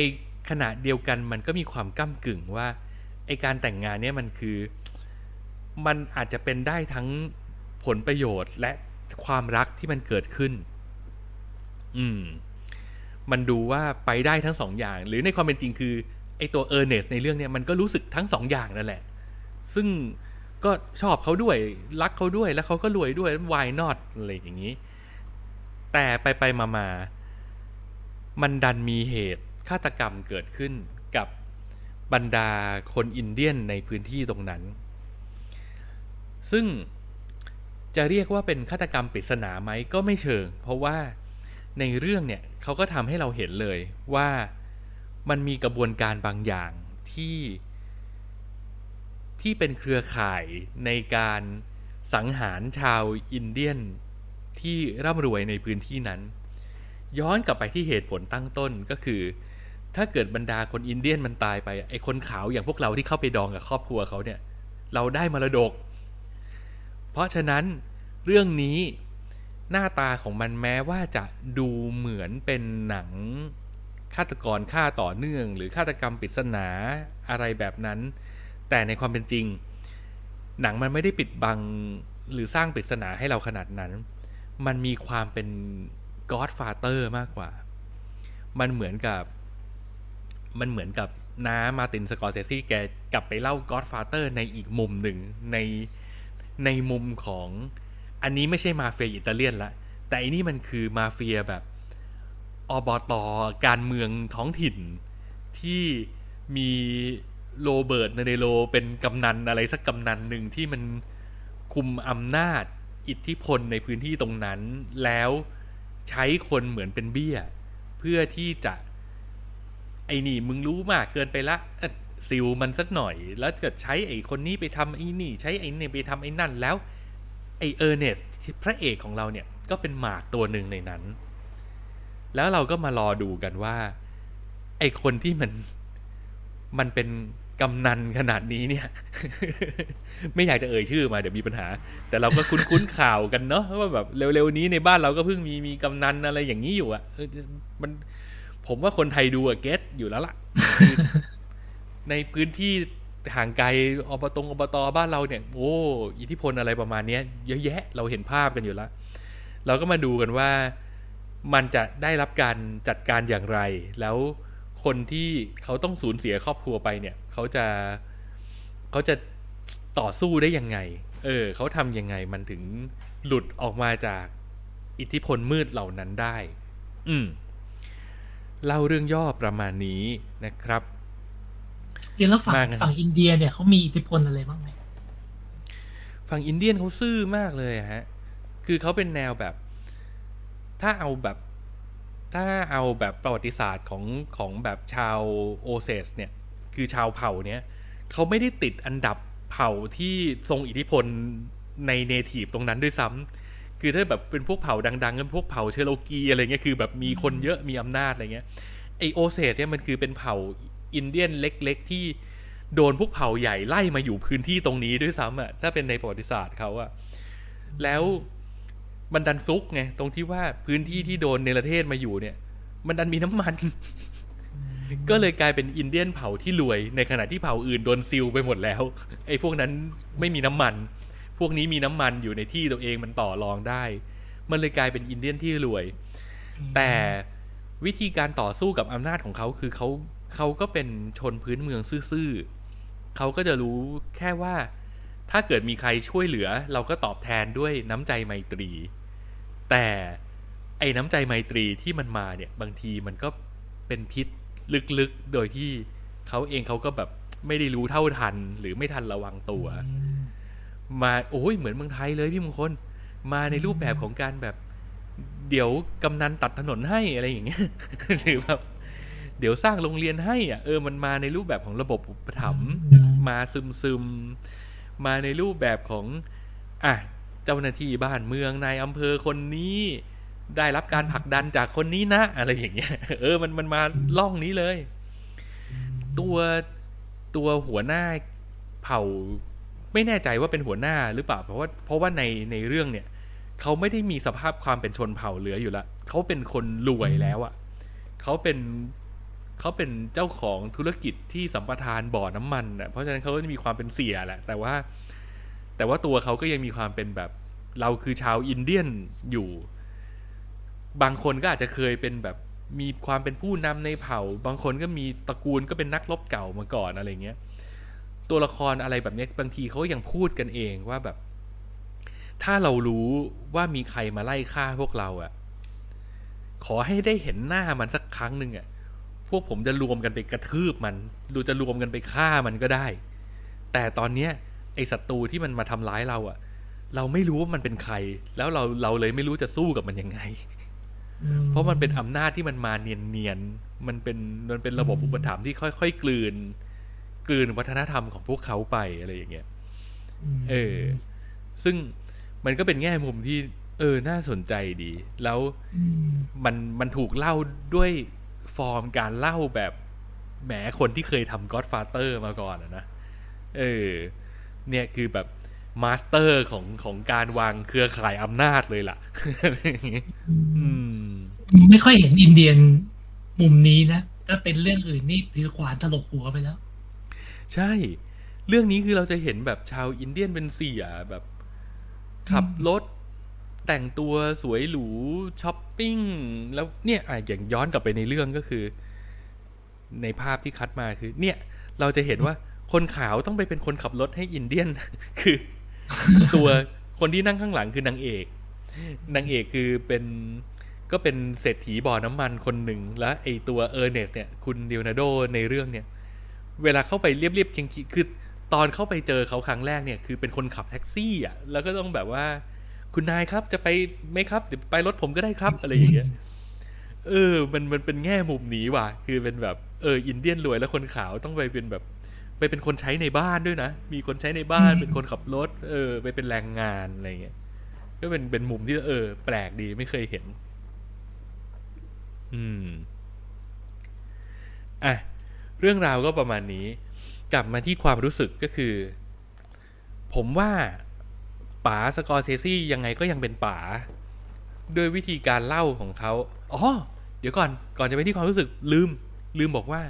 S2: ขณะเดียวกันมันก็มีความก้ากึ่งว่าไอการแต่งงานเนี่ยมันคือ มันอาจจะเป็นได้ทั้งผลประโยชน์และความรักที่มันเกิดขึ้น อืม มันดูว่าไปได้ทั้งสองอย่าง หรือในความเป็นจริงคือไอตัวเออร์เนสในเรื่องเนี้ยมันก็รู้สึกทั้งสองอย่างนั่นแหละ ซึ่ง ก็ชอบเขาด้วย รักเขาด้วยแล้วเขาก็รวยด้วย why not อะไรอย่างนี้ แต่ไปไปมามามันดันมีเหตุฆาตกรรมเกิดขึ้นกับบรรดาคนอินเดียนในพื้นที่ตรงนั้น ซึ่งจะเรียกว่าเป็นฆาตกรรมปริศนาไหมก็ไม่เชิง เพราะว่าในเรื่องเนี่ยเขาก็ทำให้เราเห็นเลยว่ามันมีกระบวนการบางอย่างที่ ที่เป็นเครือข่ายในการสังหารชาวอินเดียนที่ร่ำรวยในพื้นที่นั้น ย้อนกลับไปที่เหตุผลตั้งต้นก็คือ ถ้าเกิดบรรดาคนอินเดียนมันตายไปไอ้คนขาวอย่างพวกเราที่เข้าไปดองกับครอบครัวเขาเนี่ย เราได้มรดก เพราะฉะนั้นเรื่องนี้หน้าตาของมันแม้ว่าจะดูเหมือนเป็นหนังฆาตกรฆ่าต่อเนื่อง หรือฆาตกรรมปริศนาอะไรแบบนั้น แต่ในความเป็นจริง หนังมันไม่ได้ปิดบังหรือสร้างปริศนาให้เราขนาดนั้น มันมีความเป็น Godfather มากกว่า มันเหมือนกับ มันเหมือนกับน้ามาตินสกอร์เซซี่แกกลับไปเล่า Godfather ในอีกมุมหนึ่งในในมุมของอันนี้ไม่ใช่มาเฟียอิตาเลียนละ แต่อันนี้มันคือมาเฟียแบบอบอตอการเมืองท้องถิ่นที่มี โรเบิร์ตเดเนโรเป็นกำนันอะไรสักกำนันหนึ่งที่มันคุมอำนาจอิทธิพลในพื้นที่ตรงนั้น แล้วใช้คนเหมือนเป็นเบี้ย เพื่อที่จะ ไอ้นี่มึงรู้มากเกินไปละ kill มันสักหน่อย แล้วเกิดใช้ไอ้คนนี้ไปทำไอ้นี่ ใช้ไอ้นี่ไปทำไอ้นั่นแล้วไอเออร์เนสพระเอกของเราเนี่ยก็เป็นหมากตัวหนึ่งในนั้น แล้วเราก็มารอดูกันว่า ไอคนที่มันมันเป็น กำนันขนาดนี้เนี่ย ไม่อยากจะเอ่ยชื่อมาเดี๋ยวมีปัญหา แต่เราก็คุ้นๆข่าวกันเนาะว่าแบบเร็วๆนี้ในบ้านเราก็เพิ่งมีมีกำนันอะไรอย่างนี้อยู่อะมันผมว่าคนไทยดูอะเก็ตอยู่แล้วล่ะ ในพื้นที่ห่างไกลอบตงอบตบ้านเราเนี่ย โอ้อิทธิพลอะไรประมาณเนี้ยเยอะแยะเราเห็นภาพกันอยู่แล้ว เราก็มาดูกันว่ามันจะได้รับการจัดการอย่างไรแล้ว คนที่เขาต้องสูญเสียครอบครัวไปเนี่ย เขาจะเขาจะต่อสู้ได้ยังไง เออ เขาทำยังไงมันถึงหลุดออกมาจากอิทธิพลมืดเหล่านั้นได้ อืม เล่าเรื่องย่อประมาณนี้นะครับ
S3: เรียนแล้วฝั่ง
S2: มากนะ
S3: ฝั่งอินเดียเนี่ยเขามีอิทธิพลอะไรบ้างไหม
S2: ฝั่งอินเดียนเขาซื่อมากเลยอะฮะ คือเขาเป็นแนวแบบ ถ้าเอาแบบ ถ้าเอาแบบประวัติศาสตร์ของของแบบชาว Osage เนี่ย คือชาวเผ่าเนี้ยเขาไม่ได้ติดอันดับเผ่าที่ทรงอิทธิพลใน native ตรงนั้นด้วยซ้ำคือถ้าแบบเป็นพวกเผ่าดังๆกันพวกเผ่าเชโรกีอะไรเงี้ยคือแบบมีคนเยอะมีอำนาจอะไรเงี้ยไอ Osage เนี่ยมันคือเป็นเผ่าอินเดียนเล็ก ๆ ที่โดนพวกเผ่าใหญ่ไล่มาอยู่พื้นที่ตรงนี้ด้วยซ้ำอะถ้าเป็นในประวัติศาสตร์เขาอะแล้ว มันดันซุกไงตรงที่ว่าพื้นที่ที่โดนเนรเทศมาอยู่เนี่ย มันดันมีน้ำมัน ก็เลยกลายเป็นอินเดียนเผ่าที่รวย ในขณะที่เผ่าอื่นโดนซิลไปหมดแล้ว ไอ้พวกนั้นไม่มีน้ำมัน พวกนี้มีน้ำมันอยู่ในที่ตัวเองมันต่อรองได้ มันเลยกลายเป็นอินเดียนที่รวย แต่วิธีการต่อสู้กับอำนาจของเขาคือเขาเขาก็เป็นชนพื้นเมืองซื่อๆเขาก็จะรู้แค่ว่า ถ้าเกิดมีใครช่วยเหลือ เราก็ตอบแทนด้วยน้ำใจไมตรี แต่ไอ้น้ำใจไมตรีที่มันมาเนี่ยบางทีมันก็เป็นพิษลึกๆ โดยที่เขาเองเขาก็แบบไม่ได้รู้เท่าทัน หรือไม่ทันระวังตัว มาโอ้ยเหมือนเมืองไทยเลยพี่มงคล มาในรูปแบบของการแบบ เดี๋ยวกำนันตัดถนนให้อะไรอย่างเงี้ยหรือแบบเดี๋ยวสร้างโรงเรียนให้อะเออมันมาในรูปแบบของระบบอุปถัมภ์มาซึมซึมๆ มาในรูปแบบของอะเจ้าหน้าที่บ้านเมืองนายอำเภอคนนี้ได้รับการผลักดันจากคนนี้นะ อะไรอย่างเงี้ย เออ มันมันมาล่องนี้เลย ตัวตัวหัวหน้าเผ่า ไม่แน่ใจว่าเป็นหัวหน้าหรือเปล่า เพราะว่าเพราะว่าในในเรื่องเนี่ยเขาไม่ได้มีสภาพความเป็นชนเผ่าเหลืออยู่ละเขาเป็นคนรวยแล้วอะ่ะเขาเป็น เขาเป็นเจ้าของธุรกิจที่สัมปทานบ่อน้ำมันอะเพราะฉะนั้นเขาก็จะมีความเป็นเสียแหละ แต่ว่า แต่ว่าตัวเขาก็ยังมีความเป็นแบบ เราคือชาวอินเดียนอยู่ บางคนก็อาจจะเคยเป็นแบบมีความเป็นผู้นำในเผ่า บางคนก็มีตระกูลก็เป็นนักรบเก่ามาก่อนอะไรเงี้ย ตัวละครอะไรแบบนี้บางทีเขายังพูดกันเองว่าแบบ ถ้าเรารู้ว่ามีใครมาไล่ฆ่าพวกเราอะ่ะ ขอให้ได้เห็นหน้ามันสักครั้งหนึ่งอะ่ะ พวกผมจะรวมกันไปกระทืบมันดูจะรวมกันไปฆ่ามันก็ได้ แต่ตอนเนี้ยไอศัตรูที่มันมาทำร้ายเราอะ่ะเราไม่รู้ว่ามันเป็นใคร แล้วเราเราเลยไม่รู้จะสู้กับมันยังไง เพราะมันเป็นอำนาจที่มันมาเนียนๆมันเป็นมันเป็นระบบอุปถัมภ์ที่ค่อยๆกลืน กลืนวัฒนธรรมของพวกเขาไปอะไรอย่างเงี้ยเออ ซึ่งมันก็เป็นแง่มุมที่ เออ น่าสนใจดี แล้วมันมันถูกเล่าด้วย ฟอร์มการเล่าแบบแหมคนที่เคยทำ Godfather มาก่อนอะนะเออเนี่ยคือแบบ master ของของการวางเครือข่ายอำนาจเลยล่ะอะไรอย่างงี้อืม
S3: ไม่ค่อยเห็นอินเดียนมุมนี้นะ ถ้าเป็นเรื่องอื่นนี่ถือขวานถลกหัวไปแล้ว
S2: ใช่ เรื่องนี้คือเราจะเห็นแบบชาวอินเดียนเป็นเสียแบบ ขับรถ แต่งตัวสวยหรูช้อปปิ้งแล้วเนี่ยอะอย่างย้อนกลับไปในเรื่องก็คือ ในภาพที่คัดมาคือ เนี่ย เราจะเห็นว่าคนขาวต้องไปเป็นคนขับรถให้อินเดียน คือ ตัวคนที่นั่งข้างหลังคือนางเอกนางเอกคือเป็นก็เป็นเศรษฐีบ่อน้ำมันคนหนึ่ง และไอตัวเออร์เนสเนี่ยคุณลีโอนาร์โดในเรื่องเนี่ย เวลาเข้าไปเรียบเรียบๆเคียงคือตอนเข้าไปเจอเขาครั้งแรกเนี่ย คือเป็นคนขับแท็กซี่อะแล้วก็ต้องแบบว่า คุณนายครับจะไปไหมครับเดี๋ยวไปรถผมก็ได้ครับอะไรอย่างเงี้ยเออ มันมันเป็นแง่มุมนี้ว่ะ คือเป็นแบบเอออินเดียนรวยแล้วคนขาวต้องไปเป็นแบบ ไปเป็นคนใช้ในบ้านด้วยนะมีคนใช้ในบ้าน
S3: อืม
S2: เป็นคนขับรถ เออ ไปเป็นแรงงานอะไรเงี้ยก็เป็นเป็นมุมที่เออ แปลกดีไม่เคยเห็น อืมอะเรื่องราวก็ประมาณนี้ กลับมาที่ความรู้สึกก็คือ ผมว่า ป๋าสกอร์เซซี่ยังไงก็ยังเป็นป๋าด้วยวิธีการเล่าของเขาอ๋อ เดี๋ยวก่อน ก่อนจะไปที่ความรู้สึกลืม ลืมบอกว่า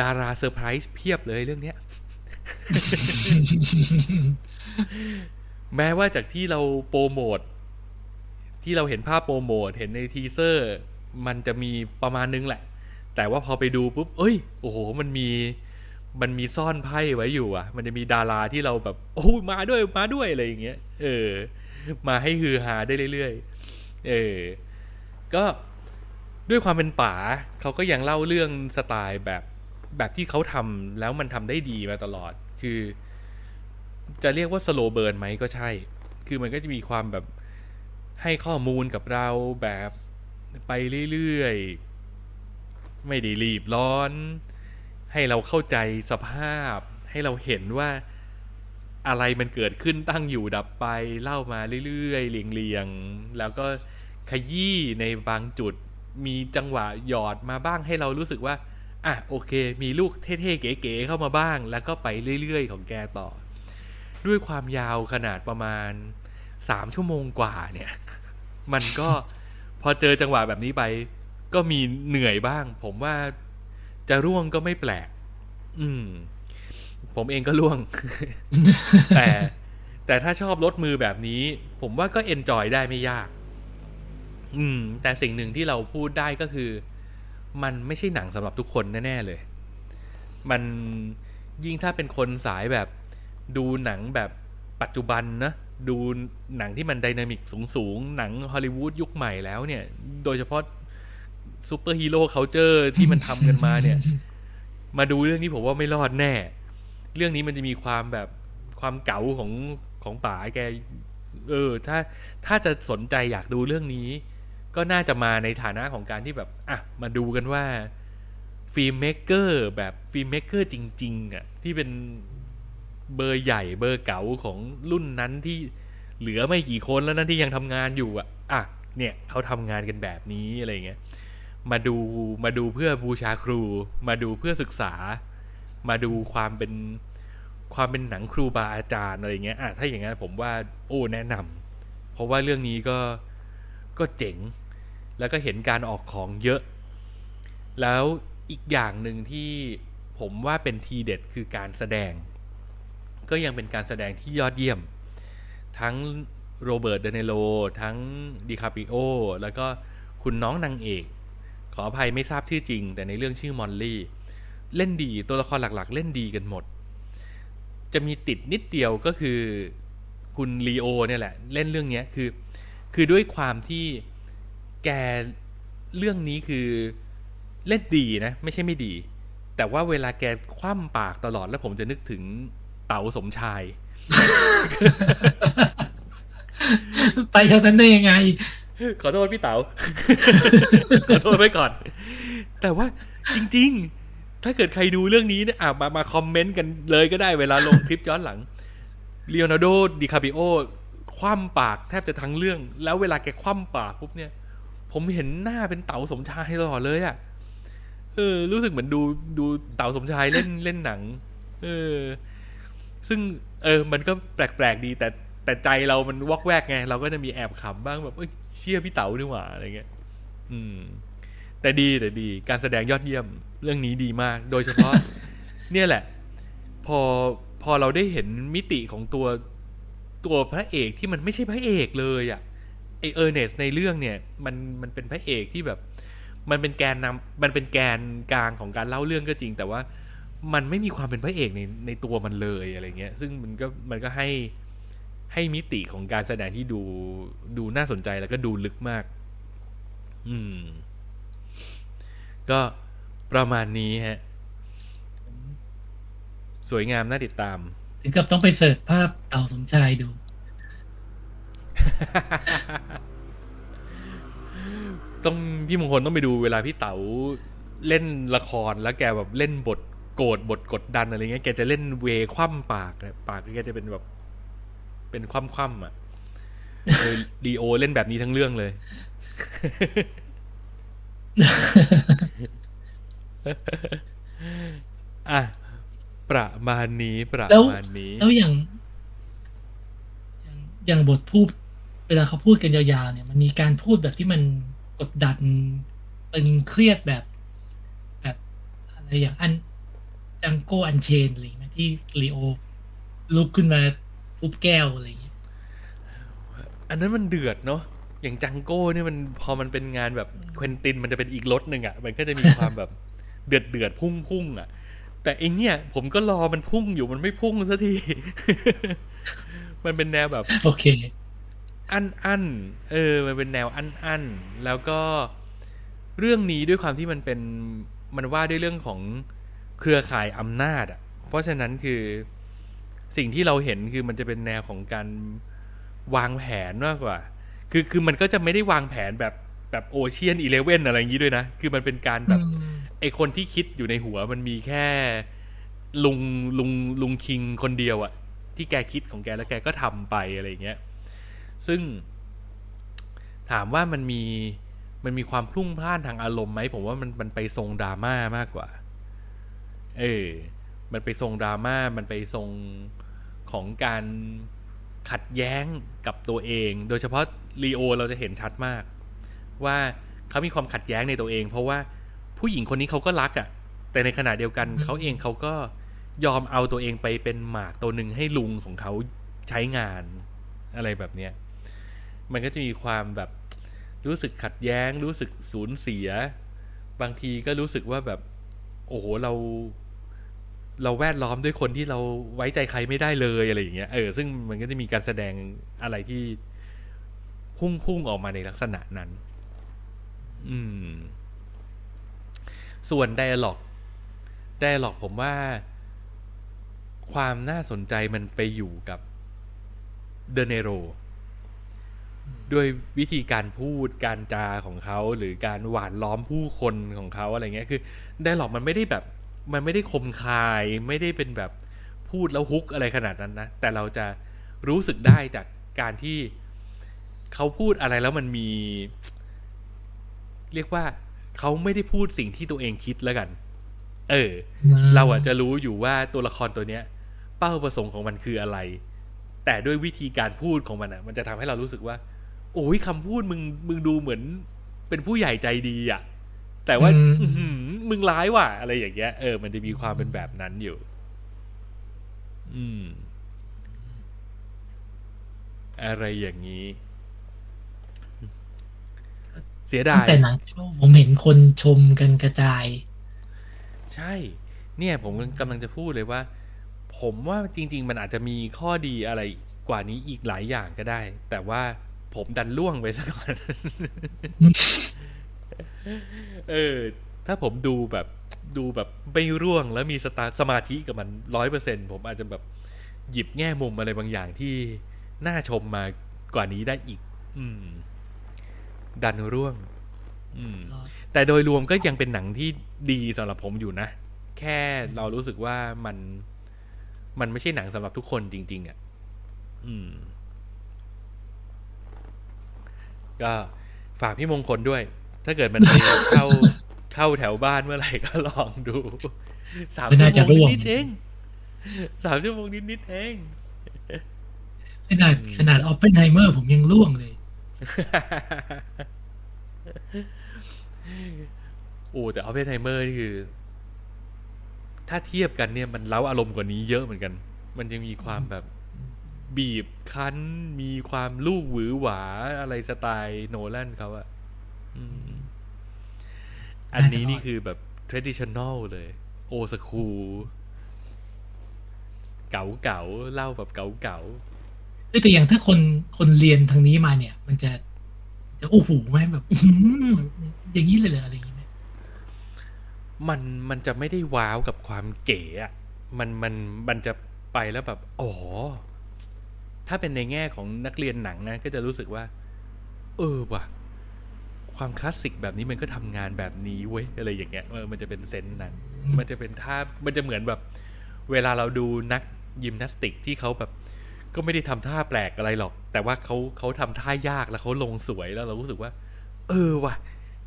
S2: ดาราเซอร์ไพรส์เพียบเลยเรื่องเนี้ย แม้ว่าจากที่เราโปรโมท ที่เราเห็นภาพโปรโมท เห็นในทีเซอร์ มันจะมีประมาณนึงแหละ แต่ว่าพอไปดูปุ๊บ เอ้ย โอ้โห มันมี มันมีซ่อนไพ่ไว้อยู่อะ มันจะมีดาราที่เราแบบ โอ้มาด้วยมาด้วยอะไรอย่างเงี้ย เออ มาให้ฮือฮาได้เรื่อยๆ เออ ก็ด้วยความเป็นป๋าเขาก็ยังเล่าเรื่องสไตล์แบบแบบที่เขาทำแล้วมันทำได้ดีมาตลอด คือ จะเรียกว่าสโลเบิร์นไหมก็ใช่ คือมันก็จะมีความแบบให้ข้อมูลกับเราแบบไปเรื่อยๆ ไม่ได้รีบร้อน ให้เราเข้าใจสภาพ ให้เราเห็นว่าอะไรมันเกิดขึ้นตั้งอยู่ดับไปเล่ามาเรื่อยๆเรียงๆแล้วก็ขยี้ในบางจุดมีจังหวะหยอดมาบ้างให้เรารู้สึกว่าอะโอเค มีลูกเท่ๆเก๋ๆเข้ามาบ้าง แล้วก็ไปเรื่อยๆ ของแกต่อ ด้วยความยาวขนาดประมาณสามชั่วโมงกว่าเนี่ย มันก็พอเจอจังหวะแบบนี้ไป ก็มีเหนื่อยบ้าง ผมว่า จะร่วงก็ไม่แปลก อืม ผมเองก็ร่วง แต่ แต่ถ้าชอบรถมือแบบนี้ ผมว่าก็เอนจอยได้ไม่ยาก อืม แต่สิ่งหนึ่งที่เราพูดได้ก็คือ มันไม่ใช่หนังสำหรับทุกคนแน่ ๆ เลย มันยิ่งถ้าเป็นคนสายแบบดูหนังแบบปัจจุบันนะดูหนังที่มัน dynamic สูงๆ หนังฮอลลีวูดยุคใหม่แล้วเนี่ย โดยเฉพาะ superhero culture ที่มันทำกันมาเนี่ย มาดูเรื่องนี้ผมว่าไม่รอดแน่ เรื่องนี้มันจะมีความแบบความเก๋าของของป๋าแก เออ ถ้าถ้าจะสนใจอยากดูเรื่องนี้ ก็น่าจะมาในฐานะของการที่แบบ อะ มาดูกันว่า filmmaker แบบ filmmaker จริง ๆอะที่เป็นเบอร์ใหญ่เบอร์เก๋าของรุ่นนั้นที่เหลือไม่กี่คนแล้วนั่นที่ยังทำงานอยู่อะ อะ เนี่ยเขาทำงานกันแบบนี้อะไรเงี้ย มาดูมาดูเพื่อบูชาครู มาดูเพื่อศึกษา มาดูความเป็นความเป็นหนังครูบาอาจารย์อะไรเงี้ยอะถ้าอย่างนั้นผมว่าโอ้แนะนำเพราะว่าเรื่องนี้ก็ก็เจ๋ง แล้วก็เห็นการออกของเยอะ แล้วอีกอย่างหนึ่งที่ผมว่าเป็นทีเด็ดคือการแสดง ก็ยังเป็นการแสดงที่ยอดเยี่ยม ทั้งโรเบิร์ตเดเนโลทั้งดิคาปิโอแล้วก็คุณน้องนางเอก ขออภัยไม่ทราบชื่อจริง แต่ในเรื่องชื่อมอลลี่ เล่นดีตัวละครหลักๆ เล่นดีกันหมด จะมีติดนิดเดียวก็คือคุณลีโอเนี่ยแหละ เล่นเรื่องนี้คือ คือด้วยความที่แกเรื่องนี้คือเล่นดีนะ ไม่ใช่ไม่ดี แต่ว่าเวลาแกคว่ำปากตลอดแล้วผมจะนึกถึงเต๋าสมชาย
S3: ไปทางนั้นได้ยังไง
S2: ขอโทษพี่เต๋าขอโทษไว้ก่อน แต่ว่าจริง ๆ ถ้าเกิดใครดูเรื่องนี้เนี่ยอะมามาคอมเมนต์กันเลยก็ได้เวลาลงคลิปย้อนหลังเลโอนาร์โดดิคาปิโอคว่ำปากแทบจะทั้งเรื่อง แล้วเวลาแกคว่ำปากปุ๊บเนี่ย ผมเห็นหน้าเป็นเต๋าสมชายตลอดเลยอะ่ะเออ รู้สึกเหมือนดูดูเต๋าสมชายเล่นเล่นหนัง เออ ซึ่ง เออ มันก็แปลกๆดีแต่ แต่ใจเรามันวอกแวกไง เราก็จะมีแอบขำบ้างแบบเอ้ยเชี่ยพี่เต๋านี่หว่าอะไรเงี้ย อืม แต่ดีแต่ดี การแสดงยอดเยี่ยมเรื่องนี้ดีมาก โดยเฉพาะ เนี่ยแหละ พอพอเราได้เห็นมิติของตัวตัวพระเอกที่มันไม่ใช่พระเอกเลยอะ่ะไอเออร์เนสในเรื่องเนี่ย มันมันเป็นพระเอกที่แบบ มันเป็นแกนนำมันเป็นแกนกลางของการเล่าเรื่องก็จริง แต่ว่ามันไม่มีความเป็นพระเอกในในตัวมันเลยอะไรเงี้ย ซึ่งมันก็มันก็ให้ ให้มิติของการแสดงที่ดูดูน่าสนใจแล้วก็ดูลึกมาก อืม ก็ประมาณนี้ฮะ สวยงามน่าติดตาม
S3: ถึงกับต้องไปเสิร์ชภาพเต่าสมชายดู
S2: ต้องพี่มงคลต้องไปดูเวลาพี่เต๋าเล่นละครแล้วแกแบบเล่นบทโกรธบทกดดันอะไรเงี้ยแกจะเล่นเวคว่ำปากเนี่ยปากแกจะเป็นแบบ เป็นคว่ำคว่ำๆอะเออดีโอเล่นแบบนี้ทั้งเรื่องเลย อะประมาณนี้ประ
S3: แล้ว
S2: มาณนี้
S3: แล้วอย่างอย่าง อย่างบทพูด เวลาเขาพูดกันยาวๆเนี่ย มันมีการพูดแบบที่มันกดดันตึงเครียดแบบ แบบอะไรอย่างอันจังโกอันเชนอะไรอย่างเงี้ยที่ลีโอลุกขึ้นมา ทุบแก้วอะไรอย่างเงี้ย
S2: อันนั้นมันเดือดเนาะอย่างจังโก้เนี่ยมันพอมันเป็นงานแบบเควินตินมันจะเป็นอีกรสหนึ่งอะ่ะ มันก็จะมีความแบบเดือดเดือดพุ่งพุ่งๆอะ แต่ไอเนี่ย ผมก็รอมันพุ่งอยู่มันไม่พุ่งสักที มันเป็นแนวแบบ
S3: โอเค
S2: อันอันเออ มันเป็นแนวอันอันแล้วก็เรื่องนี้ด้วยความที่มันเป็นมันว่าด้วยเรื่องของเครือข่ายอำนาจอะ เพราะฉะนั้นคือ สิ่งที่เราเห็นคือมันจะเป็นแนวของการวางแผนมากกว่า คือคือมันก็จะไม่ได้วางแผนแบบแบบโอเชียนอีเลเว่นอะไรอย่างนี้ด้วยนะ คือมันเป็นการแบบไอคนที่คิดอยู่ในหัวมันมีแค่ลุงลุงลุงคิงคนเดียวอะที่แกคิดของแกแล้วแกก็ทำไปอะไรอย่างเงี้ย ซึ่งถามว่ามันมีมันมีความพลุ่งพล่านทางอารมณ์ไหมผมว่ามันมันไปทรงดราม่ามากกว่า เออ มันไปทรงดราม่ามันไปทรงของการขัดแย้งกับตัวเอง โดยเฉพาะลีโอเราจะเห็นชัดมาก ว่าเขามีความขัดแย้งในตัวเอง เพราะว่าผู้หญิงคนนี้เขาก็รักอะ่ะ แต่ในขณะเดียวกันเขาเองเขาก็ยอมเอาตัวเองไปเป็นหมากตัวหนึ่งให้ลุงของเขาใช้งานอะไรแบบเนี้ยมันก็จะมีความแบบรู้สึกขัดแย้ง รู้สึกสูญเสีย บางทีก็รู้สึกว่าแบบ โอ้โหเรา เราแวดล้อมด้วยคนที่เราไว้ใจใครไม่ได้เลยอะไรอย่างเงี้ยเออซึ่งมันก็จะมีการแสดงอะไรที่พุ่งพุ่งออกมาในลักษณะนั้น อืม ส่วน dialog dialog ผมว่า ความน่าสนใจมันไปอยู่กับเดเนโรด้วยวิธีการพูดการจาของเขา หรือการหวานล้อมผู้คนของเขาอะไรเงี้ย คือ dialog มันไม่ได้แบบ มันไม่ได้คมคายไม่ได้เป็นแบบพูดแล้วฮุกอะไรขนาดนั้นนะ แต่เราจะรู้สึกได้จากการที่เขาพูดอะไรแล้วมันมี เรียกว่าเขาไม่ได้พูดสิ่งที่ตัวเองคิดแล้วกัน เออ เราอาจจะรู้อยู่ว่าตัวละครตัวเนี้ย เป้าประสงค์ของมันคืออะไร แต่ด้วยวิธีการพูดของมันอะ มันจะทำให้เรารู้สึกว่า โอ้ยคำพูดมึงมึงดูเหมือน เป็นผู้ใหญ่ใจดีอะ แต่ว่า
S3: อืม
S2: อื้อหือมึงร้ายว่ะอะไรอย่างเงี้ยเออมันจะมีความเป็นแบบนั้นอยู่ อืม อะไรอย่างนี้ เสียดา
S3: ตั้ง
S2: ย
S3: แต่หนังเข้าผมเห็นคนชมกันกระจาย
S2: ใช่ เนี่ย ผมกำลังจะพูดเลยว่า ผมว่าจริง ๆ มันอาจจะมีข้อดีอะไรกว่านี้อีกหลายอย่างก็ได้ แต่ว่าผมดันล่วงไปซะก่อน เออ ถ้าผมดูแบบดูแบบไม่ร่วงแล้วมีสตาสมาธิกับมันร้อยเปอร์เซ็นผมอาจจะแบบหยิบแง่มุมอะไรบางอย่างที่น่าชมมากว่านี้ได้อีก อืม ดันร่วง อืม แต่โดยรวมก็ยังเป็นหนังที่ดีสำหรับผมอยู่นะ แค่เรารู้สึกว่ามัน มันไม่ใช่หนังสำหรับทุกคนจริง ๆอะ อืม ก็ฝากพี่มงคลด้วย ถ้าเกิดมันไปเข้าเข้าแถวบ้านเมื่อไหร่ก็ลองดู
S3: ไม่
S2: ชั่
S3: น่าจะร่ว
S2: ง สามชั่
S3: วโมง
S2: นิดๆเองสามชั่วโมงนิดๆเอง
S3: ขนาดขนาดออปเปนไฮเมอร์ผมยังร่วงเลย
S2: โอ้แต่ออ p เพนไฮเมอร์นี่คือ ถ้าเทียบกันเนี่ยมันเร้าอารมณ์กว่านี้เยอะเหมือนกัน มันยังมีความแบบบีบคั้น มีความลูกหวือหวาอะไรสไตล์โนแลนเขาอะ อืมอันนี้นี่คือแบบ traditional เลย โอสคูเก๋าเก๋าๆเล่าแบบเก๋าเก๋าๆ
S3: เอ้ยแต่อย่างถ้าคนคนเรียนทางนี้มาเนี่ย มันจะจะโอ้โหไหมแบบอื้อหืออย่างนี้เลยเหรออะไรอย่างนี้ไหม
S2: มันมันจะไม่ได้ว้าวกับความเก๋อะมันมันมันจะไปแล้วแบบ อ๋อ ถ้าเป็นในแง่ของนักเรียนหนังนะ ก็จะรู้สึกว่า เออว่ะ ความคลาสสิกแบบนี้มันก็ทำงานแบบนี้เว้ยอะไรอย่างเงี้ยเออมันจะเป็นเซนส์นั้น มันจะเป็นท่ามันจะเหมือนแบบ เวลาเราดูนักยิมนาสติกที่เขาแบบ ก็ไม่ได้ทำท่าแปลกอะไรหรอก แต่ว่าเขาเขาทำท่ายากแล้วเขาลงสวยแล้วเรารู้สึกว่า เออว่ะ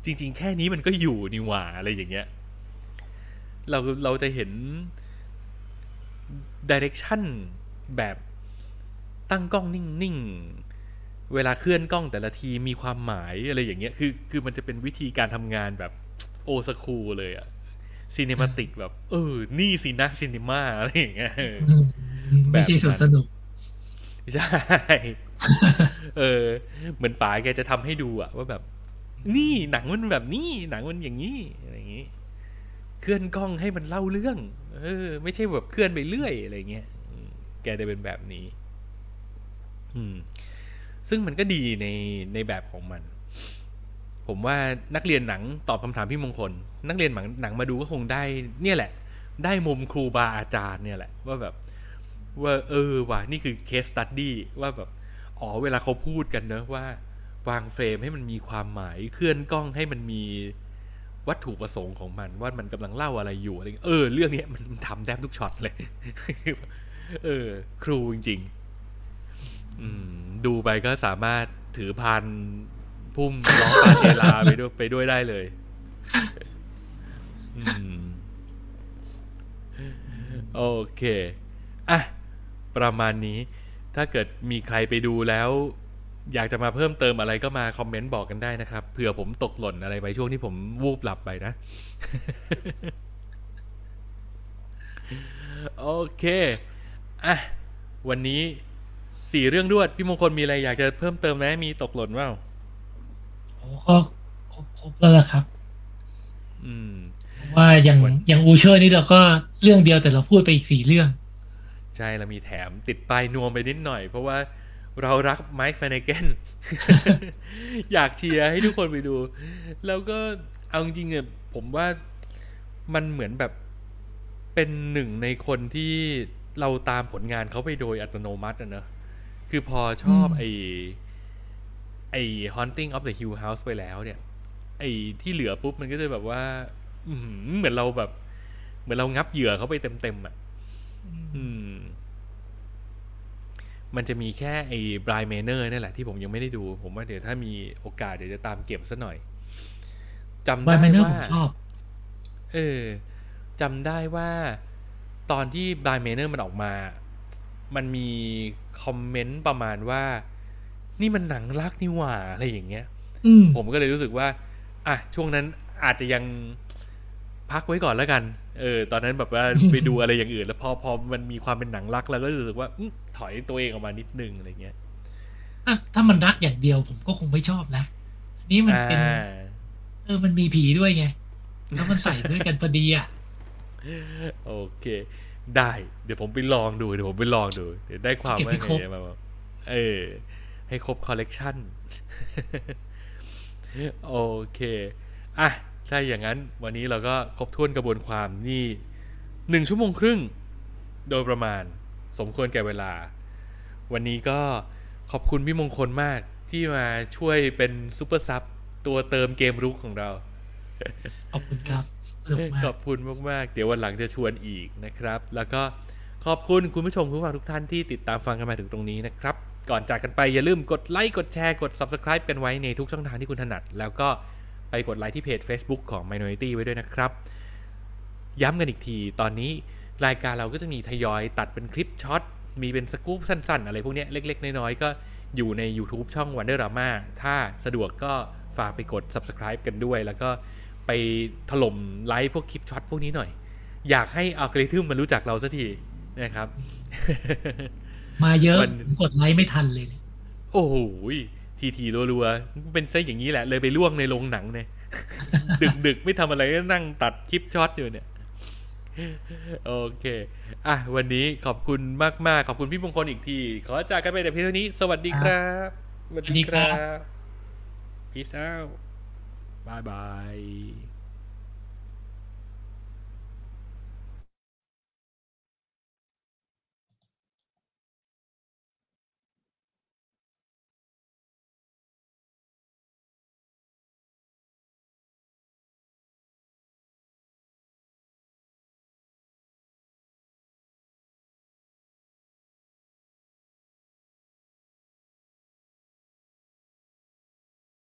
S2: จริง ๆ แค่นี้มันก็อยู่นี่หว่าอะไรอย่างเงี้ย เราเราจะเห็นดิเรกชันแบบตั้งกล้องนิ่ง ๆ เวลาเคลื่อนกล้องแต่ละทีมีความหมายอะไรอย่างเงี้ยคือคือมันจะเป็นวิธีการทำงานแบบโอสคูเลยอะซีเนมาติกแบบ เออ นี่สินะซีนิมาอะไรอย่างเงี้ยเออ
S3: อืม
S2: แบบ
S3: ไม่ใช่สวนสนุก
S2: ใช่ เออ เหมือนป๋าแกจะทำให้ดูอะว่าแบบ นี่หนังมันแบบนี้ หนังมันอย่างนี้อะไรอย่างนี้เคลื่อนกล้องให้มันเล่าเรื่อง เออ ไม่ใช่แบบเคลื่อนไปเรื่อยอะไรเงี้ยอืมแกจะเป็นแบบนี้ อืม ซึ่งมันก็ดีในในแบบของมัน ผมว่านักเรียนหนังตอบคำถามพี่มงคล นักเรียนหนังหนังมาดูก็คงได้ เนี่ยแหละ ได้มุมครูบาอาจารย์เนี่ยแหละ ว่าแบบ ว่าเออว่ะนี่คือเคสตัดดี้ว่าแบบอ๋อเวลาเขาพูดกันเนอะว่าวางเฟรมให้มันมีความหมายเคลื่อนกล้องให้มันมีวัตถุประสงค์ของมัน ว่ามันกำลังเล่าอะไรอยู่อะไรเงี้ยเออ เรื่องเนี้ยมันมันทำแทบทุกช็อตเลย เออ ครูจริง ๆ ดูไปก็สามารถถือพานพุ่มร้องปาเจลาไปด้วยไปด้วยได้เลยโอเค อะ ประมาณนี้ ถ้าเกิดมีใครไปดูแล้ว อยากจะมาเพิ่มเติมอะไรก็มาคอมเมนต์บอกกันได้นะครับ เผื่อผมตกหล่นอะไรไปช่วงที่ผมวูบหลับไปนะ โอเค อะ วันนี้ สี่เรื่องรวดพี่มงคลมีอะไรอยากจะเพิ่มเติมไหมมีตกหล่นเปล่า
S3: โอ้ก็ครบครบแล้วล่ะครับ
S2: อืม
S3: ว่าอย่าง
S2: วัน
S3: อย่างอูเชอร์นี่เราก็เรื่องเดียวแต่เราพูดไปอีกสี่เรื่อง
S2: ใช่เรามีแถมติดปลายนวมไปนิดหน่อย เพราะว่าเรารักไมค์แฟนเกนอยากเชียร์ให้ทุกคนไปดู แล้วก็เอาจริงๆเนี่ยผมว่ามันเหมือนแบบเป็นหนึ่งในคนที่เราตามผลงานเขาไปโดยอัตโนมัติอะเนอะ คือพอชอบ
S3: อืม
S2: ไอ้ไอ้ Haunting of the Hill House ไปแล้วเนี่ย ไอ้ที่เหลือปุ๊บมันก็จะแบบว่าอื้อหือเหมือนเราแบบ เหมือนเรางับเหยื่อเขาไปเต็มๆอะอืมมันจะมีแค่ไอ้ Bly Manor นี่แหละที่ผมยังไม่ได้ดู ผมว่าเดี๋ยวถ้ามีโอกาสเดี๋ยวจะตามเก็บซะหน่อยจำ
S3: บา
S2: ได้
S3: ยไมเนอร์ผ
S2: ว่า Bly Manor ผ
S3: มชอบ
S2: เออจำได้ว่า ตอนที่ Bly Manor มันออกมา มันมี คอมเมนต์ประมาณว่า นี่มันหนังรักนี่หว่าอะไรอย่างเงี้ย
S3: อืม
S2: ผมก็เลยรู้สึกว่า อะช่วงนั้นอาจจะยังพักไว้ก่อนแล้วกัน เออ ตอนนั้นแบบว่าไปดูอะไรอย่างอื่น แล้วพอพอมันมีความเป็นหนังรักแล้วก็รู้สึกว่าอื้อถอยตัวเองออกมานิดนึงอะไรเงี้ย
S3: ถ้าถ้ามันรักอย่างเดียวผมก็คงไม่ชอบนะอันนี้มัน
S2: อ่า
S3: เป็นเออมันมีผีด้วยไงแล้วมันใส่ด้วยกันพอดีอะ
S2: โอเค ได้ เดี๋ยวผมไปลองดู เดี๋ยวผมไปลองดู เดี๋ยวได้ตาม
S3: เก็บ
S2: ว่า
S3: ให้ครบ
S2: ไงมาบอกเออ ให้ครบคอลเลกชันโอเค อะ ถ้าอย่างนั้นวันนี้เราก็ครบถ้วนกระบวนความนี่หนึ่งชั่วโมงครึ่ง โดยประมาณสมควรแก่เวลา วันนี้ก็ขอบคุณพี่มงคลมากที่มาช่วยเป็น super sub ตัวเติมเกมรุกของเรา
S3: ขอบคุณครับสนุกมา
S2: ขอบคุณมาก ๆ เดี๋ยววันหลังจะชวนอีกนะครับ แล้วก็ขอบคุณคุณผู้ชมผู้ฟังทุกท่านที่ติดตามฟังกันมาถึงตรงนี้นะครับ ก่อนจากกันไปอย่าลืมกดไลค์กดแชร์กด Subscribe กันไว้ในทุกช่องทางที่คุณถนัด แล้วก็ไปกดไลค์ที่เพจ Facebook ของ Minority ไว้ด้วยนะครับ ย้ำกันอีกทีตอนนี้รายการเราก็จะมีทยอยตัดเป็นคลิปช็อตมีเป็นสกู๊ปสั้น ๆ อะไรพวกนี้เล็ก ๆ น้อย ๆ ก็อยู่ใน YouTube ช่อง Wonder Drama ถ้าสะดวกก็ฝากไปกด Subscribe กันด้วย แล้วก็ ไปถล่มไลค์พวกคลิป Shorts พวกนี้หน่อย อยากให้อัลกอริทึมมันรู้จักเราสักทีนะครับ
S3: มาเยอะ
S2: มัน
S3: ผมกดไลค์ไม่ทันเลยเนี่ย
S2: โอ้โหทีทีรัวๆเป็นซะอย่างนี้แหละ เลยไปร่วงในโรงหนังเนี่ยดึกๆไม่ทำอะไรก็นั่งตัดคลิป Shorts อยู่เนี่ย โอเค อะ วันนี้ขอบคุณมาก ๆ ขอบคุณพี่มงคลอีกที ขอจากกันไปแต่เพียงเท่านี้ สวัสดีครับ สวัสดีครับ peace out 拜拜。